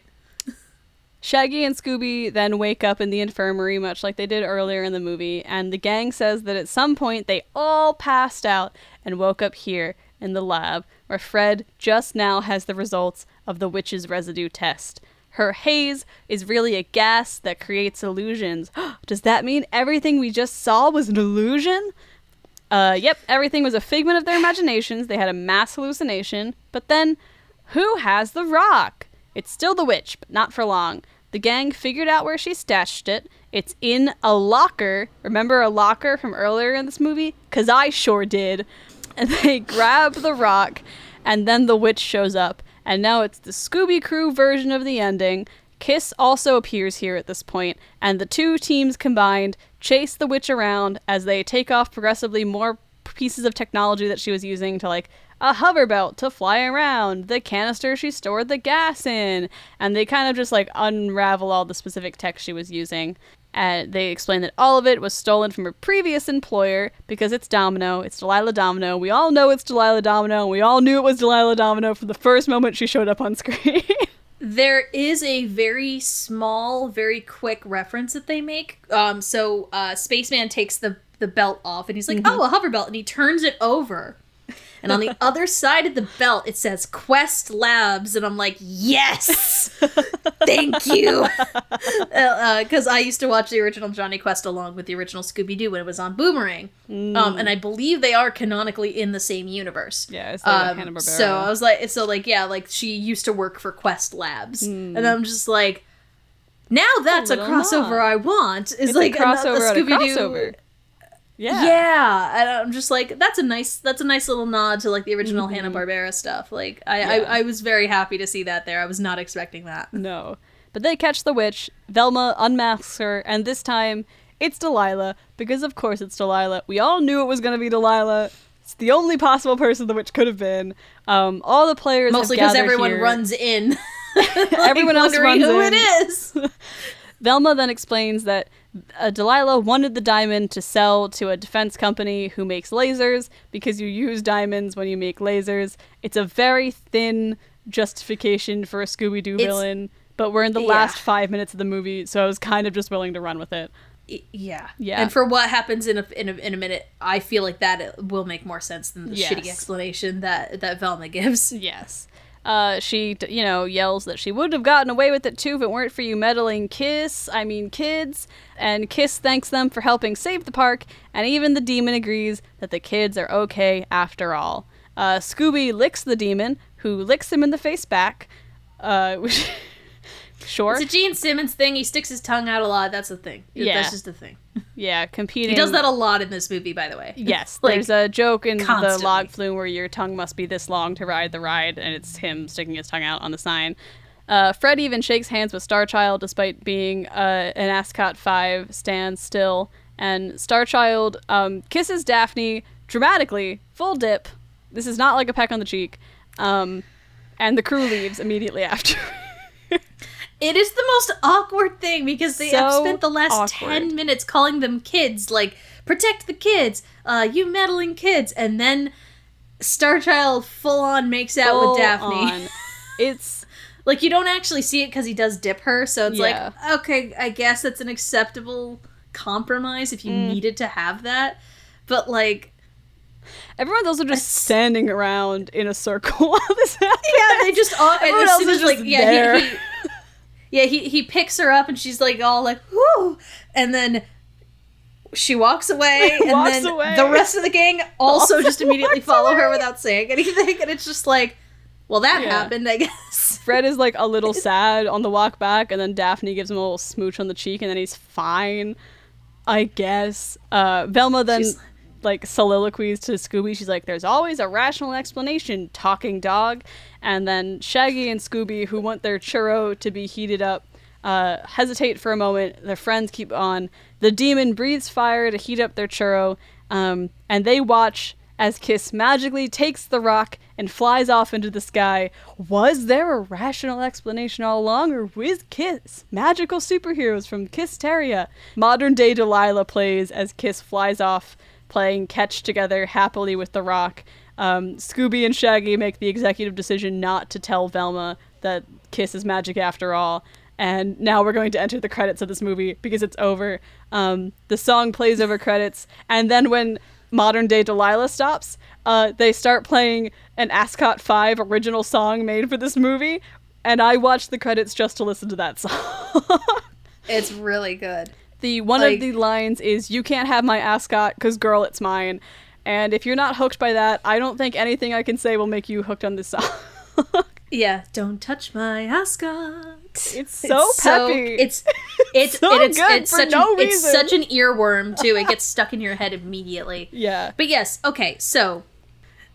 Shaggy and Scooby then wake up in the infirmary, much like they did earlier in the movie, and the gang says that at some point they all passed out and woke up here in the lab, where Fred just now has the results of the witch's residue test. Her haze is really a gas that creates illusions. Does that mean everything we just saw was an illusion? Uh, yep, everything was a figment of their imaginations. They had a mass hallucination. But then, who has the rock? It's still the witch, but not for long. The gang figured out where she stashed it. It's in a locker. Remember a locker from earlier in this movie? Because I sure did. And they grab the rock, and then the witch shows up and now it's the Scooby Crew version of the ending. Kiss also appears here at this point, and the two teams combined chase the witch around as they take off progressively more pieces of technology that she was using to like a hover belt to fly around, the canister she stored the gas in, and they kind of just like unravel all the specific tech she was using. And they explain that all of it was stolen from her previous employer because it's Domino. It's Delilah Domino. We all know it's Delilah Domino. We all knew it was Delilah Domino from the first moment she showed up on screen. there is a very small, very quick reference that they make. Um, so uh, Spaceman takes the the belt off and he's like, mm-hmm. "Oh, a hover belt," and he turns it over and on the other side of the belt, it says Quest Labs. And I'm like, yes! Thank you! Because uh, uh, I used to watch the original Jonny Quest along with the original Scooby Doo when it was on Boomerang. Mm. Um, and I believe they are canonically in the same universe. Yeah, it's like um. So I was like, so like, yeah, like she used to work for Quest Labs. Mm. And I'm just like, now that's a, a crossover I want. Is it's like a crossover a Scooby Doo Yeah. Yeah, and I'm just like that's a nice that's a nice little nod to like the original Mhm. Hanna Barbera stuff. Like I, Yeah. I I was very happy to see that there. I was not expecting that. No. But they catch the witch, Velma unmasks her, and this time it's Delilah, because of course it's Delilah. We all knew it was going to be Delilah. It's the only possible person the witch could have been. Um, all the players Mostly because everyone here. runs in. Everyone else runs who in. it is. Velma then explains that uh, Delilah wanted the diamond to sell to a defense company who makes lasers because you use diamonds when you make lasers. It's a very thin justification for a Scooby Doo villain, but we're in the Yeah. last five minutes of the movie, so I was kind of just willing to run with it. Yeah, Yeah. And for what happens in a, in a in a minute, I feel like that will make more sense than the shitty explanation that that Velma gives. Yes. Uh, she, you know, yells that she would have gotten away with it too if it weren't for you meddling Kiss, I mean kids. And Kiss thanks them for helping save the park, and even the demon agrees that the kids are okay after all. Uh, Scooby licks the demon, who licks him in the face back. Uh, which, sure. It's a Gene Simmons thing. He sticks his tongue out a lot. That's a thing. Yeah. That's just a thing. yeah, competing. He does that a lot in this movie, by the way. Yes, Like, there's a joke in the log flume where your tongue must be this long to ride the ride, and it's him sticking his tongue out on the sign. Uh, Fred even shakes hands with Starchild despite being uh, an Ascot 5 stand still. And Starchild um, kisses Daphne dramatically, full dip. This is not like a peck on the cheek. Um, and the crew leaves immediately after. It is the most awkward thing because they have spent the last awkward. 10 minutes calling them kids, like, protect the kids, uh, you meddling kids, and then Starchild full on makes out Full with Daphne. It's Like, you don't actually see it because he does dip her, so it's Yeah. like, okay, I guess that's an acceptable compromise if you Mm. needed to have that. But, like, everyone everyone's also just standing around in a circle while this happens. yeah, they just all, Everyone else is as, like, just yeah, there. he, he, yeah, he, he picks her up and she's like all like, whoo, and then she walks away, and Walks then away. the rest of the gang also, Also just immediately follow her without saying anything, and it's just like, well, that Yeah. happened, I guess. Fred is like a little sad on the walk back, and then Daphne gives him a little smooch on the cheek, and then he's fine, I guess. Uh, Velma then She's- like soliloquies to Scooby. She's like, "There's always a rational explanation, talking dog." And then Shaggy and Scooby, who want their churro to be heated up, uh, hesitate for a moment. Their friends keep on. The demon breathes fire to heat up their churro, um, and they watch as Kiss magically takes the rock and flies off into the sky. Was there a rational explanation all along, or was Kiss magical superheroes from Kissteria? Modern day Delilah plays as Kiss flies off, playing catch together happily with the rock. Um, Scooby and Shaggy make the executive decision not to tell Velma that Kiss is magic after all. And now we're going to enter the credits of this movie because it's over. Um, the song plays over credits, and then when modern day Delilah stops, uh, they start playing an Ascot 5 original song made for this movie, and I watched the credits just to listen to that song. It's really good. the one Like- of the lines is "You can't have my Ascot, cause girl, it's mine." And if you're not hooked by that, I don't think anything I can say will make you hooked on this song. Yeah, don't touch my ascot. It's so peppy. it's it's So and it's, good it's for such no an, it's such an earworm too. It gets stuck in your head immediately. yeah, But yes, okay, so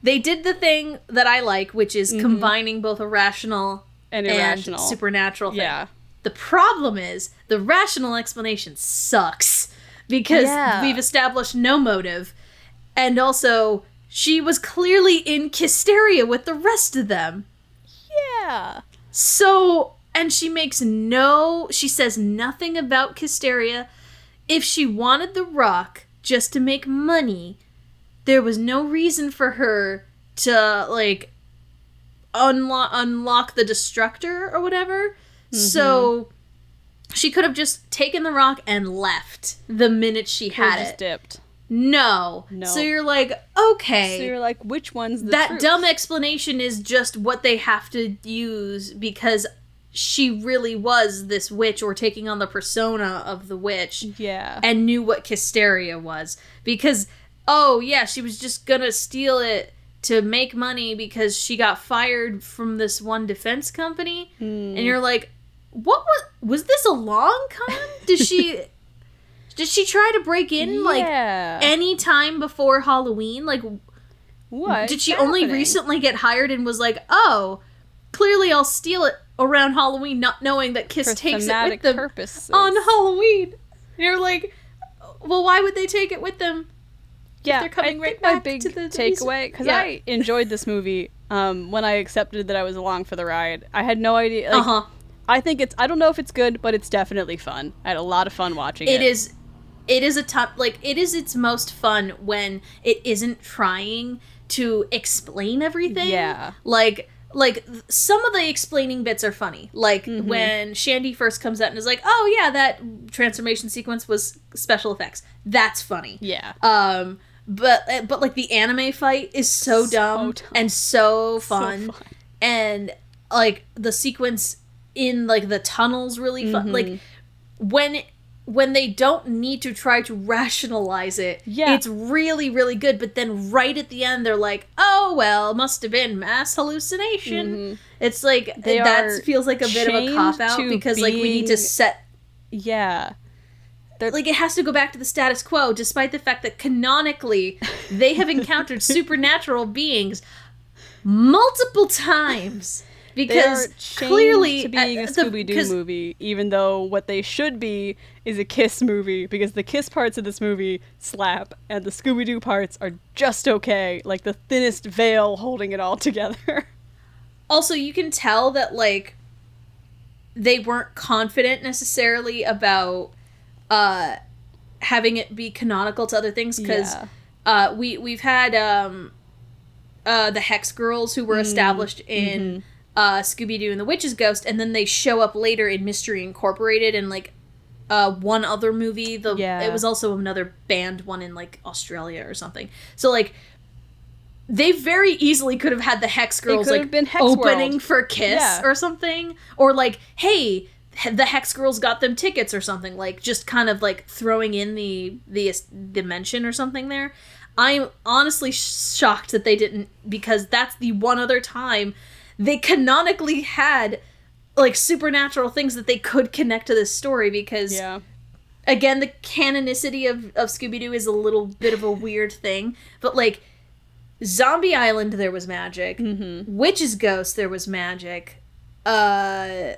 they did the thing that I like, which is mm-hmm. combining both a rational and irrational. supernatural thing. Yeah, The problem is the rational explanation sucks because Yeah. we've established no motive, and also she was clearly in Kissteria with the rest of them. yeah. So, and she makes no, she says nothing about Kissteria. If she wanted the rock just to make money, there was no reason for her to, like, unlock, unlock the destructor or whatever. So, mm-hmm. she could have just taken the rock and left the minute she had just it. dipped. No. No. So you're like, okay So you're like, which one's the that truth? dumb explanation is just what they have to use because she really was this witch or taking on the persona of the witch Yeah, and knew what Kissteria was because oh yeah she was just gonna steal it to make money because she got fired from this one defense company Hmm. and you're like what was was this a long con did she Did she try to break in like any time before Halloween? Like, what? did she only recently get hired and was like, oh, clearly I'll steal it around Halloween, not knowing that Kiss for takes it with them purposes. on Halloween? And you're like, well, why would they take it with them? yeah, they're coming I right think my back big to the- the takeaway because Yeah. I enjoyed this movie. Um, when I accepted that I was along for the ride, I had no idea. Like, uh huh. I think it's. I don't know if it's good, but it's definitely fun. I had a lot of fun watching it. It is. It is a top like it is its most fun when it isn't trying to explain everything. Yeah. Like like some of the explaining bits are funny. Like Mm-hmm. when Shandy first comes out and is like, "Oh yeah, that transformation sequence was special effects." That's funny. Yeah. Um but but like the anime fight is so, So dumb, dumb. and so So fun. fun. and like the sequence in like the tunnels really fun Mm-hmm. like when when they don't need to try to rationalize it Yeah. it's really really good but then right at the end they're like oh well must have been mass hallucination it's like Mm-hmm. They are that feels like a bit of a cop out because like we need to set Yeah. like it has to go back to the status quo despite the fact that canonically they have encountered supernatural beings multiple times because clearly to being a Scooby Doo movie, even though what they should be is a Kiss movie, because the Kiss parts of this movie slap, and the Scooby Doo parts are just okay, like the thinnest veil holding it all together. also you can tell that like they weren't confident necessarily about uh having it be canonical to other things because Yeah. uh we we've had um uh the hex girls who Mm, were established mm-hmm. Uh scooby-doo and the witch's ghost and then they show up later in mystery incorporated and like uh one other movie the Yeah. it was also another band one in like australia or something so like they very easily could have had the hex girls like been Hex opening World. for kiss Yeah. or something or like hey the hex girls got them tickets or something like just kind of like throwing in the the dimension or something there i'm honestly shocked that they didn't because that's the one other time they canonically had like supernatural things that they could connect to this story because Yeah. again the canonicity of, of scooby-doo is a little bit of a weird thing but like zombie island there was magic Mm-hmm. witch's ghost there was magic uh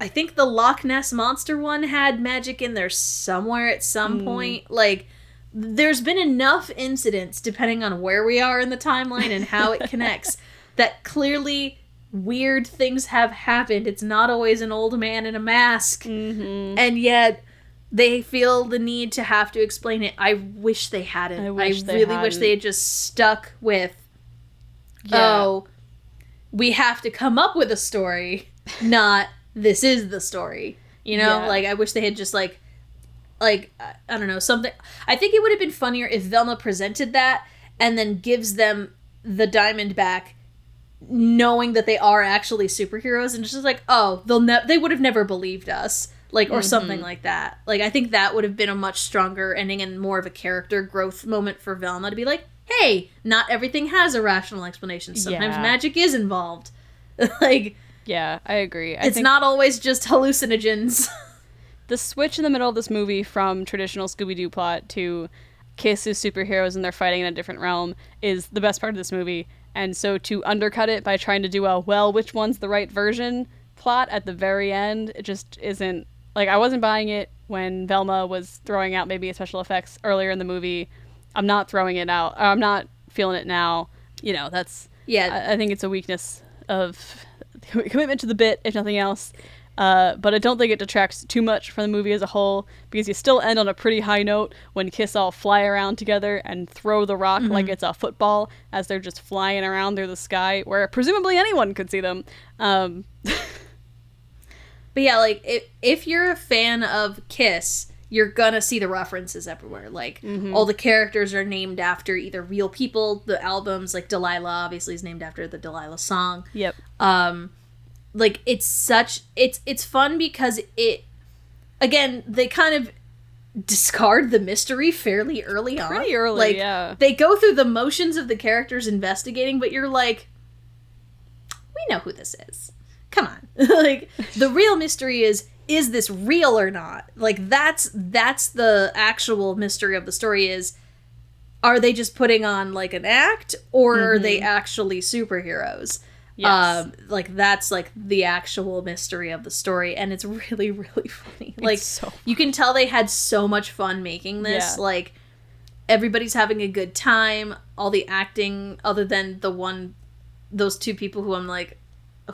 i think the loch ness monster one had magic in there somewhere at some Mm. point like there's been enough incidents depending on where we are in the timeline and how it connects that clearly weird things have happened it's not always an old man in a mask Mm-hmm. and yet they feel the need to have to explain it. I wish they hadn't. I I, they really wish hadn't. they had just stuck with Yeah. oh, we have to come up with a story, not this is the story. You know, Yeah. like I wish they had just like like I don't know, something I think it would have been funnier if Velma presented that and then gives them the diamond back knowing that they are actually superheroes and just like, "Oh, they'll ne- they would have never believed us." Like or something mm-hmm. like that. Like I think that would have been a much stronger ending and more of a character growth moment for Velma to be like, "Hey, not everything has a rational explanation. Sometimes Yeah. magic is involved." like Yeah, I agree. I it's not always just hallucinogens. the switch in the middle of this movie from traditional Scooby Doo plot to Kiss is superheroes and they're fighting in a different realm is the best part of this movie. And so to undercut it by trying to do a well, which one's the right version plot at the very end, it just isn't like I wasn't buying it when Velma was throwing out maybe special effects earlier in the movie. I'm not throwing it out. I'm not feeling it now. You know, that's yeah, I, I think it's a weakness of commitment to the bit, if nothing else. Uh, but I don't think it detracts too much from the movie as a whole because you still end on a pretty high note when Kiss all fly around together and throw the rock like it's a football as they're just flying around through the sky where presumably anyone could see them. Um, But yeah, like if if you're a fan of Kiss, you're gonna see the references everywhere. Like Mm-hmm. all the characters are named after either real people. The albums, like Delilah, obviously is named after the Delilah song. yep. Um, like it's such it's it's fun because it again they kind of discard the mystery fairly early on. Pretty early, like, yeah. They go through the motions of the characters investigating, but you're like, we know who this is. Come on. like the real mystery is is this real or not? Like that's that's the actual mystery of the story is are they just putting on like an act or mm-hmm. are they mm-hmm. actually superheroes? Yes. Um, like that's like the actual mystery of the story, and it's really, really funny. Like so you can tell they had so much fun making this. Yeah. Like everybody's having a good time. All the acting, other than the one, those two people who I'm like,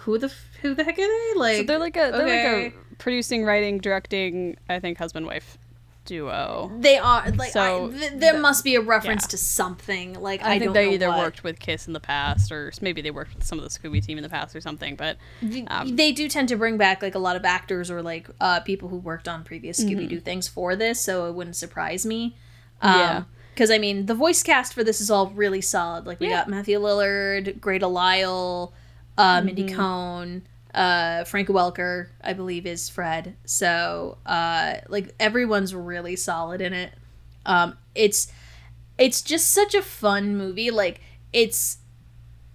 who the who the heck are they? Like so they're like a they're okay. like a producing, writing, directing. I think husband wife duo. They are like so I, th- there must be a reference yeah. to something. Like I, I think they either what. worked with Kiss in the past, or maybe they worked with some of the Scooby team in the past, or something. But um, they do tend to bring back like a lot of actors or like uh, people who worked on previous Scooby Doo mm-hmm. things for this, so it wouldn't surprise me. Um, yeah. Because I mean, the voice cast for this is all really solid. Like we yeah. got Matthew Lillard, Grey DeLisle, uh, mm-hmm. Mindy Cohn uh Frank Welker, I believe, is Fred. So uh like everyone's really solid in it. Um it's it's just such a fun movie. Like it's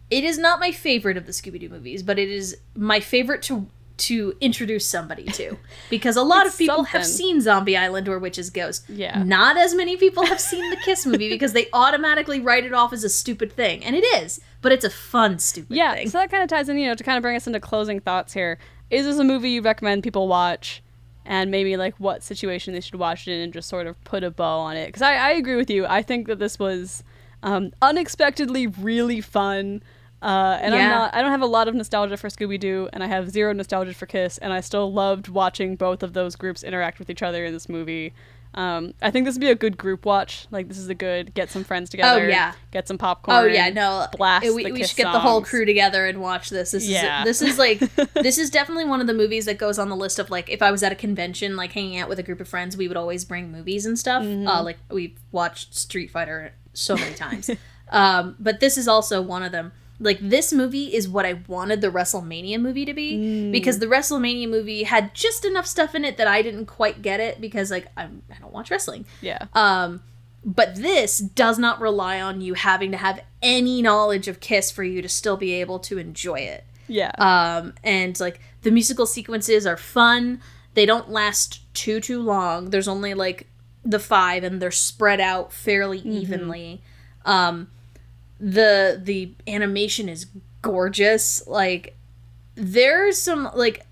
it is not my favorite of the Scooby Doo movies, but it is my favorite to to introduce somebody to because a lot of people something. have seen Zombie Island or Witch's Ghost. Yeah. Not as many people have seen the Kiss movie because they automatically write it off as a stupid thing, and it is, but it's a fun stupid yeah, thing. so that kind of ties in, you know, to kind of bring us into closing thoughts here. Is this a movie you recommend people watch? And maybe like what situation they should watch it in and just sort of put a bow on it. Because I, I agree with you. I think that this was um, unexpectedly really fun. Uh, and yeah. I'm not, I don't have a lot of nostalgia for Scooby Doo, and I have zero nostalgia for Kiss, and I still loved watching both of those groups interact with each other in this movie. Um, I think this would be a good group watch. Like this is a good get some friends together. Oh yeah, get some popcorn. Oh yeah, no, blast. We, we should get the whole crew together and watch this. This yeah. is this is like this is definitely one of the movies that goes on the list of like if I was at a convention like hanging out with a group of friends, we would always bring movies and stuff. Mm-hmm. Uh, like we watched Street Fighter so many times. um, but this is also one of them like this movie is what I wanted the WrestleMania movie to be mm. because the WrestleMania movie had just enough stuff in it that I didn't quite get it because like I'm, I don't watch wrestling. Yeah. Um but this does not rely on you having to have any knowledge of Kiss for you to still be able to enjoy it. Yeah. Um and like the musical sequences are fun. They don't last too too long. There's only like the 5 and they're spread out fairly mm-hmm. evenly. Um the the animation is gorgeous. Like there's some like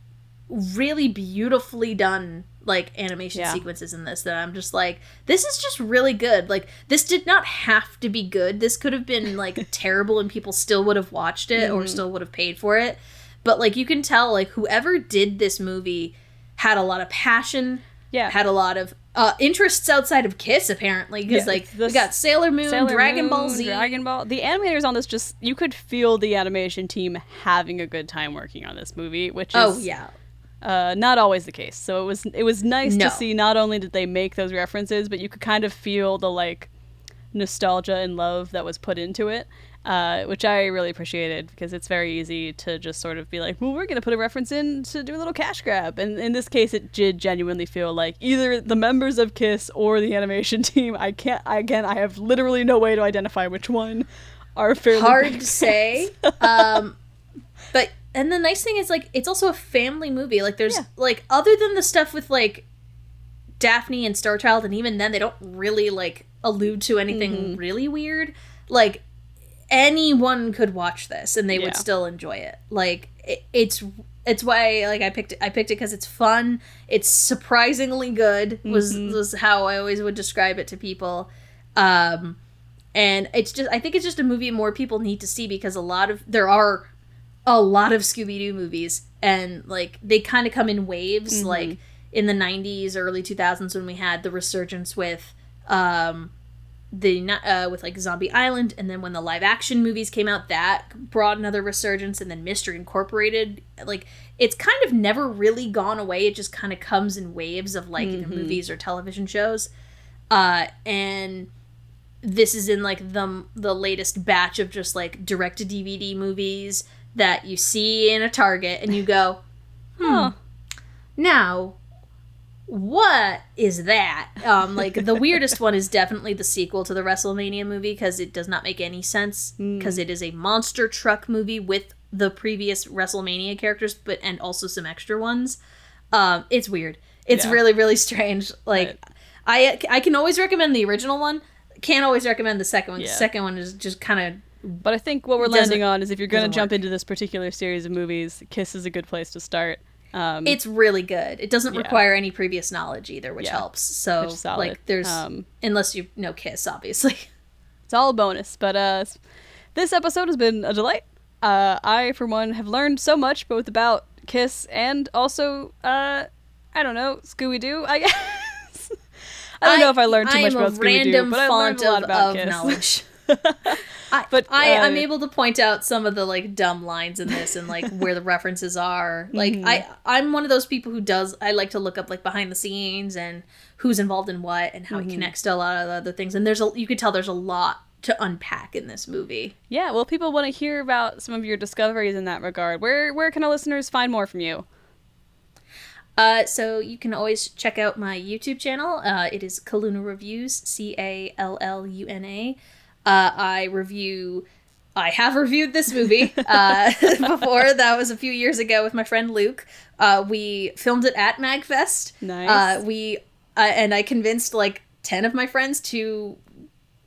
really beautifully done like animation yeah. sequences in this that I'm just like this is just really good. Like this did not have to be good. This could have been like terrible and people still would have watched it mm-hmm. or still would have paid for it. But like you can tell like whoever did this movie had a lot of passion, yeah. had a lot of uh, interests outside of Kiss apparently because yeah, like we got Sailor Moon, Sailor Dragon Moon, Ball Z, Dragon Ball. The animators on this just you could feel the animation team having a good time working on this movie, which oh, is oh yeah. Uh, not always the case. So it was it was nice no. to see not only did they make those references, but you could kind of feel the like nostalgia and love that was put into it uh, which I really appreciated because it's very easy to just sort of be like, well, we're going to put a reference in to do a little cash grab. And in this case, it did genuinely feel like either the members of KISS or the animation team. I can't, I, again, I have literally no way to identify which one are fairly hard to say. um, but, and the nice thing is, like, it's also a family movie. Like, there's, yeah. like, other than the stuff with, like, Daphne and Starchild, and even then, they don't really, like, allude to anything mm-hmm. really weird. Like, anyone could watch this and they yeah. would still enjoy it. Like it, it's it's why like I picked it, I picked it because it's fun. It's surprisingly good. Was mm-hmm. was how I always would describe it to people. Um, and it's just I think it's just a movie more people need to see because a lot of there are a lot of Scooby Doo movies and like they kind of come in waves. Mm-hmm. Like in the '90s, early 2000s when we had the resurgence with um the uh, with like Zombie Island, and then when the live action movies came out, that brought another resurgence, and then Mystery Incorporated. Like it's kind of never really gone away. It just kind of comes in waves of like mm-hmm. movies or television shows, uh, and this is in like the the latest batch of just like direct to DVD movies that you see in a Target, and you go, hmm. Huh. Now, what is that? Um, like the weirdest one is definitely the sequel to the WrestleMania movie because it does not make any sense because mm. it is a monster truck movie with the previous WrestleMania characters, but and also some extra ones. Um, it's weird. It's yeah. really really strange. Like right. I I can always recommend the original one. Can't always recommend the second one. Yeah. The second one is just kind of but I think what we're landing on is if you're going to jump work. into this particular series of movies, Kiss is a good place to start. Um, it's really good. It doesn't yeah. require any previous knowledge either, which yeah. helps. So, which like, there's um, unless you know Kiss, obviously. It's all a bonus. But uh, this episode has been a delight. Uh, I, for one, have learned so much both about Kiss and also, uh, I don't know, Scooby Doo. I guess. I don't I, know if I learned too I much about Scooby Doo, but I learned a lot of, about Kiss. I, but I, uh, I'm able to point out some of the like dumb lines in this and like where the references are. Like mm-hmm. I, I'm one of those people who does. I like to look up like behind the scenes and who's involved in what and how mm-hmm. it connects to a lot of other things. And there's a you could tell there's a lot to unpack in this movie. Yeah, well, people want to hear about some of your discoveries in that regard. Where where can our listeners find more from you? Uh, so you can always check out my YouTube channel. Uh, it is Calluna Reviews, C A L L U N A. Uh, I review. I have reviewed this movie uh, before. That was a few years ago with my friend Luke. Uh, we filmed it at Magfest. Nice. Uh, we uh, and I convinced like ten of my friends to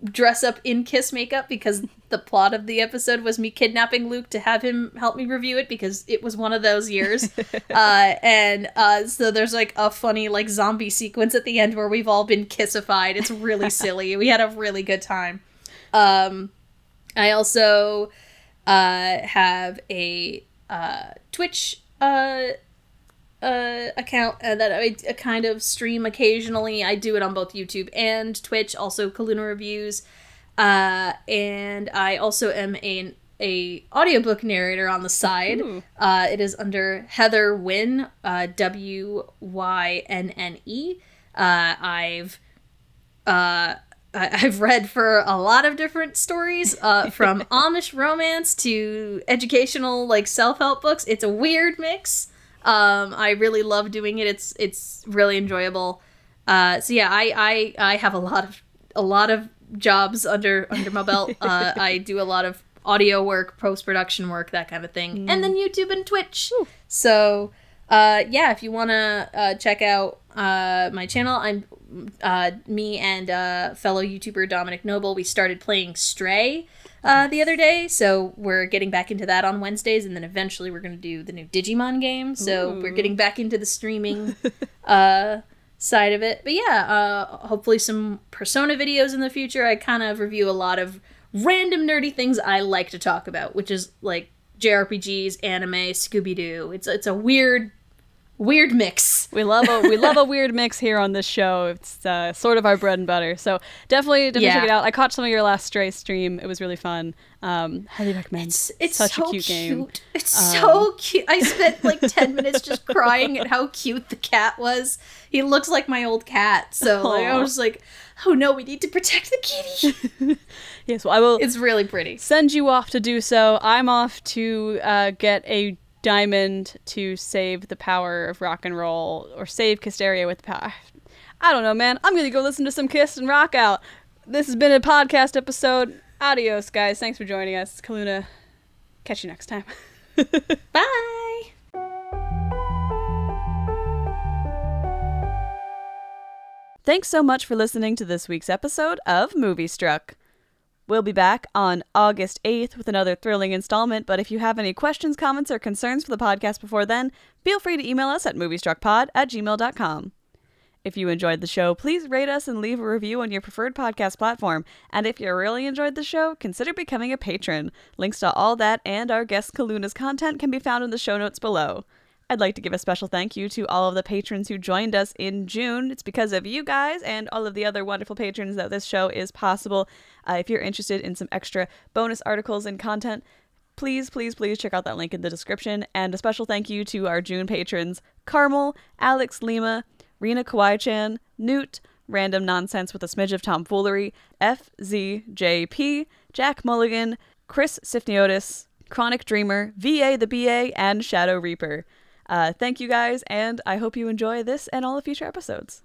dress up in kiss makeup because the plot of the episode was me kidnapping Luke to have him help me review it because it was one of those years. uh, and uh, so there's like a funny like zombie sequence at the end where we've all been kissified. It's really silly. we had a really good time. Um, I also uh, have a uh, Twitch uh, uh, account uh, that I kind of stream occasionally. I do it on both YouTube and Twitch, also Calluna Reviews. Uh, and I also am a, a audiobook narrator on the side. Uh, it is under Heather Wynn, Wynne, W Y N N E. Uh, I've I've read for a lot of different stories, uh, from Amish romance to educational like self help books. It's a weird mix. Um, I really love doing it. It's it's really enjoyable. Uh, so yeah, I, I I have a lot of a lot of jobs under under my belt. Uh, I do a lot of audio work, post production work, that kind of thing, mm. and then YouTube and Twitch. Ooh. So uh, yeah, if you wanna uh, check out uh, my channel, I'm uh, me and uh, fellow YouTuber Dominic Noble. We started playing Stray uh, the other day, so we're getting back into that on Wednesdays, and then eventually we're gonna do the new Digimon game. So Ooh. we're getting back into the streaming uh, side of it. But yeah, uh, hopefully some Persona videos in the future. I kind of review a lot of random nerdy things I like to talk about, which is like JRPGs, anime, Scooby Doo. It's it's a weird weird mix. We love a we love a weird mix here on this show. It's uh, sort of our bread and butter. So definitely definitely yeah. check it out. I caught some of your last Stray stream. It was really fun. Um, highly recommend. It's, it's such so a cute, cute, game. It's um, so cute. I spent like ten minutes just crying at how cute the cat was. He looks like my old cat. So like, I was like, oh no, we need to protect the kitty. yes, well I will. It's really pretty. Send you off to do so. I'm off to uh, get a Diamond to save the power of rock and roll or save Kissteria with power. I don't know, man. I'm gonna go listen to some Kiss and rock out. This has been a podcast episode. Adios, guys. Thanks for joining us. Calluna, Catch you next time. Bye. Thanks so much for listening to this week's episode of Movie Struck. We'll be back on August 8th with another thrilling installment, but if you have any questions, comments, or concerns for the podcast before then, feel free to email us at moviestruckpod at gmail.com. If you enjoyed the show, please rate us and leave a review on your preferred podcast platform. And if you really enjoyed the show, consider becoming a patron. Links to all that and our guest Calluna's content can be found in the show notes below. I'd like to give a special thank you to all of the patrons who joined us in June. It's because of you guys and all of the other wonderful patrons that this show is possible. Uh, if you're interested in some extra bonus articles and content, please, please, please check out that link in the description. And a special thank you to our June patrons Carmel, Alex Lima, Rena Kawai-chan, Newt, Random Nonsense with a Smidge of Tomfoolery, FZJP, Jack Mulligan, Chris Sifniotis, Chronic Dreamer, VA the BA, and Shadow Reaper. Uh, thank you guys, and I hope you enjoy this and all the future episodes.